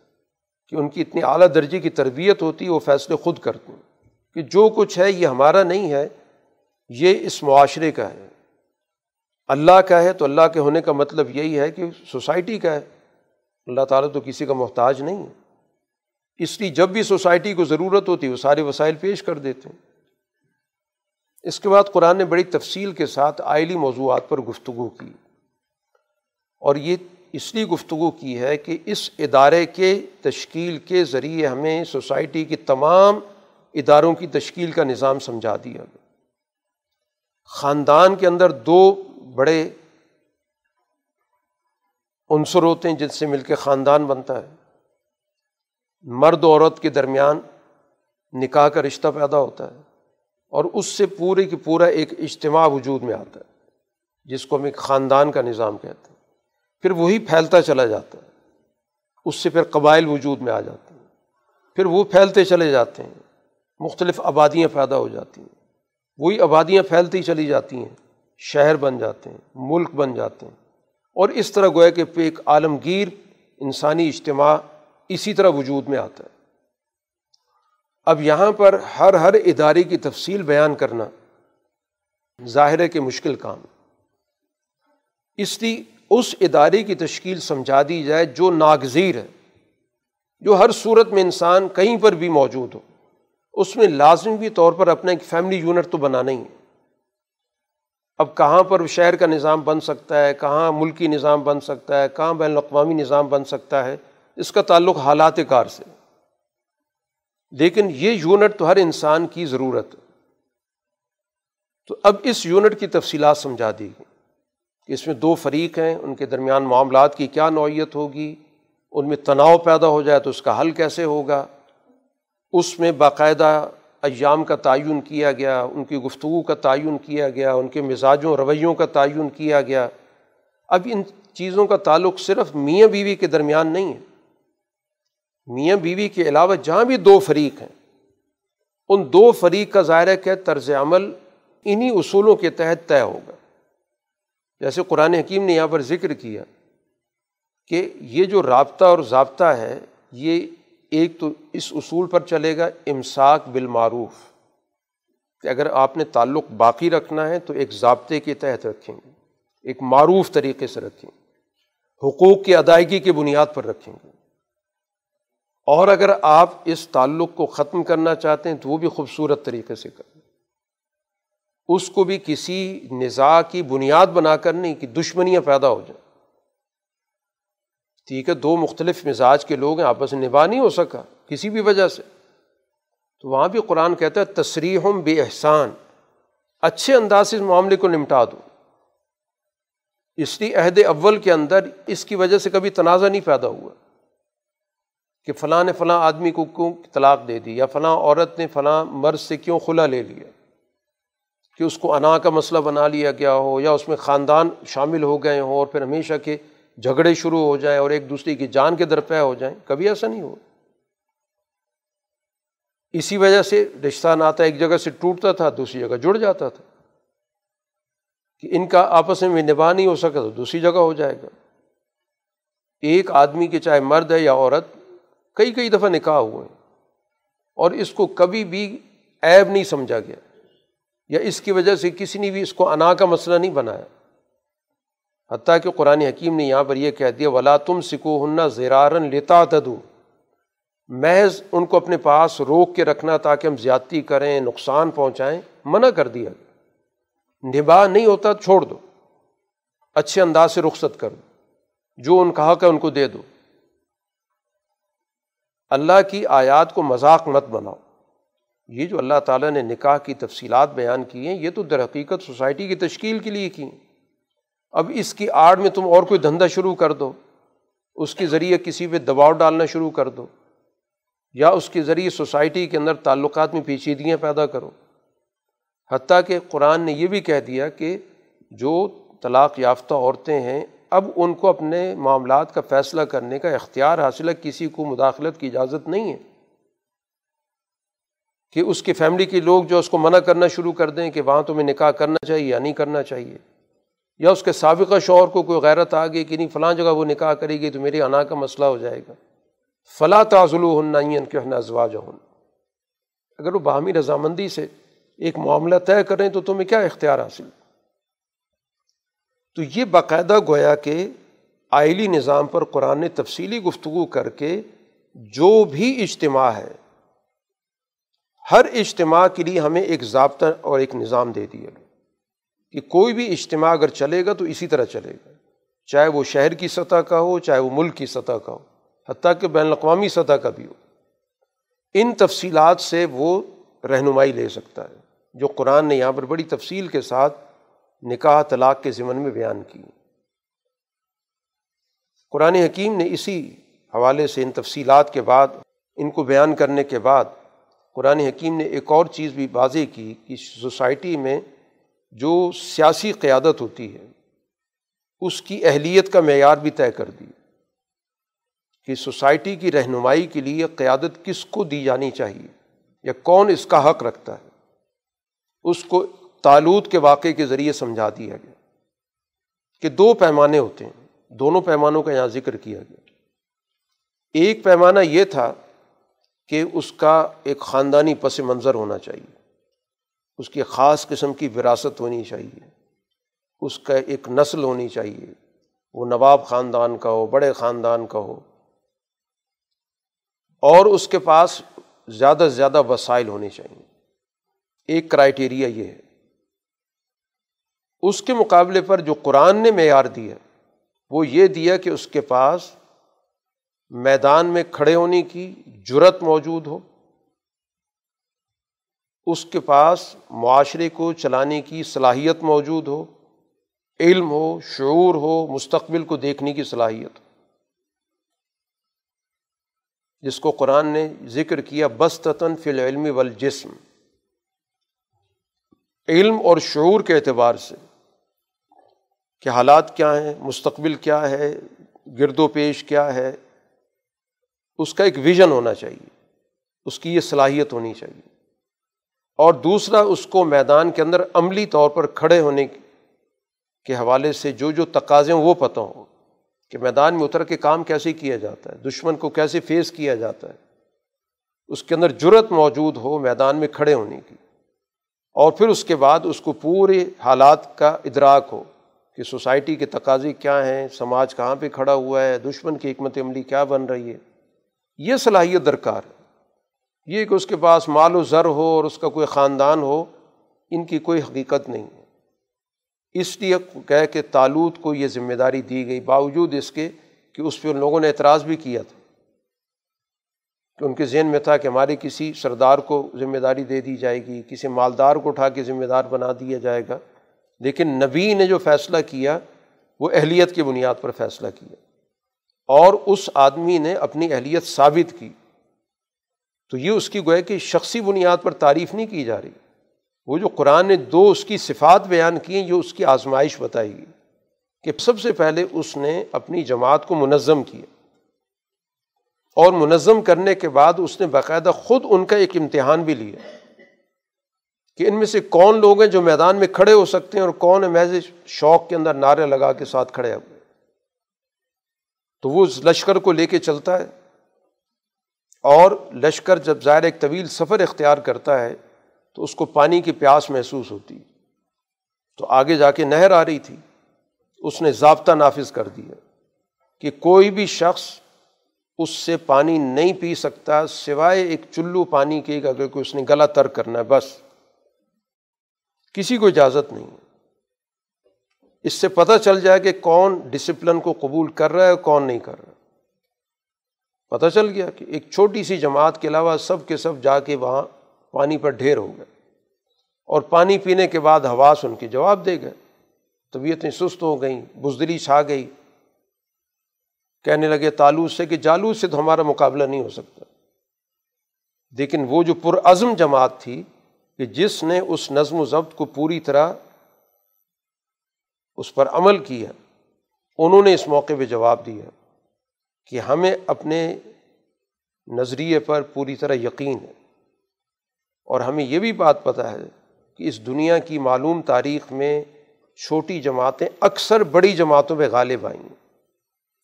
کہ ان کی اتنی اعلیٰ درجے کی تربیت ہوتی ہے وہ فیصلے خود کرتے ہیں کہ جو کچھ ہے یہ ہمارا نہیں ہے، یہ اس معاشرے کا ہے۔ اللہ کا ہے تو اللہ کے ہونے کا مطلب یہی ہے کہ سوسائٹی کا ہے۔ اللہ تعالیٰ تو کسی کا محتاج نہیں ہے۔ اس لیے جب بھی سوسائٹی کو ضرورت ہوتی ہے وہ سارے وسائل پیش کر دیتے ہیں۔ اس کے بعد قرآن نے بڑی تفصیل کے ساتھ آئلی موضوعات پر گفتگو کی۔ اور یہ اس لیے گفتگو کی ہے کہ اس ادارے کے تشکیل کے ذریعے ہمیں سوسائٹی کے تمام اداروں کی تشکیل کا نظام سمجھا دیا گیا۔ خاندان کے اندر دو بڑے عنصر ہوتے ہیں جن سے مل کے خاندان بنتا ہے۔ مرد و عورت کے درمیان نکاح کا رشتہ پیدا ہوتا ہے اور اس سے پورے کی پورا ایک اجتماع وجود میں آتا ہے، جس کو ہم ایک خاندان کا نظام کہتے ہیں۔ پھر وہی پھیلتا چلا جاتا ہے۔ اس سے پھر قبائل وجود میں آ جاتے ہیں۔ پھر وہ پھیلتے چلے جاتے ہیں۔ مختلف آبادیاں پیدا ہو جاتی ہیں۔ وہی آبادیاں پھیلتی چلی جاتی ہیں۔ شہر بن جاتے ہیں، ملک بن جاتے ہیں۔ اور اس طرح گویا کہ ایک عالمگیر انسانی اجتماع اسی طرح وجود میں آتا ہے۔ اب یہاں پر ہر ہر ادارے کی تفصیل بیان کرنا ظاہر ہے کہ مشکل کام اس لیے اس ادارے کی تشکیل سمجھا دی جائے جو ناگزیر ہے، جو ہر صورت میں انسان کہیں پر بھی موجود ہو۔ اس میں لازمی طور پر اپنا ایک فیملی یونٹ تو بنانا ہی ہے۔ اب کہاں پر شہر کا نظام بن سکتا ہے، کہاں ملکی نظام بن سکتا ہے، کہاں بین الاقوامی نظام بن سکتا ہے، اس کا تعلق حالات کار سے۔ لیکن یہ یونٹ تو ہر انسان کی ضرورت ہے۔ تو اب اس یونٹ کی تفصیلات سمجھا دی گئی۔ کہ اس میں دو فریق ہیں، ان کے درمیان معاملات کی کیا نوعیت ہوگی، ان میں تناؤ پیدا ہو جائے تو اس کا حل کیسے ہوگا؟ اس میں باقاعدہ ایام کا تعین کیا گیا، ان کی گفتگو کا تعین کیا گیا، ان کے مزاجوں رویوں کا تعین کیا گیا۔ اب ان چیزوں کا تعلق صرف میاں بیوی کے درمیان نہیں ہے۔ میاں بیوی کے علاوہ جہاں بھی دو فریق ہیں، ان دو فریق کا ظاہر ہے کہ طرز عمل انہیں اصولوں کے تحت طے ہوگا۔ جیسے قرآن حکیم نے یہاں پر ذکر کیا کہ یہ جو رابطہ اور ضابطہ ہے، یہ ایک تو اس اصول پر چلے گا، امساک بالمعروف۔ کہ اگر آپ نے تعلق باقی رکھنا ہے تو ایک ضابطے کے تحت رکھیں گے، ایک معروف طریقے سے رکھیں حقوق کی ادائیگی کی بنیاد پر رکھیں گے۔ اور اگر آپ اس تعلق کو ختم کرنا چاہتے ہیں تو وہ بھی خوبصورت طریقے سے کریں۔ اس کو بھی کسی نظا کی بنیاد بنا کر نہیں، کہ دشمنیاں پیدا ہو جائیں۔ ٹھیک ہے، دو مختلف مزاج کے لوگ ہیں، آپس میں نبھا نہیں ہو سکا کسی بھی وجہ سے۔ تو وہاں بھی قرآن کہتا ہے تصریح بے احسان اچھے انداز سے اس معاملے کو نمٹا دو۔ اس لیے عہد اول کے اندر اس کی وجہ سے کبھی تنازع نہیں پیدا ہوا کہ فلاں نے فلاں آدمی کو کیوں طلاق دے دی، یا فلاں عورت نے فلاں مرض سے کیوں کھلا لے لیا۔ کہ اس کو انا کا مسئلہ بنا لیا گیا ہو یا اس میں خاندان شامل ہو گئے ہوں اور پھر ہمیشہ کے جھگڑے شروع ہو جائیں اور ایک دوسرے کی جان کے درپے ہو جائیں، کبھی ایسا نہیں ہو اسی وجہ سے رشتہ ناتا ایک جگہ سے ٹوٹتا تھا، دوسری جگہ جڑ جاتا تھا۔ کہ ان کا آپس میں نباہ نہیں ہو سکا تو دوسری جگہ ہو جائے گا۔ ایک آدمی کے چاہے مرد ہے یا عورت، کئی کئی دفعہ نکاح ہوئے۔ ہیں اور اس کو کبھی بھی عیب نہیں سمجھا گیا۔ یا اس کی وجہ سے کسی نے بھی اس کو انا کا مسئلہ نہیں بنایا۔ حتیٰ کہ قرآن حکیم نے یہاں پر یہ کہہ دیا، ولا تم سکو ہننا زیرارن لیتا تدو محض ان کو اپنے پاس روک کے رکھنا تاکہ ہم زیادتی کریں، نقصان پہنچائیں، منع کر دیا۔ نباہ نہیں ہوتا چھوڑ دو۔ اچھے انداز سے رخصت کر دو۔ جو ان کہا کہ ان کو دے دو۔ اللہ کی آیات کو مذاق مت بناؤ۔ یہ جو اللہ تعالیٰ نے نکاح کی تفصیلات بیان کی ہیں، یہ تو در حقیقت سوسائٹی کی تشکیل کے لیے کی ہیں۔ اب اس کی آڑ میں تم اور کوئی دھندا شروع کر دو۔ اس کے ذریعے کسی پہ دباؤ ڈالنا شروع کر دو۔ یا اس کے ذریعے سوسائٹی کے اندر تعلقات میں پیچیدگیاں پیدا کرو۔ حتیٰ کہ قرآن نے یہ بھی کہہ دیا کہ جو طلاق یافتہ عورتیں ہیں، اب ان کو اپنے معاملات کا فیصلہ کرنے کا اختیار حاصل ہے، کسی کو مداخلت کی اجازت نہیں ہے۔ کہ اس کی فیملی کے لوگ جو اس کو منع کرنا شروع کر دیں کہ وہاں تمہیں نکاح کرنا چاہیے یا نہیں کرنا چاہیے، یا اس کے سابقہ شوہر کو کوئی غیرت آ گئی کہ نہیں، فلاں جگہ وہ نکاح کرے گی تو میری انا کا مسئلہ ہو جائے گا۔ فلاں تعزلو ہن کہ ازواج ہن اگر وہ باہمی رضامندی سے ایک معاملہ طے کریں تو تمہیں کیا اختیار حاصل؟ تو یہ باقاعدہ گویا کہ آئلی نظام پر قرآن نے تفصیلی گفتگو کر کے جو بھی اجتماع ہے ہر اجتماع کے لیے ہمیں ایک ضابطہ اور ایک نظام دے دیا گیا کہ کوئی بھی اجتماع اگر چلے گا تو اسی طرح چلے گا، چاہے وہ شہر کی سطح کا ہو، چاہے وہ ملک کی سطح کا ہو، حتیٰ کہ بین الاقوامی سطح کا بھی ہو۔ ان تفصیلات سے وہ رہنمائی لے سکتا ہے، جو قرآن نے یہاں پر بڑی تفصیل کے ساتھ نکاح طلاق کے ضمن میں بیان کی۔ قرآن حکیم نے اسی حوالے سے ان تفصیلات کے بعد، ان کو بیان کرنے کے بعد قرآن حکیم نے ایک اور چیز بھی واضح کی کہ سوسائٹی میں جو سیاسی قیادت ہوتی ہے، اس کی اہلیت کا معیار بھی طے کر دی کہ سوسائٹی کی رہنمائی کے لیے قیادت کس کو دی جانی چاہیے یا کون اس کا حق رکھتا ہے۔ اس کو تالود کے واقعے کے ذریعے سمجھا دیا گیا کہ دو پیمانے ہوتے ہیں، دونوں پیمانوں کا یہاں ذکر کیا گیا۔ ایک پیمانہ یہ تھا کہ اس کا ایک خاندانی پس منظر ہونا چاہیے۔ اس کی خاص قسم کی وراثت ہونی چاہیے۔ اس کا ایک نسل ہونی چاہیے۔ وہ نواب خاندان کا ہو، بڑے خاندان کا ہو۔ اور اس کے پاس زیادہ سے زیادہ وسائل ہونے چاہیے۔ ایک کرائٹیریا یہ ہے۔ اس کے مقابلے پر جو قرآن نے معیار دیا وہ یہ دیا کہ اس کے پاس میدان میں کھڑے ہونے کی جرت موجود ہو، اس کے پاس معاشرے کو چلانے کی صلاحیت موجود ہو، علم ہو، شعور ہو، مستقبل کو دیکھنے کی صلاحیت ہو۔ جس کو قرآن نے ذکر کیا بستتاً فی العلم والجسم۔ علم اور شعور کے اعتبار سے کہ حالات کیا ہیں، مستقبل کیا ہے، گرد و پیش کیا ہے اس کا ایک ویژن ہونا چاہیے، اس کی یہ صلاحیت ہونی چاہیے۔ اور دوسرا، اس کو میدان کے اندر عملی طور پر کھڑے ہونے کے حوالے سے جو جو تقاضے ہیں وہ پتہ ہوں کہ میدان میں اتر کے کام کیسے کیا جاتا ہے، دشمن کو کیسے فیس کیا جاتا ہے۔ اس کے اندر جرت موجود ہو میدان میں کھڑے ہونے کی۔ اور پھر اس کے بعد اس کو پورے حالات کا ادراک ہو کہ سوسائٹی کے تقاضے کیا ہیں، سماج کہاں پہ کھڑا ہوا ہے، دشمن کی حکمت عملی کیا بن رہی ہے۔ یہ صلاحیت درکار ہے۔ یہ کہ اس کے پاس مال و زر ہو اور اس کا کوئی خاندان ہو، ان کی کوئی حقیقت نہیں ہے۔ اس لیے کہہ کہ تالوت کو یہ ذمہ داری دی گئی، باوجود اس کے کہ اس پہ ان لوگوں نے اعتراض بھی کیا تھا۔ کہ ان کے ذہن میں تھا کہ ہمارے کسی سردار کو ذمہ داری دے دی جائے گی، کسی مالدار کو اٹھا کے ذمہ دار بنا دیا جائے گا۔ لیکن نبی نے جو فیصلہ کیا، وہ اہلیت کی بنیاد پر فیصلہ کیا۔ اور اس آدمی نے اپنی اہلیت ثابت کی۔ تو یہ اس کی گویا کہ شخصی بنیاد پر تعریف نہیں کی جا رہی۔ وہ جو قرآن نے دو اس کی صفات بیان کی ہیں، یہ اس کی آزمائش بتائی گئی کہ سب سے پہلے اس نے اپنی جماعت کو منظم کیا۔ اور منظم کرنے کے بعد اس نے باقاعدہ خود ان کا ایک امتحان بھی لیا کہ ان میں سے کون لوگ ہیں جو میدان میں کھڑے ہو سکتے ہیں اور کون ہے محض شوق کے اندر نعرے لگا کے ساتھ کھڑے ہوئے تو وہ اس لشکر کو لے کے چلتا ہے اور لشکر جب ظاہر ایک طویل سفر اختیار کرتا ہے تو اس کو پانی کی پیاس محسوس ہوتی تو آگے جا کے نہر آ رہی تھی۔ اس نے ضابطہ نافذ کر دیا کہ کوئی بھی شخص اس سے پانی نہیں پی سکتا سوائے ایک چلو پانی کے، اگر کوئی اس نے گلا تر کرنا ہے، بس۔ کسی کو اجازت نہیں۔ اس سے پتہ چل جائے کہ کون ڈسپلن کو قبول کر رہا ہے کون نہیں کر رہا پتہ چل گیا کہ ایک چھوٹی سی جماعت کے علاوہ سب کے سب جا کے وہاں پانی پر ڈھیر ہو گئے اور پانی پینے کے بعد حواس ان کے جواب دے گئے۔ طبیعتیں سست ہو گئیں، بزدلی چھا گئی۔ کہنے لگے تالوس سے کہ جالوس سے تو ہمارا مقابلہ نہیں ہو سکتا۔ لیکن وہ جو پرعزم جماعت تھی کہ جس نے اس نظم و ضبط کو پوری طرح اس پر عمل کیا انہوں نے اس موقع پہ جواب دیا کہ ہمیں اپنے نظریے پر پوری طرح یقین ہے۔ اور ہمیں یہ بھی بات پتہ ہے کہ اس دنیا کی معلوم تاریخ میں چھوٹی جماعتیں اکثر بڑی جماعتوں پہ غالب آئیں۔ گی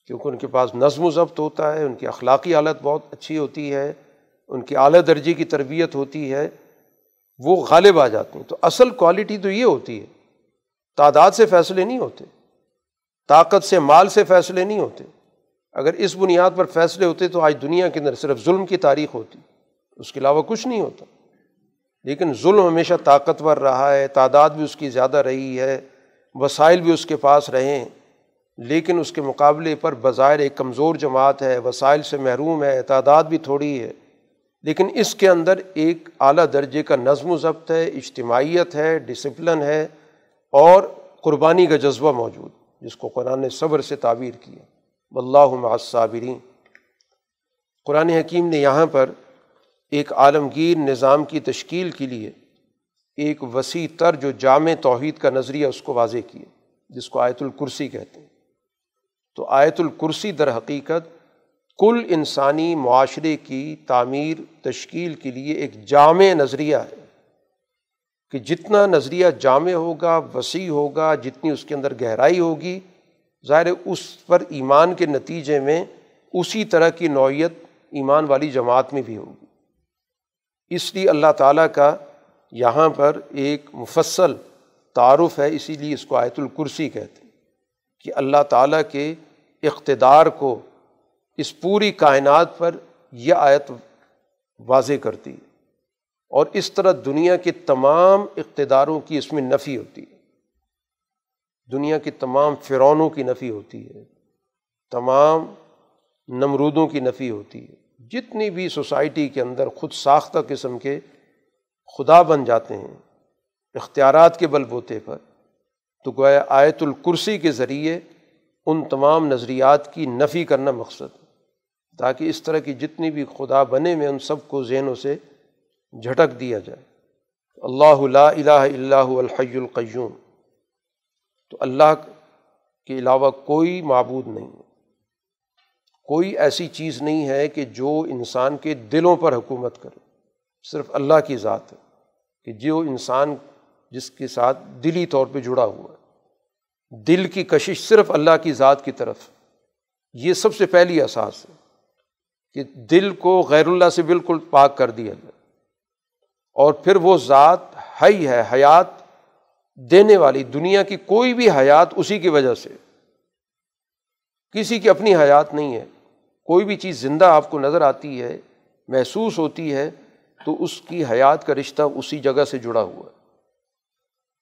کیونکہ ان کے پاس نظم و ضبط ہوتا ہے، ان کی اخلاقی حالت بہت اچھی ہوتی ہے، ان کی اعلیٰ درجے کی تربیت ہوتی ہے، وہ غالب آ جاتے ہیں۔ تو اصل کوالٹی تو یہ ہوتی ہے تعداد سے فیصلے نہیں ہوتے، طاقت سے مال سے فیصلے نہیں ہوتے۔ اگر اس بنیاد پر فیصلے ہوتے تو آج دنیا کے اندر صرف ظلم کی تاریخ ہوتی، اس کے علاوہ کچھ نہیں ہوتا۔ لیکن ظلم ہمیشہ طاقتور رہا ہے، تعداد بھی اس کی زیادہ رہی ہے، وسائل بھی اس کے پاس رہیں۔ لیکن اس کے مقابلے پر بظاہر ایک کمزور جماعت ہے، وسائل سے محروم ہے، تعداد بھی تھوڑی ہے۔ لیکن اس کے اندر ایک اعلیٰ درجے کا نظم و ضبط ہے، اجتماعیت ہے، ڈسپلن ہے۔ اور قربانی کا جذبہ موجود، جس کو قرآن نے صبر سے تعبیر کیا واللہ مع الصابرین۔ قرآن حکیم نے یہاں پر ایک عالمگیر نظام کی تشکیل کے لیے ایک وسیع تر جو جامع توحید کا نظریہ اس کو واضح کیا جس کو آیت الکرسی کہتے ہیں۔ تو آیت الکرسی در حقیقت کل انسانی معاشرے کی تعمیر، تشکیل کے لیے ایک جامع نظریہ ہے۔ کہ جتنا نظریہ جامع ہوگا، وسیع ہوگا، جتنی اس کے اندر گہرائی ہوگی، ظاہر اس پر ایمان کے نتیجے میں اسی طرح کی نوعیت ایمان والی جماعت میں بھی ہوگی۔ اس لیے اللہ تعالیٰ کا یہاں پر ایک مفصل تعارف ہے، اسی لیے اس کو آیت الکرسی کہتے ہیں کہ اللہ تعالیٰ کے اقتدار کو اس پوری کائنات پر یہ آیت واضح کرتی ہے۔ اور اس طرح دنیا کے تمام اقتداروں کی اس میں نفی ہوتی ہے۔ دنیا کی تمام فرونوں کی نفی ہوتی ہے۔ تمام نمرودوں کی نفی ہوتی ہے۔ جتنی بھی سوسائٹی کے اندر خود ساختہ قسم کے خدا بن جاتے ہیں، اختیارات کے بل بوتے پر، تو گویا آیت الکرسی کے ذریعے ان تمام نظریات کی نفی کرنا مقصد تاکہ اس طرح کی جتنی بھی خدا بنے میں ان سب کو ذہنوں سے جھٹک دیا جائے۔ اللہ لا الہ اللہ الحی القیوم۔ تو اللہ کے علاوہ کوئی معبود نہیں۔ کوئی ایسی چیز نہیں ہے کہ جو انسان کے دلوں پر حکومت کرے۔ صرف اللہ کی ذات ہے کہ جو انسان جس کے ساتھ دلی طور پہ جڑا ہوا ہے۔ دل کی کشش صرف اللہ کی ذات کی طرف یہ سب سے پہلی احساس ہے کہ دل کو غیر اللہ سے بالکل پاک کر دیا جائے۔ اور پھر وہ ذات ہی ہے، حیات دینے والی، دنیا کی کوئی بھی حیات اسی کی وجہ سے۔ کسی کی اپنی حیات نہیں ہے۔ کوئی بھی چیز زندہ آپ کو نظر آتی ہے، محسوس ہوتی ہے، تو اس کی حیات کا رشتہ اسی جگہ سے جڑا ہوا ہے۔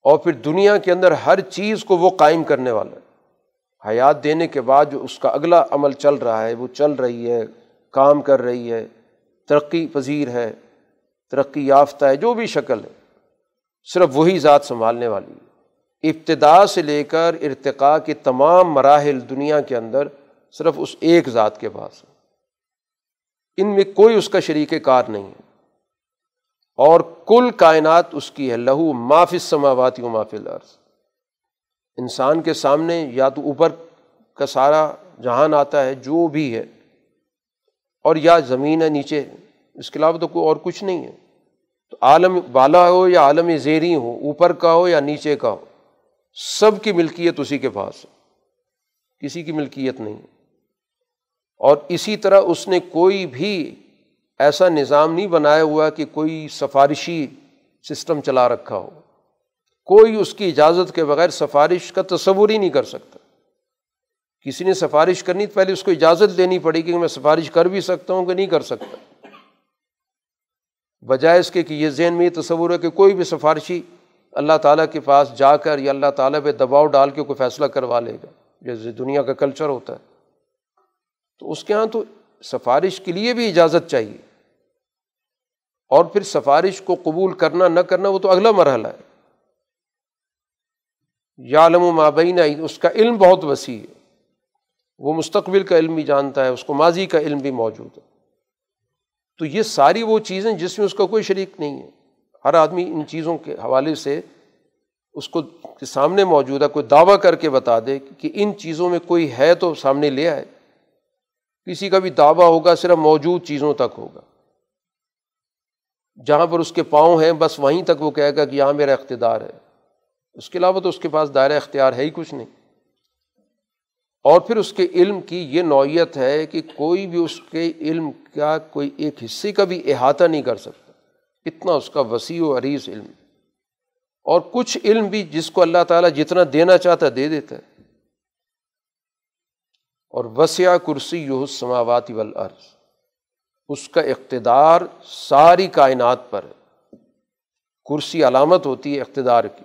اور پھر دنیا کے اندر ہر چیز کو وہ قائم کرنے والا ہے۔ حیات دینے کے بعد جو اس کا اگلا عمل چل رہا ہے، وہ چل رہی ہے، کام کر رہی ہے، ترقی پذیر ہے۔ ترقی یافتہ ہے، جو بھی شکل ہے، صرف وہی ذات سنبھالنے والی ہے۔ ابتدا سے لے کر ارتقاء کے تمام مراحل دنیا کے اندر صرف اس ایک ذات کے پاس ہے ان میں کوئی اس کا شریک کار نہیں ہے۔ اور کل کائنات اس کی ہے، لہو معاف سماواتی و معاف الارض۔ انسان کے سامنے یا تو اوپر کا سارا جہان آتا ہے، جو بھی ہے، اور یا زمین ہے، نیچے۔ اس کے علاوہ تو کوئی اور کچھ نہیں ہے۔ عالم بالا ہو یا عالم زیری ہو اوپر کا ہو یا نیچے کا ہو، سب کی ملکیت اسی کے پاس ہے۔ کسی کی ملکیت نہیں۔ اور اسی طرح اس نے کوئی بھی ایسا نظام نہیں بنایا ہوا کہ کوئی سفارشی سسٹم چلا رکھا ہو۔ کوئی اس کی اجازت کے بغیر سفارش کا تصور ہی نہیں کر سکتا۔ کسی نے سفارش کرنی تو پہلے اس کو اجازت دینی پڑے کہ میں سفارش کر بھی سکتا ہوں کہ نہیں کر سکتا۔ بجائے اس کے کہ یہ ذہن میں یہ تصور ہے کہ کوئی بھی سفارشی اللہ تعالیٰ کے پاس جا کر یا اللہ تعالیٰ پہ دباؤ ڈال کے کوئی فیصلہ کروا لے گا۔ جیسے دنیا کا کلچر ہوتا ہے۔ تو اس کے یہاں تو سفارش کے لیے بھی اجازت چاہیے۔ اور پھر سفارش کو قبول کرنا نہ کرنا وہ تو اگلا مرحلہ ہے۔ یا علم و مابین اس کا علم بہت وسیع ہے۔ وہ مستقبل کا علم بھی جانتا ہے، اس کو ماضی کا علم بھی موجود ہے۔ تو یہ ساری وہ چیزیں جس میں اس کا کوئی شریک نہیں ہے۔ ہر آدمی ان چیزوں کے حوالے سے اس کو سامنے موجود ہے کوئی دعویٰ کر کے بتا دے کہ ان چیزوں میں کوئی ہے تو سامنے لے آئے۔ کسی کا بھی دعویٰ ہوگا صرف موجود چیزوں تک ہوگا۔ جہاں پر اس کے پاؤں ہیں بس وہیں تک وہ کہے گا کہ یہاں میرا اقتدار ہے۔ اس کے علاوہ تو اس کے پاس دائرہ اختیار ہے ہی کچھ نہیں۔ اور پھر اس کے علم کی یہ نوعیت ہے کہ کوئی بھی اس کے علم کا کوئی ایک حصے کا بھی احاطہ نہیں کر سکتا۔ اتنا اس کا وسیع و عریض علم۔ اور کچھ علم بھی جس کو اللہ تعالیٰ جتنا دینا چاہتا ہے دے دیتا ہے۔ اور وسیع کرسی یو سماوات والارض۔ اس کا اقتدار ساری کائنات پر ہے۔ کرسی علامت ہوتی ہے اقتدار کی۔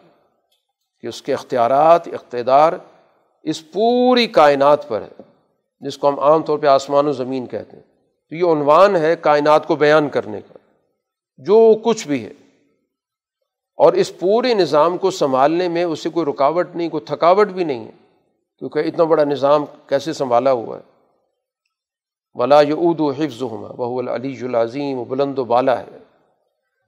کہ اس کے اختیارات، اقتدار اس پوری کائنات پر ہے، جس کو ہم عام طور پہ آسمان و زمین کہتے ہیں۔ تو یہ عنوان ہے کائنات کو بیان کرنے کا، جو کچھ بھی ہے۔ اور اس پورے نظام کو سنبھالنے میں اسے کوئی رکاوٹ نہیں، کوئی تھکاوٹ بھی نہیں ہے۔ کیونکہ اتنا بڑا نظام کیسے سنبھالا ہوا ہے؟ ولا یعود و حفظ ہوما بہ العلی العظیم و بلند و بالا ہے۔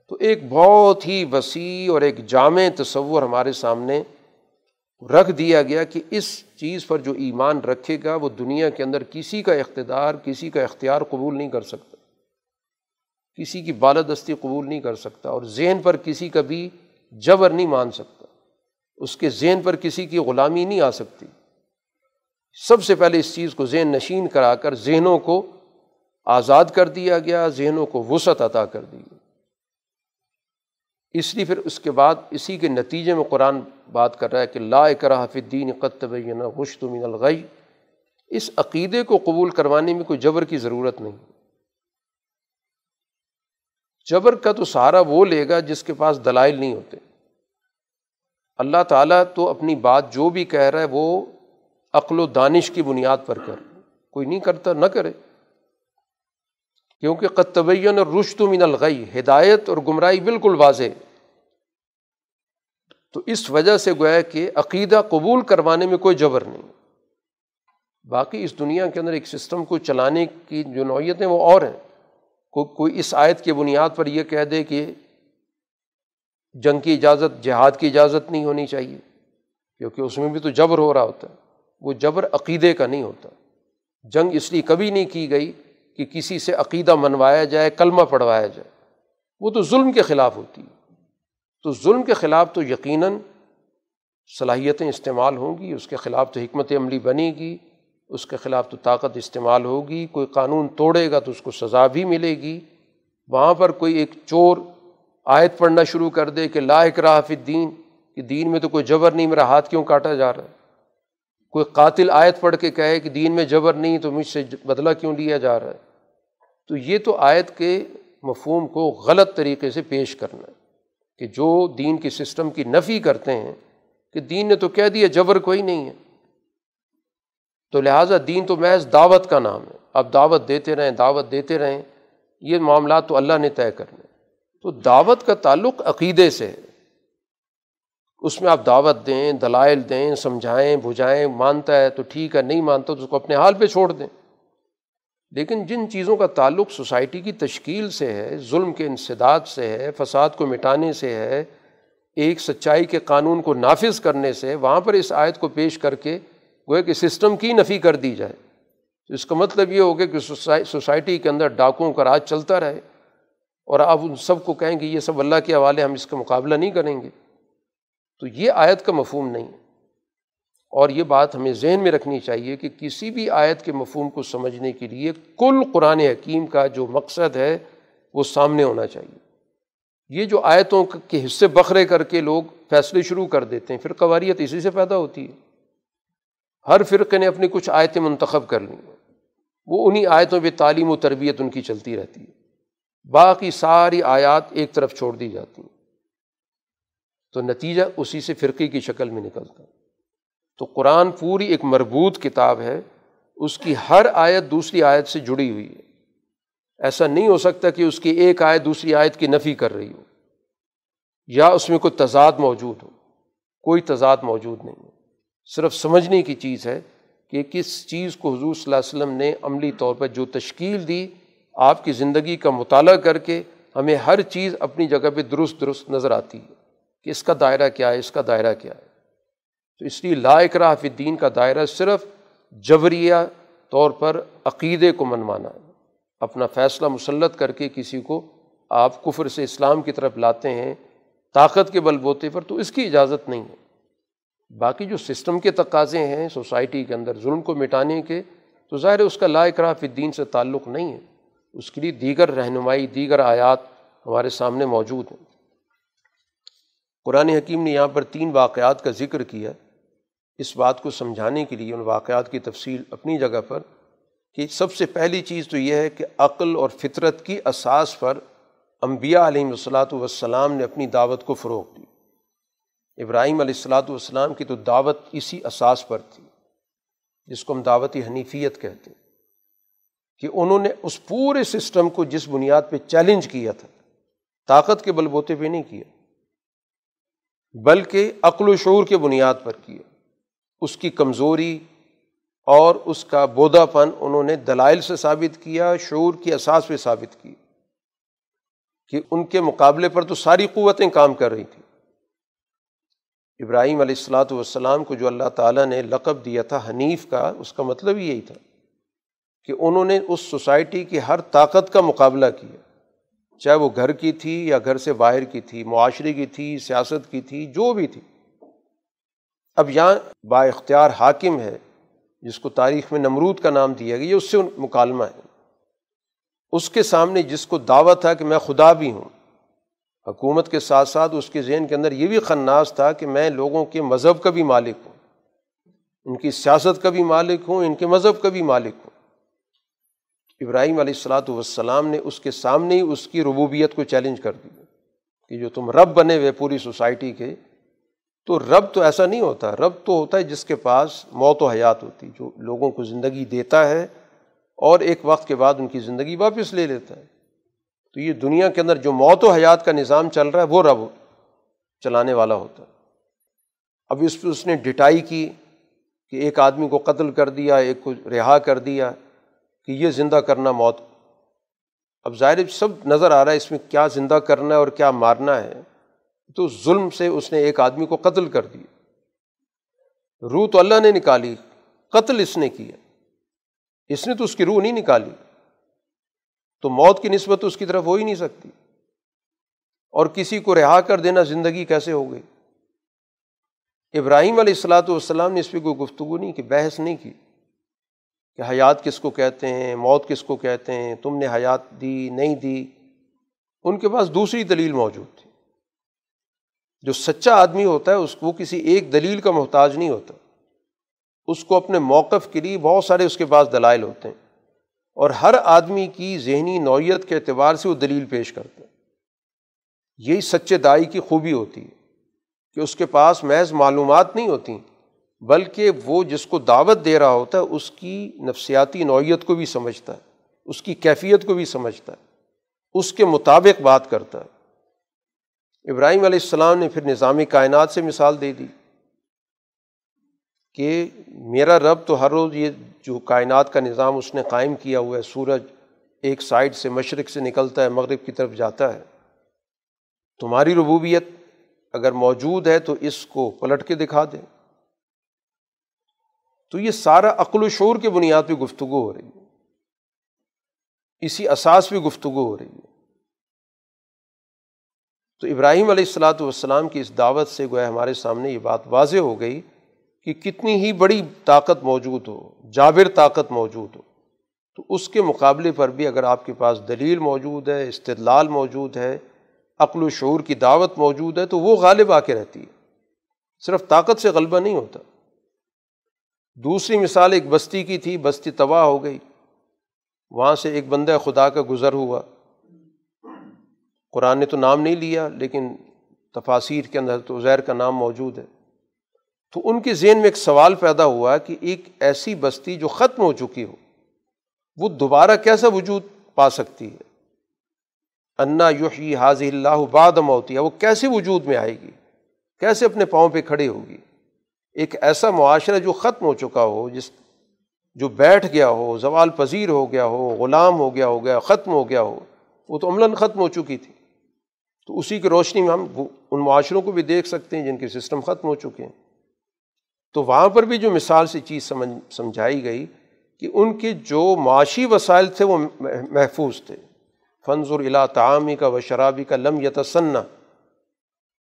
تو ایک بہت ہی وسیع اور ایک جامع تصور ہمارے سامنے رکھ دیا گیا کہ اس چیز پر جو ایمان رکھے گا وہ دنیا کے اندر کسی کا اقتدار، کسی کا اختیار قبول نہیں کر سکتا۔ کسی کی بالادستی قبول نہیں کر سکتا اور ذہن پر کسی کا بھی جبر نہیں مان سکتا۔ اس کے ذہن پر کسی کی غلامی نہیں آ سکتی۔ سب سے پہلے اس چیز کو ذہن نشین کرا کر ذہنوں کو آزاد کر دیا گیا، ذہنوں کو وسعت عطا کر دی گئی۔ اس لیے پھر اس کے بعد اسی کے نتیجے میں قرآن بات کر رہا ہے کہ لا اکراہ فی الدین قطبین غشت من الغی۔ اس عقیدے کو قبول کروانے میں کوئی جبر کی ضرورت نہیں۔ جبر کا تو سہارا وہ لے گا جس کے پاس دلائل نہیں ہوتے۔ اللہ تعالیٰ تو اپنی بات جو بھی کہہ رہا ہے وہ عقل و دانش کی بنیاد پر کر۔ کوئی نہیں کرتا، نہ کرے۔ کیونکہ قطبین اور رشت من الغی ہدایت اور گمراہی بالکل واضح۔ تو اس وجہ سے گویا کہ عقیدہ قبول کروانے میں کوئی جبر نہیں۔ باقی اس دنیا کے اندر ایک سسٹم کو چلانے کی جو نوعیت ہیں وہ اور ہیں۔ کو کوئی اس آیت کی بنیاد پر یہ کہہ دے کہ جنگ کی اجازت، جہاد کی اجازت نہیں ہونی چاہیے، کیونکہ اس میں بھی تو جبر ہو رہا ہوتا ہے۔ وہ جبر عقیدے کا نہیں ہوتا۔ جنگ اس لیے کبھی نہیں کی گئی کہ کسی سے عقیدہ منوایا جائے، کلمہ پڑھوایا جائے۔ وہ تو ظلم کے خلاف ہوتی ہے۔ تو ظلم کے خلاف تو یقیناً صلاحیتیں استعمال ہوں گی، اس کے خلاف تو حکمت عملی بنے گی، اس کے خلاف تو طاقت استعمال ہوگی، کوئی قانون توڑے گا تو اس کو سزا بھی ملے گی۔ وہاں پر کوئی ایک چور آیت پڑھنا شروع کر دے کہ لا اکراہ فی الدین، کہ دین میں تو کوئی جبر نہیں، میرا ہاتھ کیوں کاٹا جا رہا ہے؟ کوئی قاتل آیت پڑھ کے کہے کہ دین میں جبر نہیں، تو مجھ سے بدلہ کیوں لیا جا رہا ہے؟ تو یہ تو آیت کے مفہوم کو غلط طریقے سے پیش کرنا ہے کہ جو دین کے سسٹم کی نفی کرتے ہیں کہ دین نے تو کہہ دیا جبر کوئی نہیں ہے۔ تو لہٰذا دین تو محض دعوت کا نام ہے۔ اب دعوت دیتے رہیں، دعوت دیتے رہیں، یہ معاملات تو اللہ نے طے کرنے تو دعوت کا تعلق عقیدے سے ہے۔ اس میں آپ دعوت دیں، دلائل دیں، سمجھائیں، بجھائیں، مانتا ہے تو ٹھیک ہے، نہیں مانتا تو اس کو اپنے حال پہ چھوڑ دیں۔ لیکن جن چیزوں کا تعلق سوسائٹی کی تشکیل سے ہے، ظلم کے انسداد سے ہے، فساد کو مٹانے سے ہے، ایک سچائی کے قانون کو نافذ کرنے سے، وہاں پر اس آیت کو پیش کر کے گویا کہ سسٹم کی نفی کر دی جائے۔ تو اس کا مطلب یہ ہوگا کہ سوسائٹی کے اندر ڈاکوؤں کا راج چلتا رہے اور آپ ان سب کو کہیں گے یہ سب اللہ کے حوالے ہم اس کا مقابلہ نہیں کریں گے۔ تو یہ آیت کا مفہوم نہیں ہے۔ اور یہ بات ہمیں ذہن میں رکھنی چاہیے کہ کسی بھی آیت کے مفہوم کو سمجھنے کے لیے کل قرآن حکیم کا جو مقصد ہے وہ سامنے ہونا چاہیے۔ یہ جو آیتوں کے حصے بکھرے کر کے لوگ فیصلے شروع کر دیتے ہیں پھر قواریت اسی سے پیدا ہوتی ہے۔ ہر فرقے نے اپنی کچھ آیتیں منتخب کر لیں۔ وہ انہیں آیتوں پہ تعلیم و تربیت ان کی چلتی رہتی ہے۔ باقی ساری آیات ایک طرف چھوڑ دی جاتی ہیں۔ تو نتیجہ اسی سے فرقے کی شکل میں نکلتا تو قرآن پوری ایک مربوط کتاب ہے، اس کی ہر آیت دوسری آیت سے جڑی ہوئی ہے۔ ایسا نہیں ہو سکتا کہ اس کی ایک آیت دوسری آیت کی نفی کر رہی ہو۔ یا اس میں کوئی تضاد موجود ہو۔ کوئی تضاد موجود نہیں۔ ہے صرف سمجھنے کی چیز ہے کہ کس چیز کو حضور صلی اللہ علیہ وسلم نے عملی طور پر جو تشکیل دی، آپ کی زندگی کا مطالعہ کر کے ہمیں ہر چیز اپنی جگہ پہ درست درست نظر آتی ہے کہ اس کا دائرہ کیا ہے، اس کا دائرہ کیا ہے۔ تو اس لیے لا اکراہ فی الدین کا دائرہ صرف جبریہ طور پر عقیدے کو منوانا ہے۔ اپنا فیصلہ مسلط کر کے کسی کو آپ کفر سے اسلام کی طرف لاتے ہیں، طاقت کے بل بوتے پر تو اس کی اجازت نہیں ہے۔ باقی جو سسٹم کے تقاضے ہیں سوسائٹی کے اندر ظلم کو مٹانے کے، تو ظاہر اس کا لا اکراہ فی الدین سے تعلق نہیں ہے۔ اس کے لیے دیگر رہنمائی، دیگر آیات ہمارے سامنے موجود ہیں۔ قرآن حکیم نے یہاں پر تین واقعات کا ذکر کیا۔ اس بات کو سمجھانے کے لیے ان واقعات کی تفصیل اپنی جگہ پر کہ سب سے پہلی چیز تو یہ ہے کہ عقل اور فطرت کی اساس پر انبیاء علیہ الصلاۃ والسلام نے اپنی دعوت کو فروغ دی۔ ابراہیم علیہ الصلاۃ والسلام کی تو دعوت اسی اساس پر تھی، جس کو ہم دعوتی حنیفیت کہتے ہیں، کہ انہوں نے اس پورے سسٹم کو جس بنیاد پہ چیلنج کیا تھا، طاقت کے بل بوتے پہ نہیں کیا، بلکہ عقل و شعور کے بنیاد پر کیا۔ اس کی کمزوری اور اس کا بودا پن انہوں نے دلائل سے ثابت کیا، شعور کی اساس پہ ثابت کی کہ ان کے مقابلے پر تو ساری قوتیں کام کر رہی تھیں۔ ابراہیم علیہ السلاۃ والسلام کو جو اللہ تعالیٰ نے لقب دیا تھا حنیف کا، اس کا مطلب یہی تھا کہ انہوں نے اس سوسائٹی کی ہر طاقت کا مقابلہ کیا۔ چاہے وہ گھر کی تھی یا گھر سے باہر کی تھی، معاشرے کی تھی، سیاست کی تھی، جو بھی تھی۔ اب یہاں با اختیار حاکم ہے، جس کو تاریخ میں نمرود کا نام دیا گیا، اس سے مکالمہ ہے۔ اس کے سامنے جس کو دعوت تھا کہ میں خدا بھی ہوں، حکومت کے ساتھ ساتھ اس کے ذہن کے اندر یہ بھی خناس تھا کہ میں لوگوں کے مذہب کا بھی مالک ہوں، ان کی سیاست کا بھی مالک ہوں، ان کے مذہب کا بھی مالک ہوں۔ ابراہیم علیہ السلاۃ والسلام نے اس کے سامنے ہی اس کی ربوبیت کو چیلنج کر دیا کہ جو تم رب بنے ہوئے پوری سوسائٹی کے تو رب تو ایسا نہیں ہوتا، رب تو ہوتا ہے جس کے پاس موت و حیات ہوتی، جو لوگوں کو زندگی دیتا ہے اور ایک وقت کے بعد ان کی زندگی واپس لے لیتا ہے۔ تو یہ دنیا کے اندر جو موت و حیات کا نظام چل رہا ہے، وہ رب چلانے والا ہوتا ہے۔ اب اس پہ اس نے ڈٹائی کی کہ ایک آدمی کو قتل کر دیا، ایک کو رہا کر دیا کہ یہ زندہ کرنا موت۔ اب ظاہر سب نظر آ رہا ہے اس میں کیا زندہ کرنا ہے اور کیا مارنا ہے۔ تو ظلم سے اس نے ایک آدمی کو قتل کر دیا۔ روح تو اللہ نے نکالی، قتل اس نے کیا۔ اس نے تو اس کی روح نہیں نکالی۔ تو موت کی نسبت اس کی طرف ہو ہی نہیں سکتی۔ اور کسی کو رہا کر دینا زندگی کیسے ہو گئی؟ ابراہیم علیہ السلاۃ والسلام نے اس پہ کوئی گفتگو نہیں کی، بحث نہیں کی کہ حیات کس کو کہتے ہیں، موت کس کو کہتے ہیں، تم نے حیات دی، نہیں دی۔ ان کے پاس دوسری دلیل موجود تھی۔ جو سچا آدمی ہوتا ہے، اس کو کسی ایک دلیل کا محتاج نہیں ہوتا۔ اس کو اپنے موقف کے لیے بہت سارے اس کے پاس دلائل ہوتے ہیں۔ اور ہر آدمی کی ذہنی نوعیت کے اعتبار سے وہ دلیل پیش کرتا ہے۔ یہی سچے دائی کی خوبی ہوتی ہے کہ اس کے پاس محض معلومات نہیں ہوتی، بلکہ وہ جس کو دعوت دے رہا ہوتا ہے، اس کی نفسیاتی نوعیت کو بھی سمجھتا ہے، اس کی کیفیت کو بھی سمجھتا ہے، اس کے مطابق بات کرتا ہے۔ ابراہیم علیہ السلام نے پھر نظامی کائنات سے مثال دے دی کہ میرا رب تو ہر روز یہ جو کائنات کا نظام اس نے قائم کیا ہوا ہے، سورج ایک سائڈ سے مشرق سے نکلتا ہے، مغرب کی طرف جاتا ہے۔ تمہاری ربوبیت اگر موجود ہے تو اس کو پلٹ کے دکھا دیں تو یہ سارا عقل و شعور کے بنیاد پہ گفتگو ہو رہی ہے۔ اسی اساس پہ گفتگو ہو رہی ہے۔ تو ابراہیم علیہ السلاۃ والسلام کی اس دعوت سے گویا ہمارے سامنے یہ بات واضح ہو گئی کہ کتنی ہی بڑی طاقت موجود ہو، جابر طاقت موجود ہو، تو اس کے مقابلے پر بھی اگر آپ کے پاس دلیل موجود ہے، استدلال موجود ہے، عقل و شعور کی دعوت موجود ہے، تو وہ غالب آ کے رہتی ہے۔ صرف طاقت سے غلبہ نہیں ہوتا۔ دوسری مثال ایک بستی کی تھی، بستی تباہ ہو گئی۔ وہاں سے ایک بندہ خدا کا گزر ہوا۔ قرآن نے تو نام نہیں لیا، لیکن تفاصیر کے اندر تو زیر کا نام موجود ہے۔ تو ان کے ذہن میں ایک سوال پیدا ہوا کہ ایک ایسی بستی جو ختم ہو چکی ہو، وہ دوبارہ کیسا وجود پا سکتی ہے؟ انا یوشی حاضی اللہ باد موتی ہے وہ کیسے وجود میں آئے گی؟ کیسے اپنے پاؤں پہ کھڑے ہوگی؟ ایک ایسا معاشرہ جو ختم ہو چکا ہو، جس جو بیٹھ گیا ہو، زوال پذیر ہو گیا ہو، غلام ہو گیا ہو گیا، ختم ہو گیا ہو، وہ تو عملاً ختم ہو چکی تھی۔ تو اسی کی روشنی میں ہم ان معاشروں کو بھی دیکھ سکتے ہیں جن کے سسٹم ختم ہو چکے ہیں۔ تو وہاں پر بھی جو مثال سے چیز سمجھ سمجھائی گئی کہ ان کے جو معاشی وسائل تھے وہ محفوظ تھے۔ فنظر الا تعامی کا و شرابی کا لم یتسنا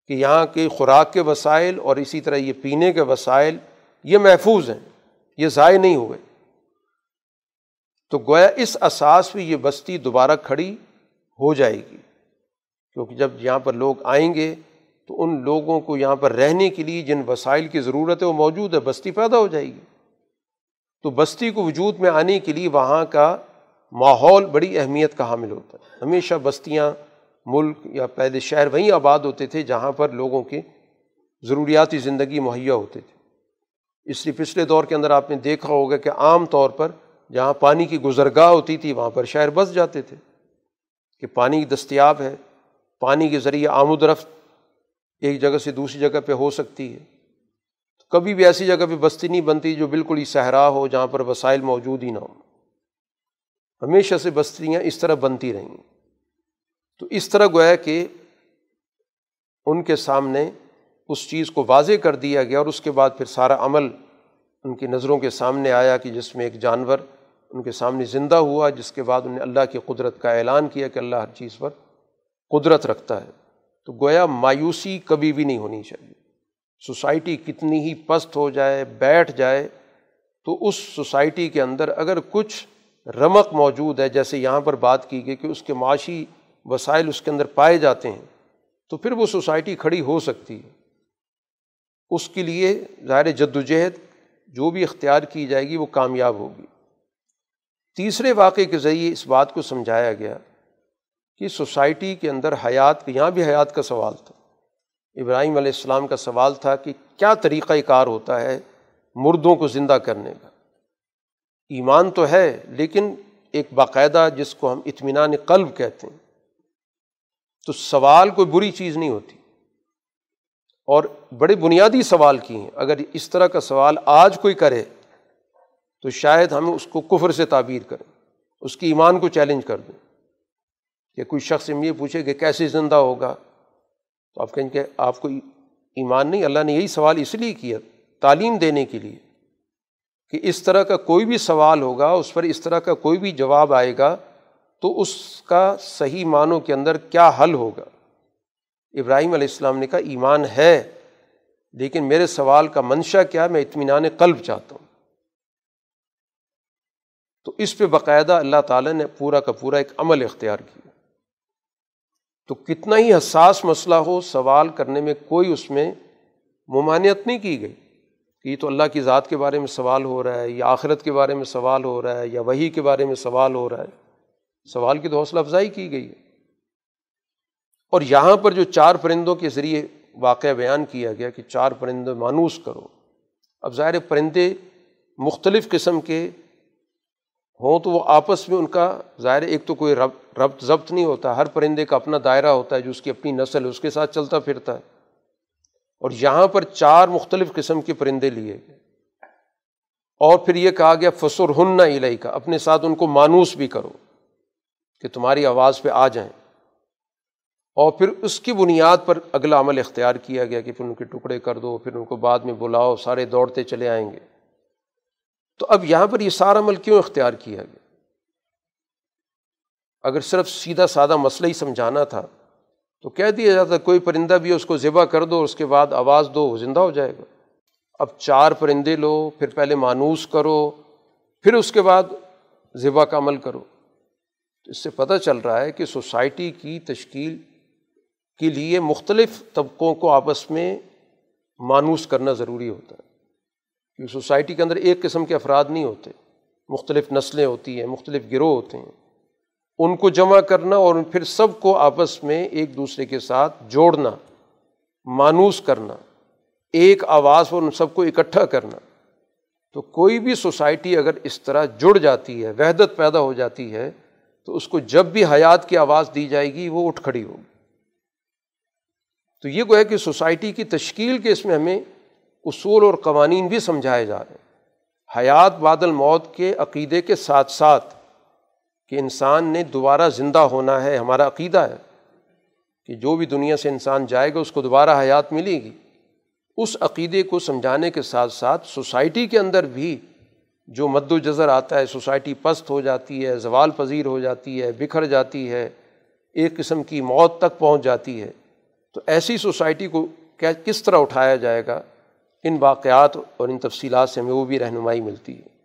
کہ یہاں کے خوراک کے وسائل اور اسی طرح یہ پینے کے وسائل یہ محفوظ ہیں، یہ ضائع نہیں ہوئے۔ تو گویا اس اساس پہ یہ بستی دوبارہ کھڑی ہو جائے گی۔ کیونکہ جب یہاں پر لوگ آئیں گے تو ان لوگوں کو یہاں پر رہنے کے لیے جن وسائل کی ضرورت ہے وہ موجود ہے، بستی پیدا ہو جائے گی۔ تو بستی کو وجود میں آنے کے لیے وہاں کا ماحول بڑی اہمیت کا حامل ہوتا ہے۔ ہمیشہ بستیاں ملک یا پہلے شہر وہیں آباد ہوتے تھے جہاں پر لوگوں کے ضروریاتی زندگی مہیا ہوتے تھے اس لیے پچھلے دور کے اندر آپ نے دیکھا ہوگا کہ عام طور پر جہاں پانی کی گزرگاہ ہوتی تھی، وہاں پر شہر بس جاتے تھے کہ پانی دستیاب ہے۔ پانی کے ذریعے آمد رفت ایک جگہ سے دوسری جگہ پہ ہو سکتی ہے۔ کبھی بھی ایسی جگہ پہ بستی نہیں بنتی جو بالکل ہی صحرا ہو جہاں پر وسائل موجود ہی نہ ہوں۔ ہمیشہ سے بستیاں اس طرح بنتی رہیں۔ تو اس طرح گویا کہ ان کے سامنے اس چیز کو واضح کر دیا گیا اور اس کے بعد پھر سارا عمل ان کی نظروں کے سامنے آیا کہ جس میں ایک جانور ان کے سامنے زندہ ہوا، جس کے بعد انہیں اللہ کی قدرت کا اعلان کیا کہ اللہ ہر چیز پر قدرت رکھتا ہے۔ تو گویا مایوسی کبھی بھی نہیں ہونی چاہیے۔ سوسائٹی کتنی ہی پست ہو جائے، بیٹھ جائے، تو اس سوسائٹی کے اندر اگر کچھ رمق موجود ہے، جیسے یہاں پر بات کی گئی کہ اس کے معاشی وسائل اس کے اندر پائے جاتے ہیں، تو پھر وہ سوسائٹی کھڑی ہو سکتی ہے۔ اس کے لیے ظاہر جد وجہد جو بھی اختیار کی جائے گی، وہ کامیاب ہوگی۔ تیسرے واقعے کے ذریعے اس بات کو سمجھایا گیا کہ سوسائٹی کے اندر حیات یہاں بھی حیات کا سوال تھا۔ ابراہیم علیہ السلام کا سوال تھا کہ کیا طریقۂ کار ہوتا ہے مردوں کو زندہ کرنے کا؟ ایمان تو ہے، لیکن ایک باقاعدہ جس کو ہم اطمینان قلب کہتے ہیں۔ تو سوال کوئی بری چیز نہیں ہوتی۔ اور بڑے بنیادی سوال کی ہیں۔ اگر اس طرح کا سوال آج کوئی کرے، تو شاید ہم اس کو کفر سے تعبیر کریں، اس کی ایمان کو چیلنج کر دیں۔ کہ کوئی شخص یہ پوچھے کہ کیسے زندہ ہوگا؟ تو آپ کہیں کہ آپ کو ایمان نہیں، اللہ نے یہی سوال اس لیے کیا تعلیم دینے کے لیے کہ اس طرح کا کوئی بھی سوال ہوگا، اس پر اس طرح کا کوئی بھی جواب آئے گا تو اس کا صحیح معنوں کے اندر کیا حل ہوگا؟ ابراہیم علیہ السلام نے کہا، ایمان ہے، لیکن میرے سوال کا منشا کیا؟ میں اطمینان قلب چاہتا ہوں۔ تو اس پہ باقاعدہ اللہ تعالیٰ نے پورا کا پورا ایک عمل اختیار کیا۔ تو کتنا ہی حساس مسئلہ ہو، سوال کرنے میں کوئی اس میں ممانعت نہیں کی گئی کہ یہ تو اللہ کی ذات کے بارے میں سوال ہو رہا ہے، یا آخرت کے بارے میں سوال ہو رہا ہے، یا وہی کے بارے میں سوال ہو رہا ہے۔ سوال کی تو حوصلہ افزائی کی گئی ہے۔ اور یہاں پر جو چار پرندوں کے ذریعے واقعہ بیان کیا گیا کہ چار پرندے مانوس کرو۔ اب ظاہر پرندے مختلف قسم کے ہوں تو وہ آپس میں ان کا ظاہر ایک تو کوئی رب ربط ضبط نہیں ہوتا، ہر پرندے کا اپنا دائرہ ہوتا ہے جو اس کی اپنی نسل ہے، اس کے ساتھ چلتا پھرتا ہے۔ اور یہاں پر چار مختلف قسم کے پرندے لیے گئے۔ اور پھر یہ کہا گیا فسر ہن الہی کا اپنے ساتھ ان کو مانوس بھی کرو کہ تمہاری آواز پہ آ جائیں۔ اور پھر اس کی بنیاد پر اگلا عمل اختیار کیا گیا کہ پھر ان کے ٹکڑے کر دو، پھر ان کو بعد میں بلاؤ، سارے دوڑتے چلے آئیں گے۔ تو اب یہاں پر یہ سارا عمل کیوں اختیار کیا گیا؟ اگر صرف سیدھا سادہ مسئلہ ہی سمجھانا تھا، تو کہہ دیا جاتا کوئی پرندہ بھی اس کو ذبح کر دو، اس کے بعد آواز دو، وہ زندہ ہو جائے گا۔ اب چار پرندے لو، پھر پہلے مانوس کرو، پھر اس کے بعد ذبح کا عمل کرو۔ تو اس سے پتہ چل رہا ہے کہ سوسائٹی کی تشکیل کے لیے مختلف طبقوں کو آپس میں مانوس کرنا ضروری ہوتا ہے۔ کیونکہ سوسائٹی کے اندر ایک قسم کے افراد نہیں ہوتے، مختلف نسلیں ہوتی ہیں، مختلف گروہ ہوتے ہیں۔ ان کو جمع کرنا اور پھر سب کو آپس میں ایک دوسرے کے ساتھ جوڑنا، مانوس کرنا، ایک آواز پر ان سب کو اکٹھا کرنا۔ تو کوئی بھی سوسائٹی اگر اس طرح جڑ جاتی ہے، وحدت پیدا ہو جاتی ہے، تو اس کو جب بھی حیات کی آواز دی جائے گی، وہ اٹھ کھڑی ہوگی۔ تو یہ گویا کہ سوسائٹی کی تشکیل کے اس میں ہمیں اصول اور قوانین بھی سمجھائے جا رہے ہیں۔ حیات بادل موت کے عقیدے کے ساتھ ساتھ کہ انسان نے دوبارہ زندہ ہونا ہے، ہمارا عقیدہ ہے کہ جو بھی دنیا سے انسان جائے گا، اس کو دوبارہ حیات ملے گی۔ اس عقیدے کو سمجھانے کے ساتھ ساتھ سوسائٹی کے اندر بھی جو مد و جذر آتا ہے، سوسائٹی پست ہو جاتی ہے، زوال پذیر ہو جاتی ہے، بکھر جاتی ہے، ایک قسم کی موت تک پہنچ جاتی ہے۔ تو ایسی سوسائٹی کو کیا، کس طرح اٹھایا جائے گا؟ ان واقعات اور ان تفصیلات سے ہمیں وہ بھی رہنمائی ملتی ہے۔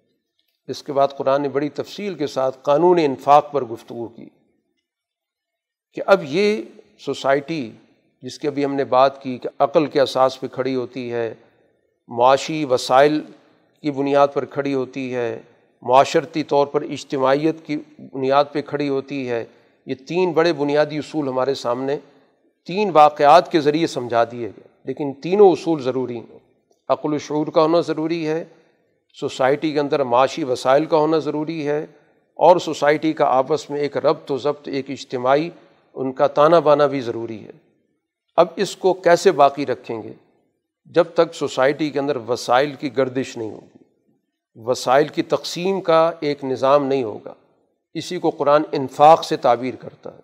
اس کے بعد قرآن نے بڑی تفصیل کے ساتھ قانون انفاق پر گفتگو کی کہ اب یہ سوسائٹی جس کی ابھی ہم نے بات کی کہ عقل کے اساس پہ کھڑی ہوتی ہے، معاشی وسائل کی بنیاد پر کھڑی ہوتی ہے، معاشرتی طور پر اجتماعیت کی بنیاد پہ کھڑی ہوتی ہے، یہ تین بڑے بنیادی اصول ہمارے سامنے تین واقعات کے ذریعے سمجھا دیے گئے، لیکن تینوں اصول ضروری ہیں۔ عقل و شعور کا ہونا ضروری ہے سوسائٹی کے اندر معاشی وسائل کا ہونا ضروری ہے اور سوسائٹی کا آپس میں ایک ربط و ضبط، ایک اجتماعی، ان کا تانا بانا بھی ضروری ہے۔ اب اس کو کیسے باقی رکھیں گے؟ جب تک سوسائٹی کے اندر وسائل کی گردش نہیں ہوگی۔ وسائل کی تقسیم کا ایک نظام نہیں ہوگا۔ اسی کو قرآن انفاق سے تعبیر کرتا ہے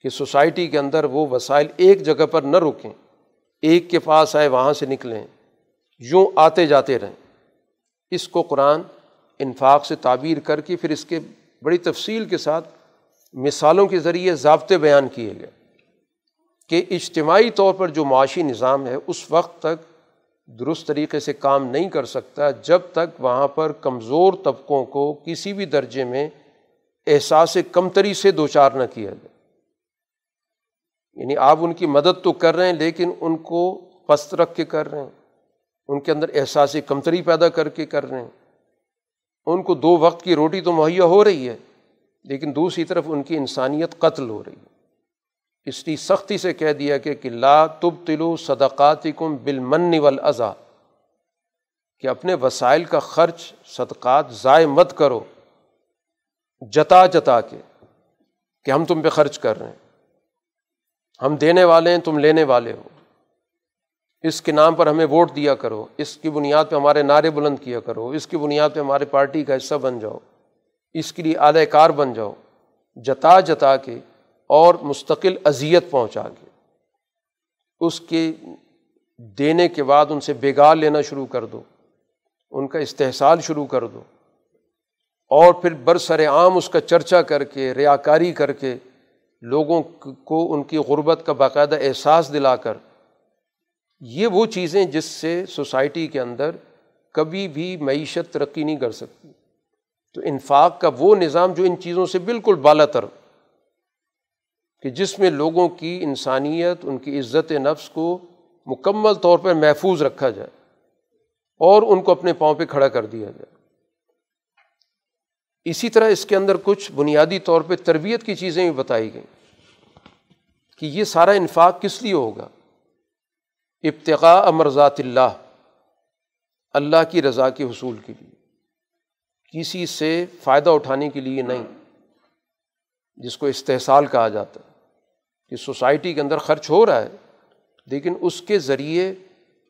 کہ سوسائٹی کے اندر وہ وسائل ایک جگہ پر نہ رکیں، ایک کے پاس آئے وہاں سے نکلیں، یوں آتے جاتے رہیں۔ اس کو قرآن انفاق سے تعبیر کر کے پھر اس کے بڑی تفصیل کے ساتھ مثالوں کے ذریعے ضابطے بیان کیے گئے کہ اجتماعی طور پر جو معاشی نظام ہے، اس وقت تک درست طریقے سے کام نہیں کر سکتا جب تک وہاں پر کمزور طبقوں کو کسی بھی درجے میں احساس کمتری سے دو چار نہ کیا جائے۔ یعنی آپ ان کی مدد تو کر رہے ہیں لیکن ان کو پست رکھ کے کر رہے ہیں۔ ان کے اندر احساس کمتری پیدا کر کے کر رہے ہیں۔ ان کو دو وقت کی روٹی تو مہیا ہو رہی ہے، لیکن دوسری طرف ان کی انسانیت قتل ہو رہی ہے۔ اس لیے سختی سے کہہ دیا کہ کہ لا تب تلو صدقات کم بالمن ولاضا کہ اپنے وسائل کا خرچ، صدقات ضائع مت کرو۔ جتا جتا کے کہ ہم تم پہ خرچ کر رہے ہیں۔ ہم دینے والے ہیں، تم لینے والے ہو۔ اس کے نام پر ہمیں ووٹ دیا کرو، اس کی بنیاد پہ ہمارے نعرے بلند کیا کرو، اس کی بنیاد پہ ہمارے پارٹی کا حصہ بن جاؤ، اس کے لیے اعلی کار بن جاؤ، جتا جتا کے اور مستقل اذیت پہنچا کے۔ اس کے دینے کے بعد ان سے بےگار لینا شروع کر دو، ان کا استحصال شروع کر دو۔ اور پھر برسر عام اس کا چرچا کر کے ریا کاری کر کے لوگوں کو ان کی غربت کا باقاعدہ احساس دلا کر یہ وہ چیزیں جس سے سوسائٹی کے اندر کبھی بھی معیشت ترقی نہیں کر سکتی۔ تو انفاق کا وہ نظام جو ان چیزوں سے بالکل بالا تر، کہ جس میں لوگوں کی انسانیت، ان کی عزت نفس کو مکمل طور پر محفوظ رکھا جائے اور ان کو اپنے پاؤں پہ کھڑا کر دیا جائے۔ اسی طرح اس کے اندر کچھ بنیادی طور پہ تربیت کی چیزیں بھی بتائی گئیں کہ یہ سارا انفاق کس لیے ہوگا؟ ابتقاء امرضات اللہ اللہ کی رضا کے حصول کے لیے۔ کسی سے فائدہ اٹھانے کے لیے نہیں، جس کو استحصال کہا جاتا ہے۔ کہ سوسائٹی کے اندر خرچ ہو رہا ہے، لیکن اس کے ذریعے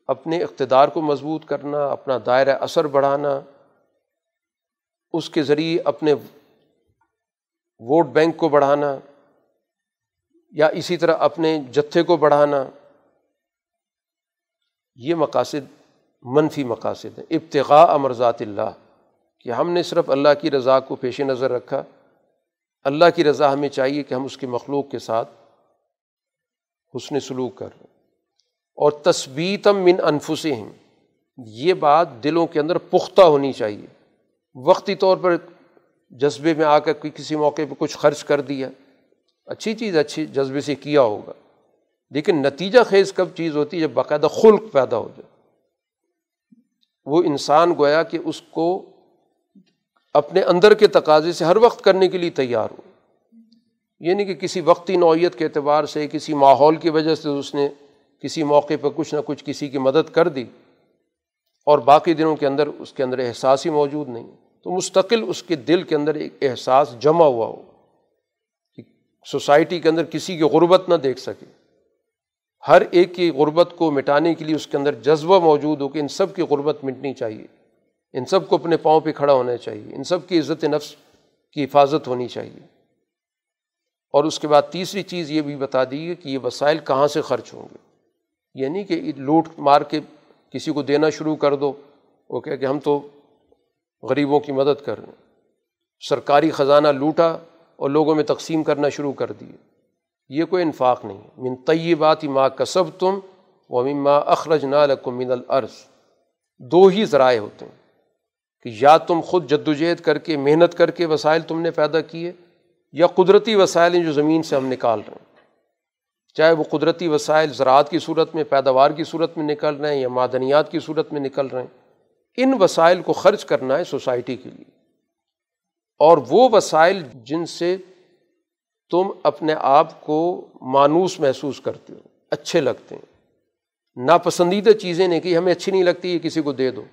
اپنے اقتدار کو مضبوط کرنا، اپنا دائرۂ اثر بڑھانا، اس کے ذریعے اپنے ووٹ بینک کو بڑھانا یا اسی طرح اپنے جتھے کو بڑھانا۔ یہ مقاصد منفی مقاصد ہیں۔ ابتغاء امرضات اللہ، کہ ہم نے صرف اللہ کی رضا کو پیش نظر رکھا، اللہ کی رضا ہمیں چاہیے کہ ہم اس کی مخلوق کے ساتھ حسن سلوک کر اور تصبیتم من انفسہم، یہ بات دلوں کے اندر پختہ ہونی چاہیے۔ وقتی طور پر جذبے میں آ کر کسی موقع پہ کچھ خرچ کر دیا، اچھی چیز، اچھی جذبے سے کیا ہوگا۔ لیکن نتیجہ خیز کب چیز ہوتی ہے جب باقاعدہ خلق پیدا ہو جائے۔ وہ انسان گویا کہ اس کو اپنے اندر کے تقاضے سے ہر وقت کرنے کے لیے تیار ہو۔ یہ نہیں کہ کسی وقتی نوعیت کے اعتبار سے، کسی ماحول کی وجہ سے اس نے کسی موقع پر کچھ نہ کچھ کسی کی مدد کر دی اور باقی دنوں کے اندر اس کے اندر احساس ہی موجود نہیں۔ تو مستقل اس کے دل کے اندر ایک احساس جمع ہوا ہو کہ سوسائٹی کے اندر کسی کی غربت نہ دیکھ سکے۔ ہر ایک کی غربت کو مٹانے کے لیے اس کے اندر جذبہ موجود ہو کہ ان سب کی غربت مٹنی چاہیے۔ ان سب کو اپنے پاؤں پہ کھڑا ہونا چاہیے۔ ان سب کی عزت نفس کی حفاظت ہونی چاہیے۔ اور اس کے بعد تیسری چیز یہ بھی بتا دی کہ یہ وسائل کہاں سے خرچ ہوں گے۔ یعنی کہ لوٹ مار کے کسی کو دینا شروع کر دو، وہ کہ ہم تو غریبوں کی مدد کر رہے ہیں۔ سرکاری خزانہ لوٹا اور لوگوں میں تقسیم کرنا شروع کر دیے۔ یہ کوئی انفاق نہیں ہے۔ من طیبات ماں کسب تم و مما اخرج نالکم من العرض دو ہی ذرائع ہوتے ہیں کہ یا تم خود جد وجہد کر کے، محنت کر کے وسائل تم نے پیدا کیے، یا قدرتی وسائل ہیں جو زمین سے ہم نکال رہے ہیں۔ چاہے وہ قدرتی وسائل زراعت کی صورت میں، پیداوار کی صورت میں نکل رہے ہیں یا معدنیات کی صورت میں نکل رہے ہیں، ان وسائل کو خرچ کرنا ہے سوسائٹی کے لیے۔ اور وہ وسائل جن سے تم اپنے آپ کو مانوس محسوس کرتے ہو، اچھے لگتے ہیں۔ ناپسندیدہ چیزیں نہیں کہ ہمیں اچھی نہیں لگتی، یہ کسی کو دے دو۔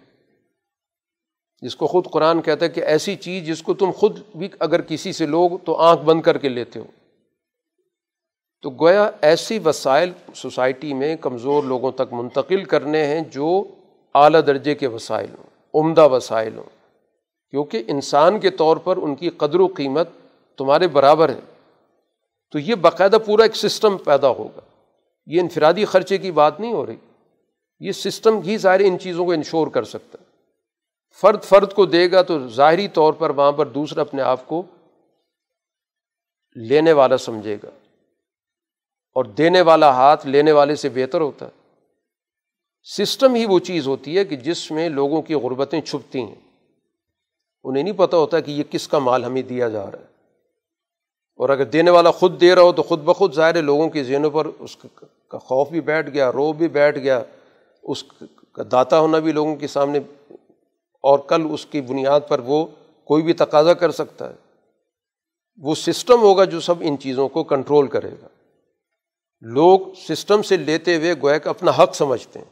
جس کو خود قرآن کہتا ہے کہ ایسی چیز جس کو تم خود بھی اگر کسی سے لوگ تو آنکھ بند کر کے لیتے ہو۔ تو گویا ایسی وسائل سوسائٹی میں کمزور لوگوں تک منتقل کرنے ہیں جو اعلیٰ درجے کے وسائل ہوں، عمدہ وسائل ہوں۔ کیونکہ انسان کے طور پر ان کی قدر و قیمت تمہارے برابر ہے۔ تو یہ باقاعدہ پورا ایک سسٹم پیدا ہوگا۔ یہ انفرادی خرچے کی بات نہیں ہو رہی۔ یہ سسٹم ہی سارے ان چیزوں کو انشور کر سکتا ہے۔ فرد فرد کو دے گا تو ظاہری طور پر وہاں پر دوسرا اپنے آپ کو لینے والا سمجھے گا۔ اور دینے والا ہاتھ لینے والے سے بہتر ہوتا ہے۔ سسٹم ہی وہ چیز ہوتی ہے کہ جس میں لوگوں کی غربتیں چھپتی ہیں۔ انہیں نہیں پتہ ہوتا کہ یہ کس کا مال ہمیں دیا جا رہا ہے۔ اور اگر دینے والا خود دے رہا ہو تو خود بخود ظاہر لوگوں کے ذہنوں پر اس کا خوف بھی بیٹھ گیا رو بھی بیٹھ گیا۔ اس کا داتا ہونا بھی لوگوں کے سامنے اور کل اس کی بنیاد پر وہ کوئی بھی تقاضا کر سکتا ہے۔ وہ سسٹم ہوگا جو سب ان چیزوں کو کنٹرول کرے گا۔ لوگ سسٹم سے لیتے ہوئے گویا کہ اپنا حق سمجھتے ہیں۔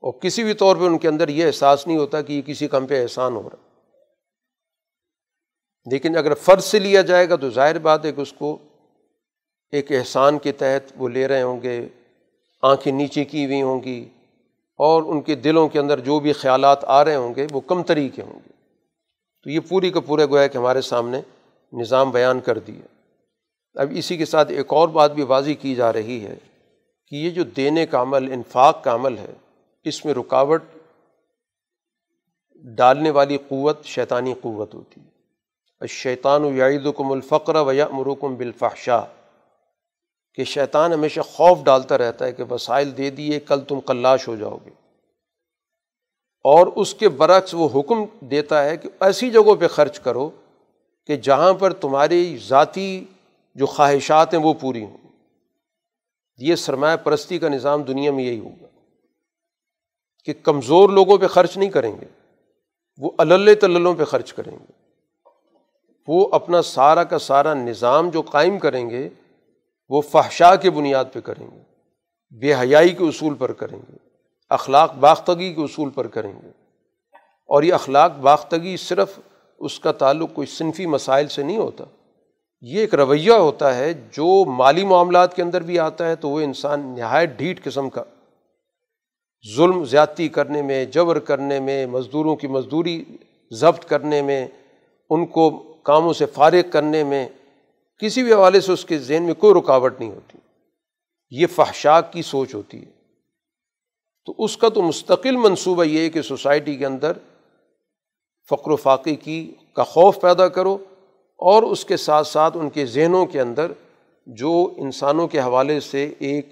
اور کسی بھی طور پہ ان کے اندر یہ احساس نہیں ہوتا کہ یہ کسی کم پہ احسان ہو رہا۔ لیکن اگر فرض سے لیا جائے گا تو ظاہر بات ہے کہ اس کو ایک احسان کے تحت وہ لے رہے ہوں گے، آنکھیں نیچے کی ہوئی ہوں گی اور ان کے دلوں کے اندر جو بھی خیالات آ رہے ہوں گے وہ کم طریقے ہوں گے۔ تو یہ پوری کا پورا گویا کہ ہمارے سامنے نظام بیان کر دیا۔ اب اسی کے ساتھ ایک اور بات بھی واضح کی جا رہی ہے کہ یہ جو دینے کا عمل، انفاق کا عمل ہے، اس میں رکاوٹ ڈالنے والی قوت شیطانی قوت ہوتی ہے۔ شیطان و یعیدکم الفقر و یا مرکم بالفحشا کہ شیطان ہمیشہ خوف ڈالتا رہتا ہے کہ وسائل دے دیے، کل تم کلاش ہو جاؤ گے۔ اور اس کے برعکس وہ حکم دیتا ہے کہ ایسی جگہوں پہ خرچ کرو کہ جہاں پر تمہاری ذاتی جو خواہشات ہیں وہ پوری ہوں۔ یہ سرمایہ پرستی کا نظام دنیا میں یہی ہوگا کہ کمزور لوگوں پہ خرچ نہیں کریں گے، وہ اللہ تللوں پہ خرچ کریں گے۔ وہ اپنا سارا کا سارا نظام جو قائم کریں گے، وہ فحشا کے بنیاد پہ کریں گے، بے حیائی کے اصول پر کریں گے، اخلاق باختگی کے اصول پر کریں گے۔ اور یہ اخلاق باختگی صرف اس کا تعلق کوئی صنفی مسائل سے نہیں ہوتا، یہ ایک رویہ ہوتا ہے، جو مالی معاملات کے اندر بھی آتا ہے تو وہ انسان نہایت ڈھیٹ قسم کا ظلم زیادتی کرنے میں، جبر کرنے میں، مزدوروں کی مزدوری ضبط کرنے میں، ان کو کاموں سے فارغ کرنے میں کسی بھی حوالے سے اس کے ذہن میں کوئی رکاوٹ نہیں ہوتی۔ یہ فحشاک کی سوچ ہوتی ہے۔ تو اس کا تو مستقل منصوبہ یہ ہے کہ سوسائٹی کے اندر فقر و فاقے کی کا خوف پیدا کرو اور اس کے ساتھ ساتھ ان کے ذہنوں کے اندر جو انسانوں کے حوالے سے ایک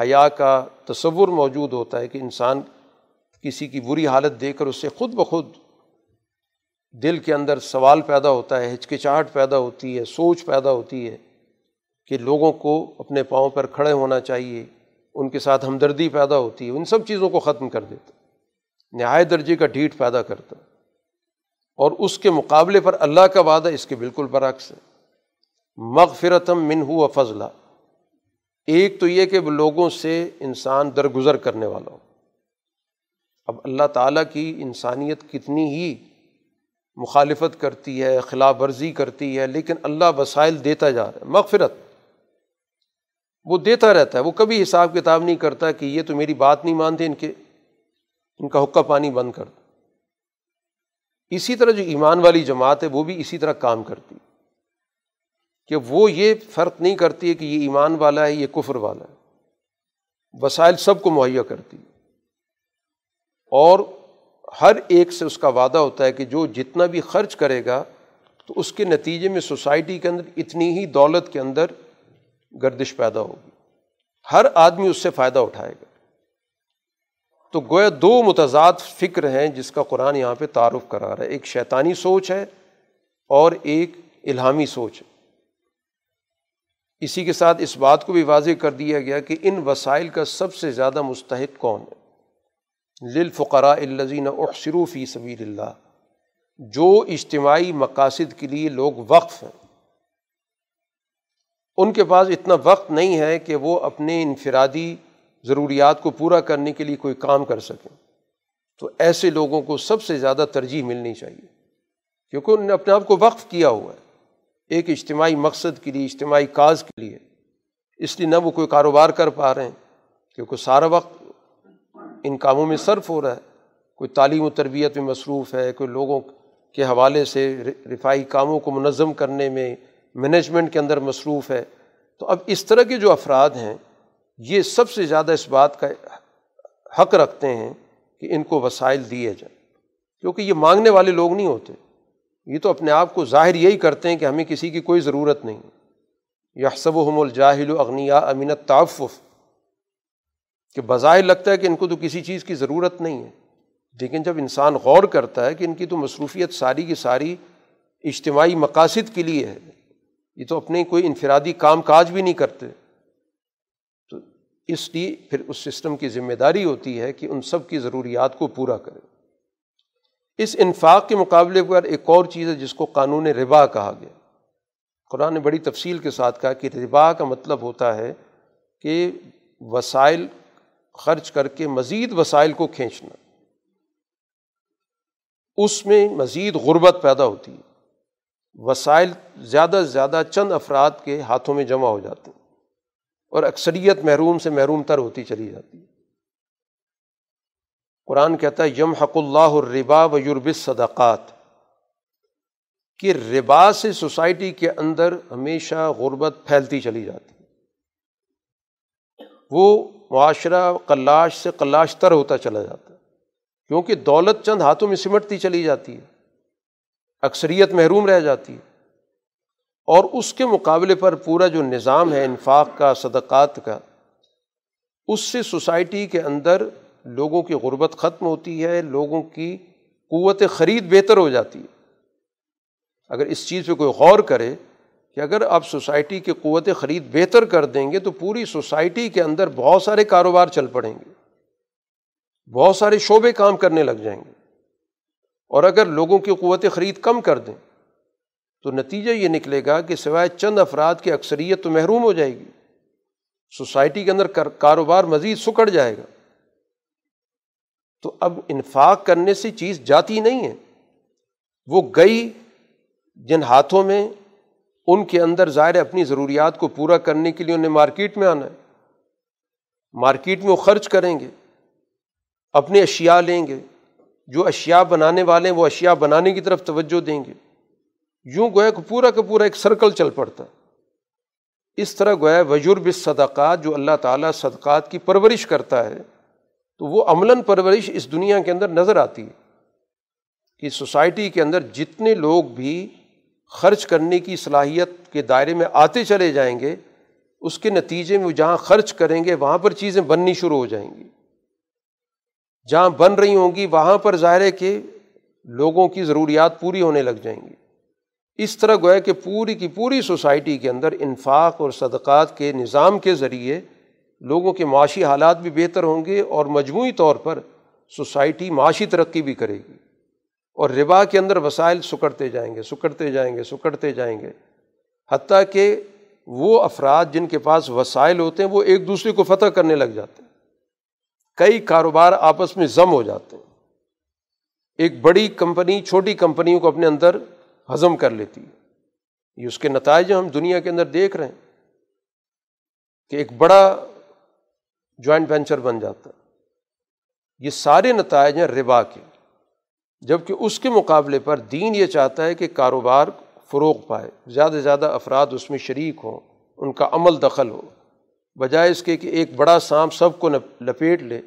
حیا کا تصور موجود ہوتا ہے کہ انسان کسی کی بری حالت دے کر اس سے خود بخود دل کے اندر سوال پیدا ہوتا ہے، ہچکچاہٹ پیدا ہوتی ہے، سوچ پیدا ہوتی ہے کہ لوگوں کو اپنے پاؤں پر کھڑے ہونا چاہیے، ان کے ساتھ ہمدردی پیدا ہوتی ہے، ان سب چیزوں کو ختم کر دیتا، نہایت درجے کا ڈھیٹ پیدا کرتا۔ اور اس کے مقابلے پر اللہ کا وعدہ اس کے بالکل برعکس ہے۔ مغفرتم من ہو فضلہ ایک تو یہ کہ لوگوں سے انسان درگزر کرنے والا ہو۔ اب اللہ تعالیٰ کی انسانیت کتنی ہی مخالفت کرتی ہے، خلاف ورزی کرتی ہے، لیکن اللہ وسائل دیتا جا رہا ہے، مغفرت۔ وہ دیتا رہتا ہے، وہ کبھی حساب کتاب نہیں کرتا کہ یہ تو میری بات نہیں مانتے، ان کے، ان کا حقہ پانی بند کر اسی طرح جو ایمان والی جماعت ہے، وہ بھی اسی طرح کام کرتی کہ وہ یہ فرق نہیں کرتی ہے کہ یہ ایمان والا ہے، یہ کفر والا ہے۔ وسائل سب کو مہیا کرتی ہے۔ اور ہر ایک سے اس کا وعدہ ہوتا ہے کہ جو جتنا بھی خرچ کرے گا، تو اس کے نتیجے میں سوسائٹی کے اندر اتنی ہی دولت کے اندر گردش پیدا ہوگی۔ ہر آدمی اس سے فائدہ اٹھائے گا۔ تو گویا دو متضاد فکر ہیں جس کا قرآن یہاں پہ تعارف کرا رہا ہے۔ ایک شیطانی سوچ ہے اور ایک الہامی سوچ ہے۔ اسی کے ساتھ اس بات کو بھی واضح کر دیا گیا کہ ان وسائل کا سب سے زیادہ مستحق کون ہے۔ للفقراء الزین اخصرو فی سبیل اللہ، جو اجتماعی مقاصد کے لیے لوگ وقف ہیں۔ ان کے پاس اتنا وقت نہیں ہے کہ وہ اپنے انفرادی ضروریات کو پورا کرنے کے لیے کوئی کام کر سکیں۔ تو ایسے لوگوں کو سب سے زیادہ ترجیح ملنی چاہیے، کیونکہ انہوں نے اپنے آپ کو وقف کیا ہوا ہے۔ ایک اجتماعی مقصد کے لیے، اجتماعی کاز کے لیے۔ اس لیے نہ وہ کوئی کاروبار کر پا رہے ہیں، کیونکہ سارا وقت ان کاموں میں صرف ہو رہا ہے۔ کوئی تعلیم و تربیت میں مصروف ہے، کوئی لوگوں کے حوالے سے رفائی کاموں کو منظم کرنے میں مینجمنٹ کے اندر مصروف ہے۔ تو اب اس طرح کے جو افراد ہیں، یہ سب سے زیادہ اس بات کا حق رکھتے ہیں کہ ان کو وسائل دیے جائیں۔ کیونکہ یہ مانگنے والے لوگ نہیں ہوتے۔ یہ تو اپنے آپ کو ظاہر یہی کرتے ہیں کہ ہمیں کسی کی کوئی ضرورت نہیں۔ یحسب و الجاہل و اغنیا امینت تعفف کہ بظاہر لگتا ہے کہ ان کو تو کسی چیز کی ضرورت نہیں ہے۔ لیکن جب انسان غور کرتا ہے کہ ان کی تو مصروفیت ساری کی ساری اجتماعی مقاصد کے لیے ہے، یہ تو اپنے کوئی انفرادی کام کاج بھی نہیں کرتے۔ تو اس لیے پھر اس سسٹم کی ذمہ داری ہوتی ہے کہ ان سب کی ضروریات کو پورا کرے۔ اس انفاق کے مقابلے پر ایک اور چیز ہے جس کو قانون ربا کہا گیا۔ قرآن نے بڑی تفصیل کے ساتھ کہا کہ ربا کا مطلب ہوتا ہے کہ وسائل خرچ کر کے مزید وسائل کو کھینچنا۔ اس میں مزید غربت پیدا ہوتی ہے۔ وسائل زیادہ سے زیادہ چند افراد کے ہاتھوں میں جمع ہو جاتے ہیں اور اکثریت محروم سے محروم تر ہوتی چلی جاتی ہے۔ قرآن کہتا ہے یم حق اللہ الربا و یورب صدقات کہ ربا سے سوسائٹی کے اندر ہمیشہ غربت پھیلتی چلی جاتی ہے۔ وہ معاشرہ قلاش سے قلاش تر ہوتا چلا جاتا ہے۔ کیونکہ دولت چند ہاتھوں میں سمٹتی چلی جاتی ہے۔ اکثریت محروم رہ جاتی ہے۔ اور اس کے مقابلے پر پورا جو نظام ہے، انفاق کا، صدقات کا، اس سے سوسائٹی کے اندر لوگوں کی غربت ختم ہوتی ہے، لوگوں کی قوت خرید بہتر ہو جاتی ہے۔ اگر اس چیز پہ کوئی غور کرے کہ اگر آپ سوسائٹی کی قوت خرید بہتر کر دیں گے تو پوری سوسائٹی کے اندر بہت سارے کاروبار چل پڑیں گے۔ بہت سارے شعبے کام کرنے لگ جائیں گے۔ اور اگر لوگوں کی قوت خرید کم کر دیں، تو نتیجہ یہ نکلے گا کہ سوائے چند افراد کی اکثریت تو محروم ہو جائے گی۔ سوسائٹی کے اندر کاروبار مزید سکڑ جائے گا۔ تو اب انفاق کرنے سے چیز جاتی نہیں ہے۔ وہ گئی جن ہاتھوں میں ان کے اندر ظاہر اپنی ضروریات کو پورا کرنے کے لیے انہیں مارکیٹ میں آنا ہے۔ مارکیٹ میں وہ خرچ کریں گے، اپنے اشیا لیں گے۔ جو اشیا بنانے والے ہیں، وہ اشیا بنانے کی طرف توجہ دیں گے۔ یوں گویا کہ پورا کا پورا ایک سرکل چل پڑتا ہے۔ اس طرح گویا وجرب صدقات جو اللہ تعالیٰ صدقات کی پرورش کرتا ہے، تو وہ عملاً پرورش اس دنیا کے اندر نظر آتی ہے۔ کہ سوسائٹی کے اندر جتنے لوگ بھی خرچ کرنے کی صلاحیت کے دائرے میں آتے چلے جائیں گے، اس کے نتیجے میں وہ جہاں خرچ کریں گے، وہاں پر چیزیں بننی شروع ہو جائیں گی۔ جہاں بن رہی ہوں گی، وہاں پر ظاہر ہے کہ لوگوں کی ضروریات پوری ہونے لگ جائیں گی۔ اس طرح گویا کہ پوری کی پوری سوسائٹی کے اندر انفاق اور صدقات کے نظام کے ذریعے لوگوں کے معاشی حالات بھی بہتر ہوں گے اور مجموعی طور پر سوسائٹی معاشی ترقی بھی کرے گی۔ اور ربا کے اندر وسائل سکڑتے جائیں گے، سکڑتے جائیں گے، سکڑتے جائیں گے۔ حتیٰ کہ وہ افراد جن کے پاس وسائل ہوتے ہیں، وہ ایک دوسرے کو فتح کرنے لگ جاتے ہیں۔ کئی کاروبار آپس میں ضم ہو جاتے ہیں۔ ایک بڑی کمپنی چھوٹی کمپنیوں کو اپنے اندر ہضم کر لیتی ہے۔ یہ اس کے نتائج ہم دنیا کے اندر دیکھ رہے ہیں کہ ایک بڑا جوائنٹ وینچر بن جاتا ہے۔ یہ سارے نتائج ہیں ربا کے۔ جبکہ اس کے مقابلے پر دین یہ چاہتا ہے کہ کاروبار فروغ پائے، زیادہ سے زیادہ افراد اس میں شریک ہوں، ان کا عمل دخل ہو۔ بجائے اس کے کہ ایک بڑا سانپ سب کو لپیٹ لے،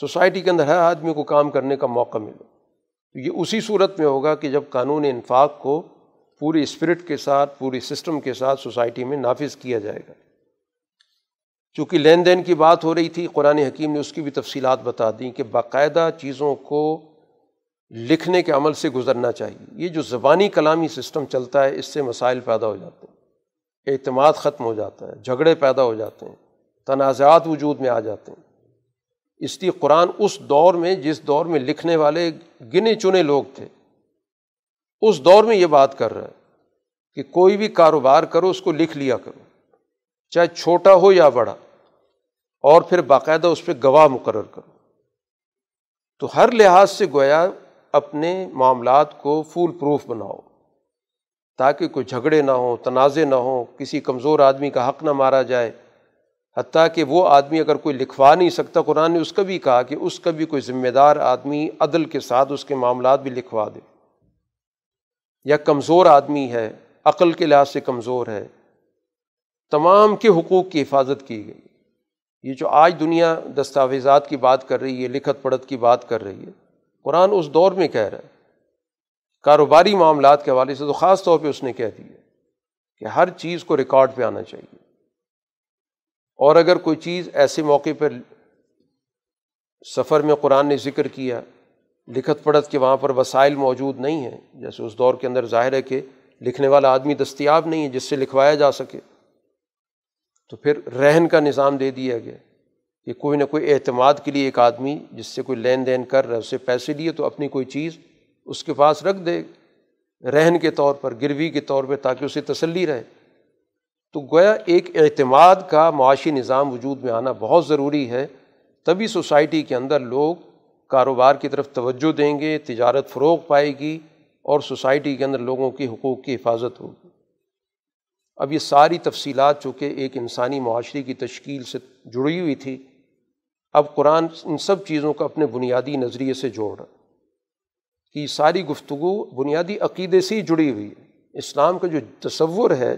سوسائٹی کے اندر ہر آدمی کو کام کرنے کا موقع ملے۔ تو یہ اسی صورت میں ہوگا کہ جب قانون انفاق کو پوری اسپرٹ کے ساتھ، پوری سسٹم کے ساتھ سوسائٹی میں نافذ کیا جائے گا۔ چونکہ لین دین کی بات ہو رہی تھی، قرآن حکیم نے اس کی بھی تفصیلات بتا دیں کہ باقاعدہ چیزوں کو لکھنے کے عمل سے گزرنا چاہیے۔ یہ جو زبانی کلامی سسٹم چلتا ہے، اس سے مسائل پیدا ہو جاتے ہیں۔ اعتماد ختم ہو جاتا ہے، جھگڑے پیدا ہو جاتے ہیں، تنازعات وجود میں آ جاتے ہیں۔ اس لیے قرآن اس دور میں، جس دور میں لکھنے والے گنے چنے لوگ تھے، اس دور میں یہ بات کر رہا ہے کہ کوئی بھی کاروبار کرو، اس کو لکھ لیا کرو، چاہے چھوٹا ہو یا بڑا، اور پھر باقاعدہ اس پہ گواہ مقرر کرو۔ تو ہر لحاظ سے گویا اپنے معاملات کو فول پروف بناؤ، تاکہ کوئی جھگڑے نہ ہوں، تنازع نہ ہوں، کسی کمزور آدمی کا حق نہ مارا جائے۔ حتیٰ کہ وہ آدمی اگر کوئی لکھوا نہیں سکتا، قرآن نے اس کا بھی کہا کہ اس کا بھی کوئی ذمہ دار آدمی عدل کے ساتھ اس کے معاملات بھی لکھوا دے۔ یا کمزور آدمی ہے، عقل کے لحاظ سے کمزور ہے۔ تمام کے حقوق کی حفاظت کی گئی۔ یہ جو آج دنیا دستاویزات کی بات کر رہی ہے، لکھت پڑھت کی بات کر رہی ہے قرآن اس دور میں کہہ رہا ہے، کاروباری معاملات کے حوالے سے تو خاص طور پہ اس نے کہہ دیا کہ ہر چیز کو ریکارڈ پہ آنا چاہیے۔ اور اگر کوئی چیز ایسے موقع پر سفر میں قرآن نے ذکر کیا، لکھت پڑھت کے وہاں پر وسائل موجود نہیں ہیں، جیسے اس دور کے اندر ظاہر ہے کہ لکھنے والا آدمی دستیاب نہیں ہے جس سے لکھوایا جا سکے، تو پھر رہن کا نظام دے دیا گیا۔ کہ کوئی نہ کوئی اعتماد کے لیے ایک آدمی جس سے کوئی لین دین کر رہا ہے، اسے پیسے لیے تو اپنی کوئی چیز اس کے پاس رکھ دے، رہن کے طور پر، گروی کے طور پہ تاکہ اسے تسلی رہے۔ تو گویا ایک اعتماد کا معاشی نظام وجود میں آنا بہت ضروری ہے۔ تبھی سوسائٹی کے اندر لوگ کاروبار کی طرف توجہ دیں گے، تجارت فروغ پائے گی اور سوسائٹی کے اندر لوگوں کی حقوق کی حفاظت ہوگی۔ اب یہ ساری تفصیلات چونکہ ایک انسانی معاشرے کی تشکیل سے جڑی ہوئی تھی اب قرآن ان سب چیزوں کو اپنے بنیادی نظریے سے جوڑ رہا کہ ساری گفتگو بنیادی عقیدے سے ہی جڑی ہوئی ہے۔ اسلام کا جو تصور ہے،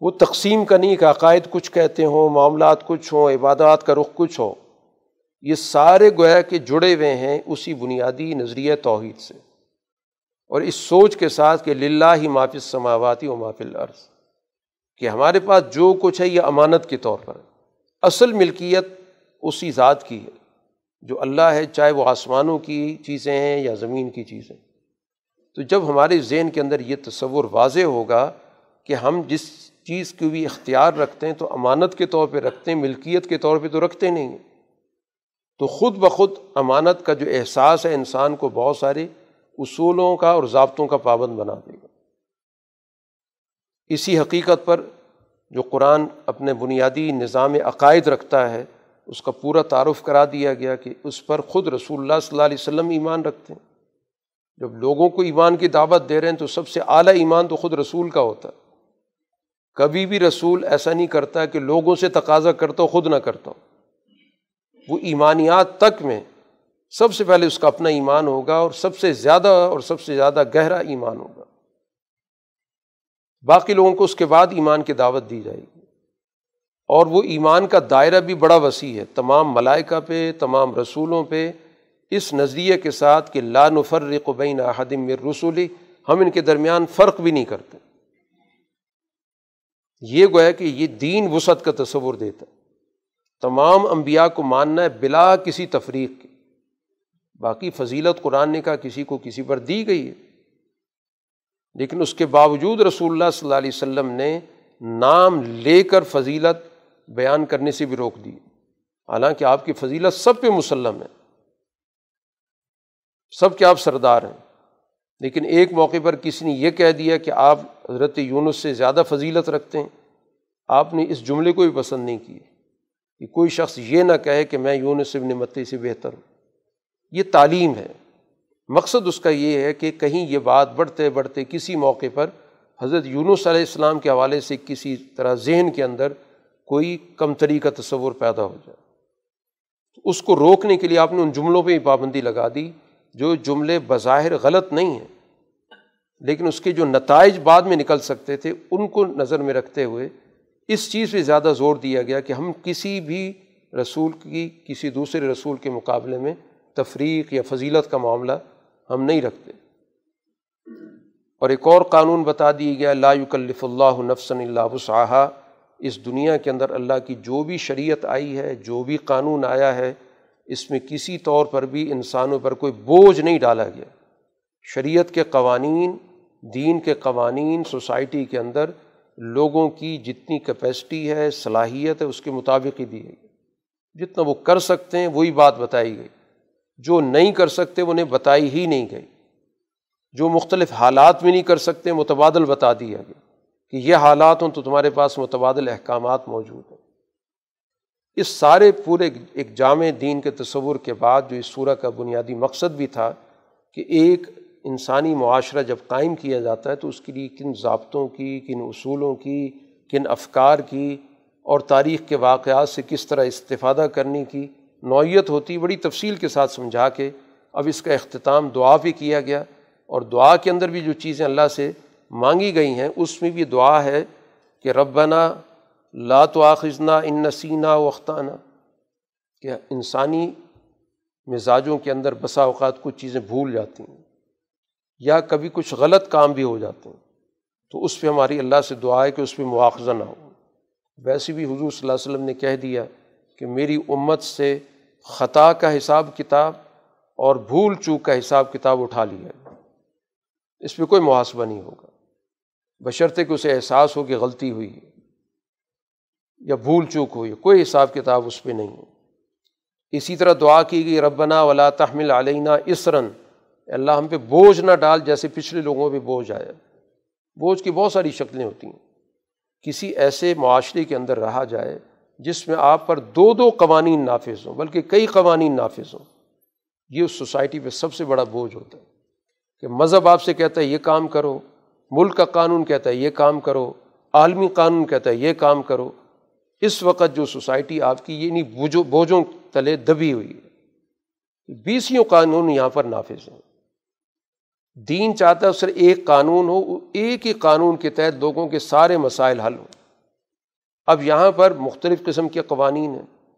وہ تقسیم کا نہیں کہ عقائد کچھ کہتے ہوں، معاملات کچھ ہوں، عبادات کا رخ کچھ ہو۔ یہ سارے گویا کے جڑے ہوئے ہیں اسی بنیادی نظریہ توحید سے۔ اور اس سوچ کے ساتھ کہ للہ ہی معافی سماواتی و معافی العرض کہ ہمارے پاس جو کچھ ہے، یہ امانت کے طور پر اصل ملکیت اسی ذات کی ہے، جو اللہ ہے، چاہے وہ آسمانوں کی چیزیں ہیں یا زمین کی چیزیں تو جب ہمارے ذہن کے اندر یہ تصور واضح ہوگا کہ ہم جس چیز کی بھی اختیار رکھتے ہیں تو امانت کے طور پہ رکھتے ہیں، ملکیت کے طور پہ تو رکھتے نہیں ہیں۔ تو خود بخود امانت کا جو احساس ہے انسان کو بہت سارے اصولوں کا اور ضابطوں کا پابند بنا دے گا۔ اسی حقیقت پر جو قرآن اپنے بنیادی نظام عقائد رکھتا ہے اس کا پورا تعارف کرا دیا گیا کہ اس پر خود رسول اللہ صلی اللہ علیہ وسلم ایمان رکھتے ہیں۔ جب لوگوں کو ایمان کی دعوت دے رہے ہیں تو سب سے اعلیٰ ایمان تو خود رسول کا ہوتا ہے۔ کبھی بھی رسول ایسا نہیں کرتا کہ لوگوں سے تقاضا کرتا ہو، خود نہ کرتا ہو۔ وہ ایمانیات تک میں سب سے پہلے اس کا اپنا ایمان ہوگا اور سب سے زیادہ اور سب سے زیادہ گہرا ایمان ہوگا۔ باقی لوگوں کو اس کے بعد ایمان کی دعوت دی جائے گی۔ اور وہ ایمان کا دائرہ بھی بڑا وسیع ہے۔ تمام ملائکہ پہ، تمام رسولوں پہ اس نظریے کے ساتھ کہ لا نفرق بین احدم رسولی ہم ان کے درمیان فرق بھی نہیں کرتے۔ یہ گویا کہ یہ دین وسعت کا تصور دیتا ہے۔ تمام انبیاء کو ماننا ہے بلا کسی تفریق کے۔ باقی فضیلت قرآن نے کہا کسی کو کسی پر دی گئی ہے۔ لیکن اس کے باوجود رسول اللہ صلی اللہ علیہ وسلم نے نام لے کر فضیلت بیان کرنے سے بھی روک دی۔ حالانکہ آپ کی فضیلت سب پہ مسلم ہے۔ سب کے آپ سردار ہیں۔ لیکن ایک موقع پر کسی نے یہ کہہ دیا کہ آپ حضرت یونس سے زیادہ فضیلت رکھتے ہیں۔ آپ نے اس جملے کو بھی پسند نہیں کیے۔ کہ کوئی شخص یہ نہ کہے کہ میں یونس ابن متی سے بہتر ہوں۔ یہ تعلیم ہے۔ مقصد اس کا یہ ہے کہ کہیں یہ بات بڑھتے بڑھتے کسی موقع پر حضرت یونس علیہ السلام کے حوالے سے کسی طرح ذہن کے اندر کوئی کمتری کا تصور پیدا ہو جائے۔ اس کو روکنے کے لیے آپ نے ان جملوں پہ ہی پابندی لگا دی، جو جملے بظاہر غلط نہیں ہیں، لیکن اس کے جو نتائج بعد میں نکل سکتے تھے، ان کو نظر میں رکھتے ہوئے اس چیز پہ زیادہ زور دیا گیا کہ ہم کسی بھی رسول کی، کسی دوسرے رسول کے مقابلے میں تفریق یا فضیلت کا معاملہ ہم نہیں رکھتے۔ اور ایک اور قانون بتا دیا گیا، لا یکلف اللہ نفسن اللہ وسعہ اس دنیا کے اندر اللہ کی جو بھی شریعت آئی ہے، جو بھی قانون آیا ہے، اس میں کسی طور پر بھی انسانوں پر کوئی بوجھ نہیں ڈالا گیا۔ شریعت کے قوانین، دین کے قوانین، سوسائٹی کے اندر لوگوں کی جتنی کیپیسٹی ہے، صلاحیت ہے، اس کے مطابق ہی دی گئی۔ جتنا وہ کر سکتے ہیں، وہی بات بتائی گئی۔ جو نہیں کر سکتے، انہیں بتائی ہی نہیں گئی۔ جو مختلف حالات میں نہیں کر سکتے، متبادل بتا دیا گیا۔ کہ یہ حالات ہوں تو تمہارے پاس متبادل احکامات موجود ہیں اس سارے پورے ایک جامع دین کے تصور کے بعد جو اس صورح کا بنیادی مقصد بھی تھا کہ ایک انسانی معاشرہ جب قائم کیا جاتا ہے تو اس کے لیے کن ضابطوں کی، کن اصولوں کی، کن افکار کی اور تاریخ کے واقعات سے کس طرح استفادہ کرنے کی نوعیت ہوتی، بڑی تفصیل کے ساتھ سمجھا کے اب اس کا اختتام دعا بھی کیا گیا اور دعا کے اندر بھی جو چیزیں اللہ سے مانگی گئی ہیں، اس میں بھی دعا ہے کہ ربنا لا تو آخذنا ان نسینہ وختانہ کہ انسانی مزاجوں کے اندر بسا اوقات کچھ چیزیں بھول جاتی ہیں یا کبھی کچھ غلط کام بھی ہو جاتے ہیں۔ تو اس پہ ہماری اللہ سے دعا ہے کہ اس پہ مواخذہ نہ ہو۔ ویسے بھی حضور صلی اللہ علیہ وسلم نے کہہ دیا کہ میری امت سے خطا کا حساب کتاب اور بھول چوک کا حساب کتاب اٹھا لیا۔ اس پہ کوئی محاسبہ نہیں ہوگا۔ بشرطے کہ اسے احساس ہو کہ غلطی ہوئی ہے یا بھول چوک ہوئی کوئی حساب کتاب اس پہ نہیں ہے۔ اسی طرح دعا کی گئی، ربنا ولا تحمل علینہ اسرن اللہ، ہم پہ بوجھ نہ ڈال جیسے پچھلے لوگوں پہ بوجھ آیا۔ بوجھ کی بہت ساری شکلیں ہوتی ہیں۔ کسی ایسے معاشرے کے اندر رہا جائے جس میں آپ پر دو دو قوانین نافذ ہوں، بلکہ کئی قوانین نافذ ہوں۔ یہ اس سوسائٹی پہ سب سے بڑا بوجھ ہوتا ہے کہ مذہب آپ سے کہتا ہے، یہ کام کرو۔ ملک کا قانون کہتا ہے یہ کام کرو، عالمی قانون کہتا ہے یہ کام کرو۔ اس وقت جو سوسائٹی آپ کی یعنی یہ بوجھوں تلے دبی ہوئی ہے۔ بیسیوں قانون یہاں پر نافذ ہیں۔ دین چاہتا ہے صرف ایک قانون ہو، ایک ہی قانون کے تحت لوگوں کے سارے مسائل حل ہوں۔ اب یہاں پر مختلف قسم کے قوانین ہیں۔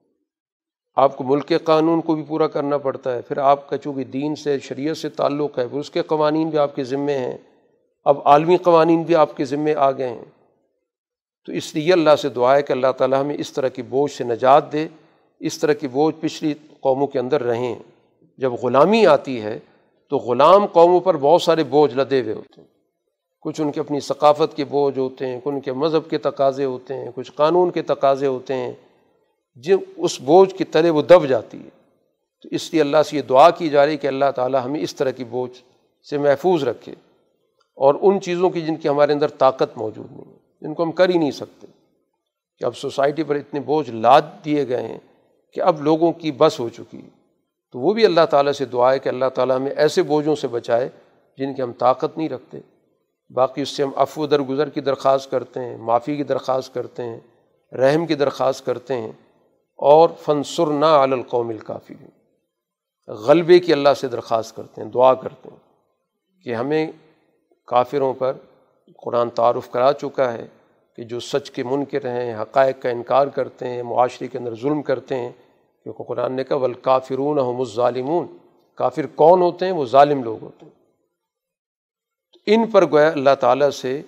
آپ کو ملک کے قانون کو بھی پورا کرنا پڑتا ہے۔ پھر آپ کا چونکہ دین سے، شریعت سے تعلق ہے، پھر اس کے قوانین بھی آپ کے ذمے ہیں۔ اب عالمی قوانین بھی آپ کے ذمے آ گئے ہیں۔ تو اس لیے اللہ سے دعا ہے کہ اللہ تعالیٰ ہمیں اس طرح کی بوجھ سے نجات دے، اس طرح کی بوجھ پچھلی قوموں کے اندر رہیں۔ جب غلامی آتی ہے تو غلام قوموں پر بہت سارے بوجھ لدے ہوئے ہوتے ہیں۔ کچھ ان کے اپنی ثقافت کے بوجھ ہوتے ہیں، کچھ ان کے مذہب کے تقاضے ہوتے ہیں، کچھ قانون کے تقاضے ہوتے ہیں۔ جب اس بوجھ کی تلے وہ دب جاتی ہے۔ تو اس لیے اللہ سے یہ دعا کی جا رہی ہے کہ اللہ تعالیٰ ہمیں اس طرح کی بوجھ سے محفوظ رکھے۔ اور ان چیزوں کی جن کی ہمارے اندر طاقت موجود نہیں ہے، جن کو ہم کر ہی نہیں سکتے۔ کہ اب سوسائٹی پر اتنے بوجھ لاد دیے گئے ہیں کہ اب لوگوں کی بس ہو چکی۔ ہے تو وہ بھی اللہ تعالیٰ سے دعا ہے کہ اللہ تعالیٰ ہمیں ایسے بوجھوں سے بچائے جن کی ہم طاقت نہیں رکھتے۔ باقی اس سے ہم افو درگزر کی درخواست کرتے ہیں، معافی کی درخواست کرتے ہیں، رحم کی درخواست کرتے ہیں۔ اور فنسر نہ القوم الکافی غلبے کی اللہ سے درخواست کرتے ہیں، دعا کرتے ہیں کہ ہمیں کافروں پر قرآن تعارف کرا چکا ہے کہ جو سچ کے منکر ہیں، حقائق کا انکار کرتے ہیں، معاشرے کے اندر ظلم کرتے ہیں، کیونکہ قرآن نے کہا بل کافرون ہم الظالمون۔ کافر کون ہوتے ہیں؟ وہ ظالم لوگ ہوتے ہیں۔ ان پر گویا اللہ تعالیٰ سے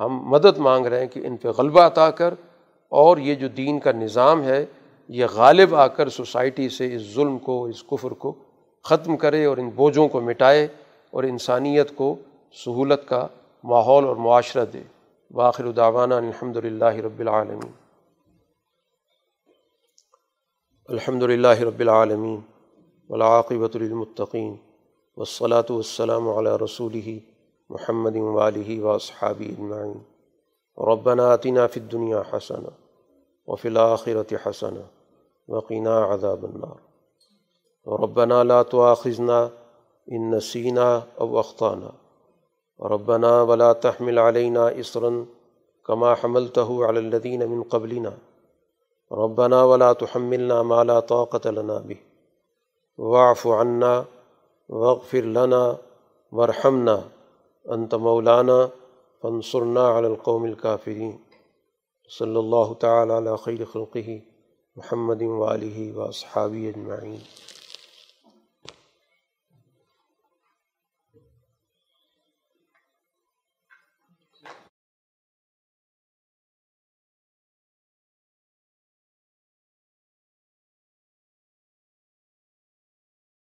ہم مدد مانگ رہے ہیں کہ ان پہ غلبہ عطا کر، اور یہ جو دین کا نظام ہے، یہ غالب آ کر سوسائٹی سے اس ظلم کو، اس کفر کو ختم کرے اور ان بوجھوں کو مٹائے اور انسانیت کو سہولت کا ماحول اور معاشرہ دے۔ باخر داوانہ الحمد للہ رب العالمین۔ الحمد للہ رب العالمین۔ ولاقبۃ المطقین وصلاۃ والسلام علیہ رسول محمد والی و صحابی المعین ربنا آتنا فی الدنیا حسن وفی الآخرت حسن وقینا عذاب النار۔ ربنا لا تواخذنا ان نسینا او اخطانا۔ ربنا ولا تحمل علينا اسرا كما حملته على الذين من قبلنا. ربنا ولا تحملنا ما لا طاقت لنا به. واعف عنا واغفر لنا ورحمنا انت مولانا فنصرنا علی القوم الکافرین صلی اللہ تعالیٰ علیہ خیر خلقہ محمد والی و صحابی اجمعین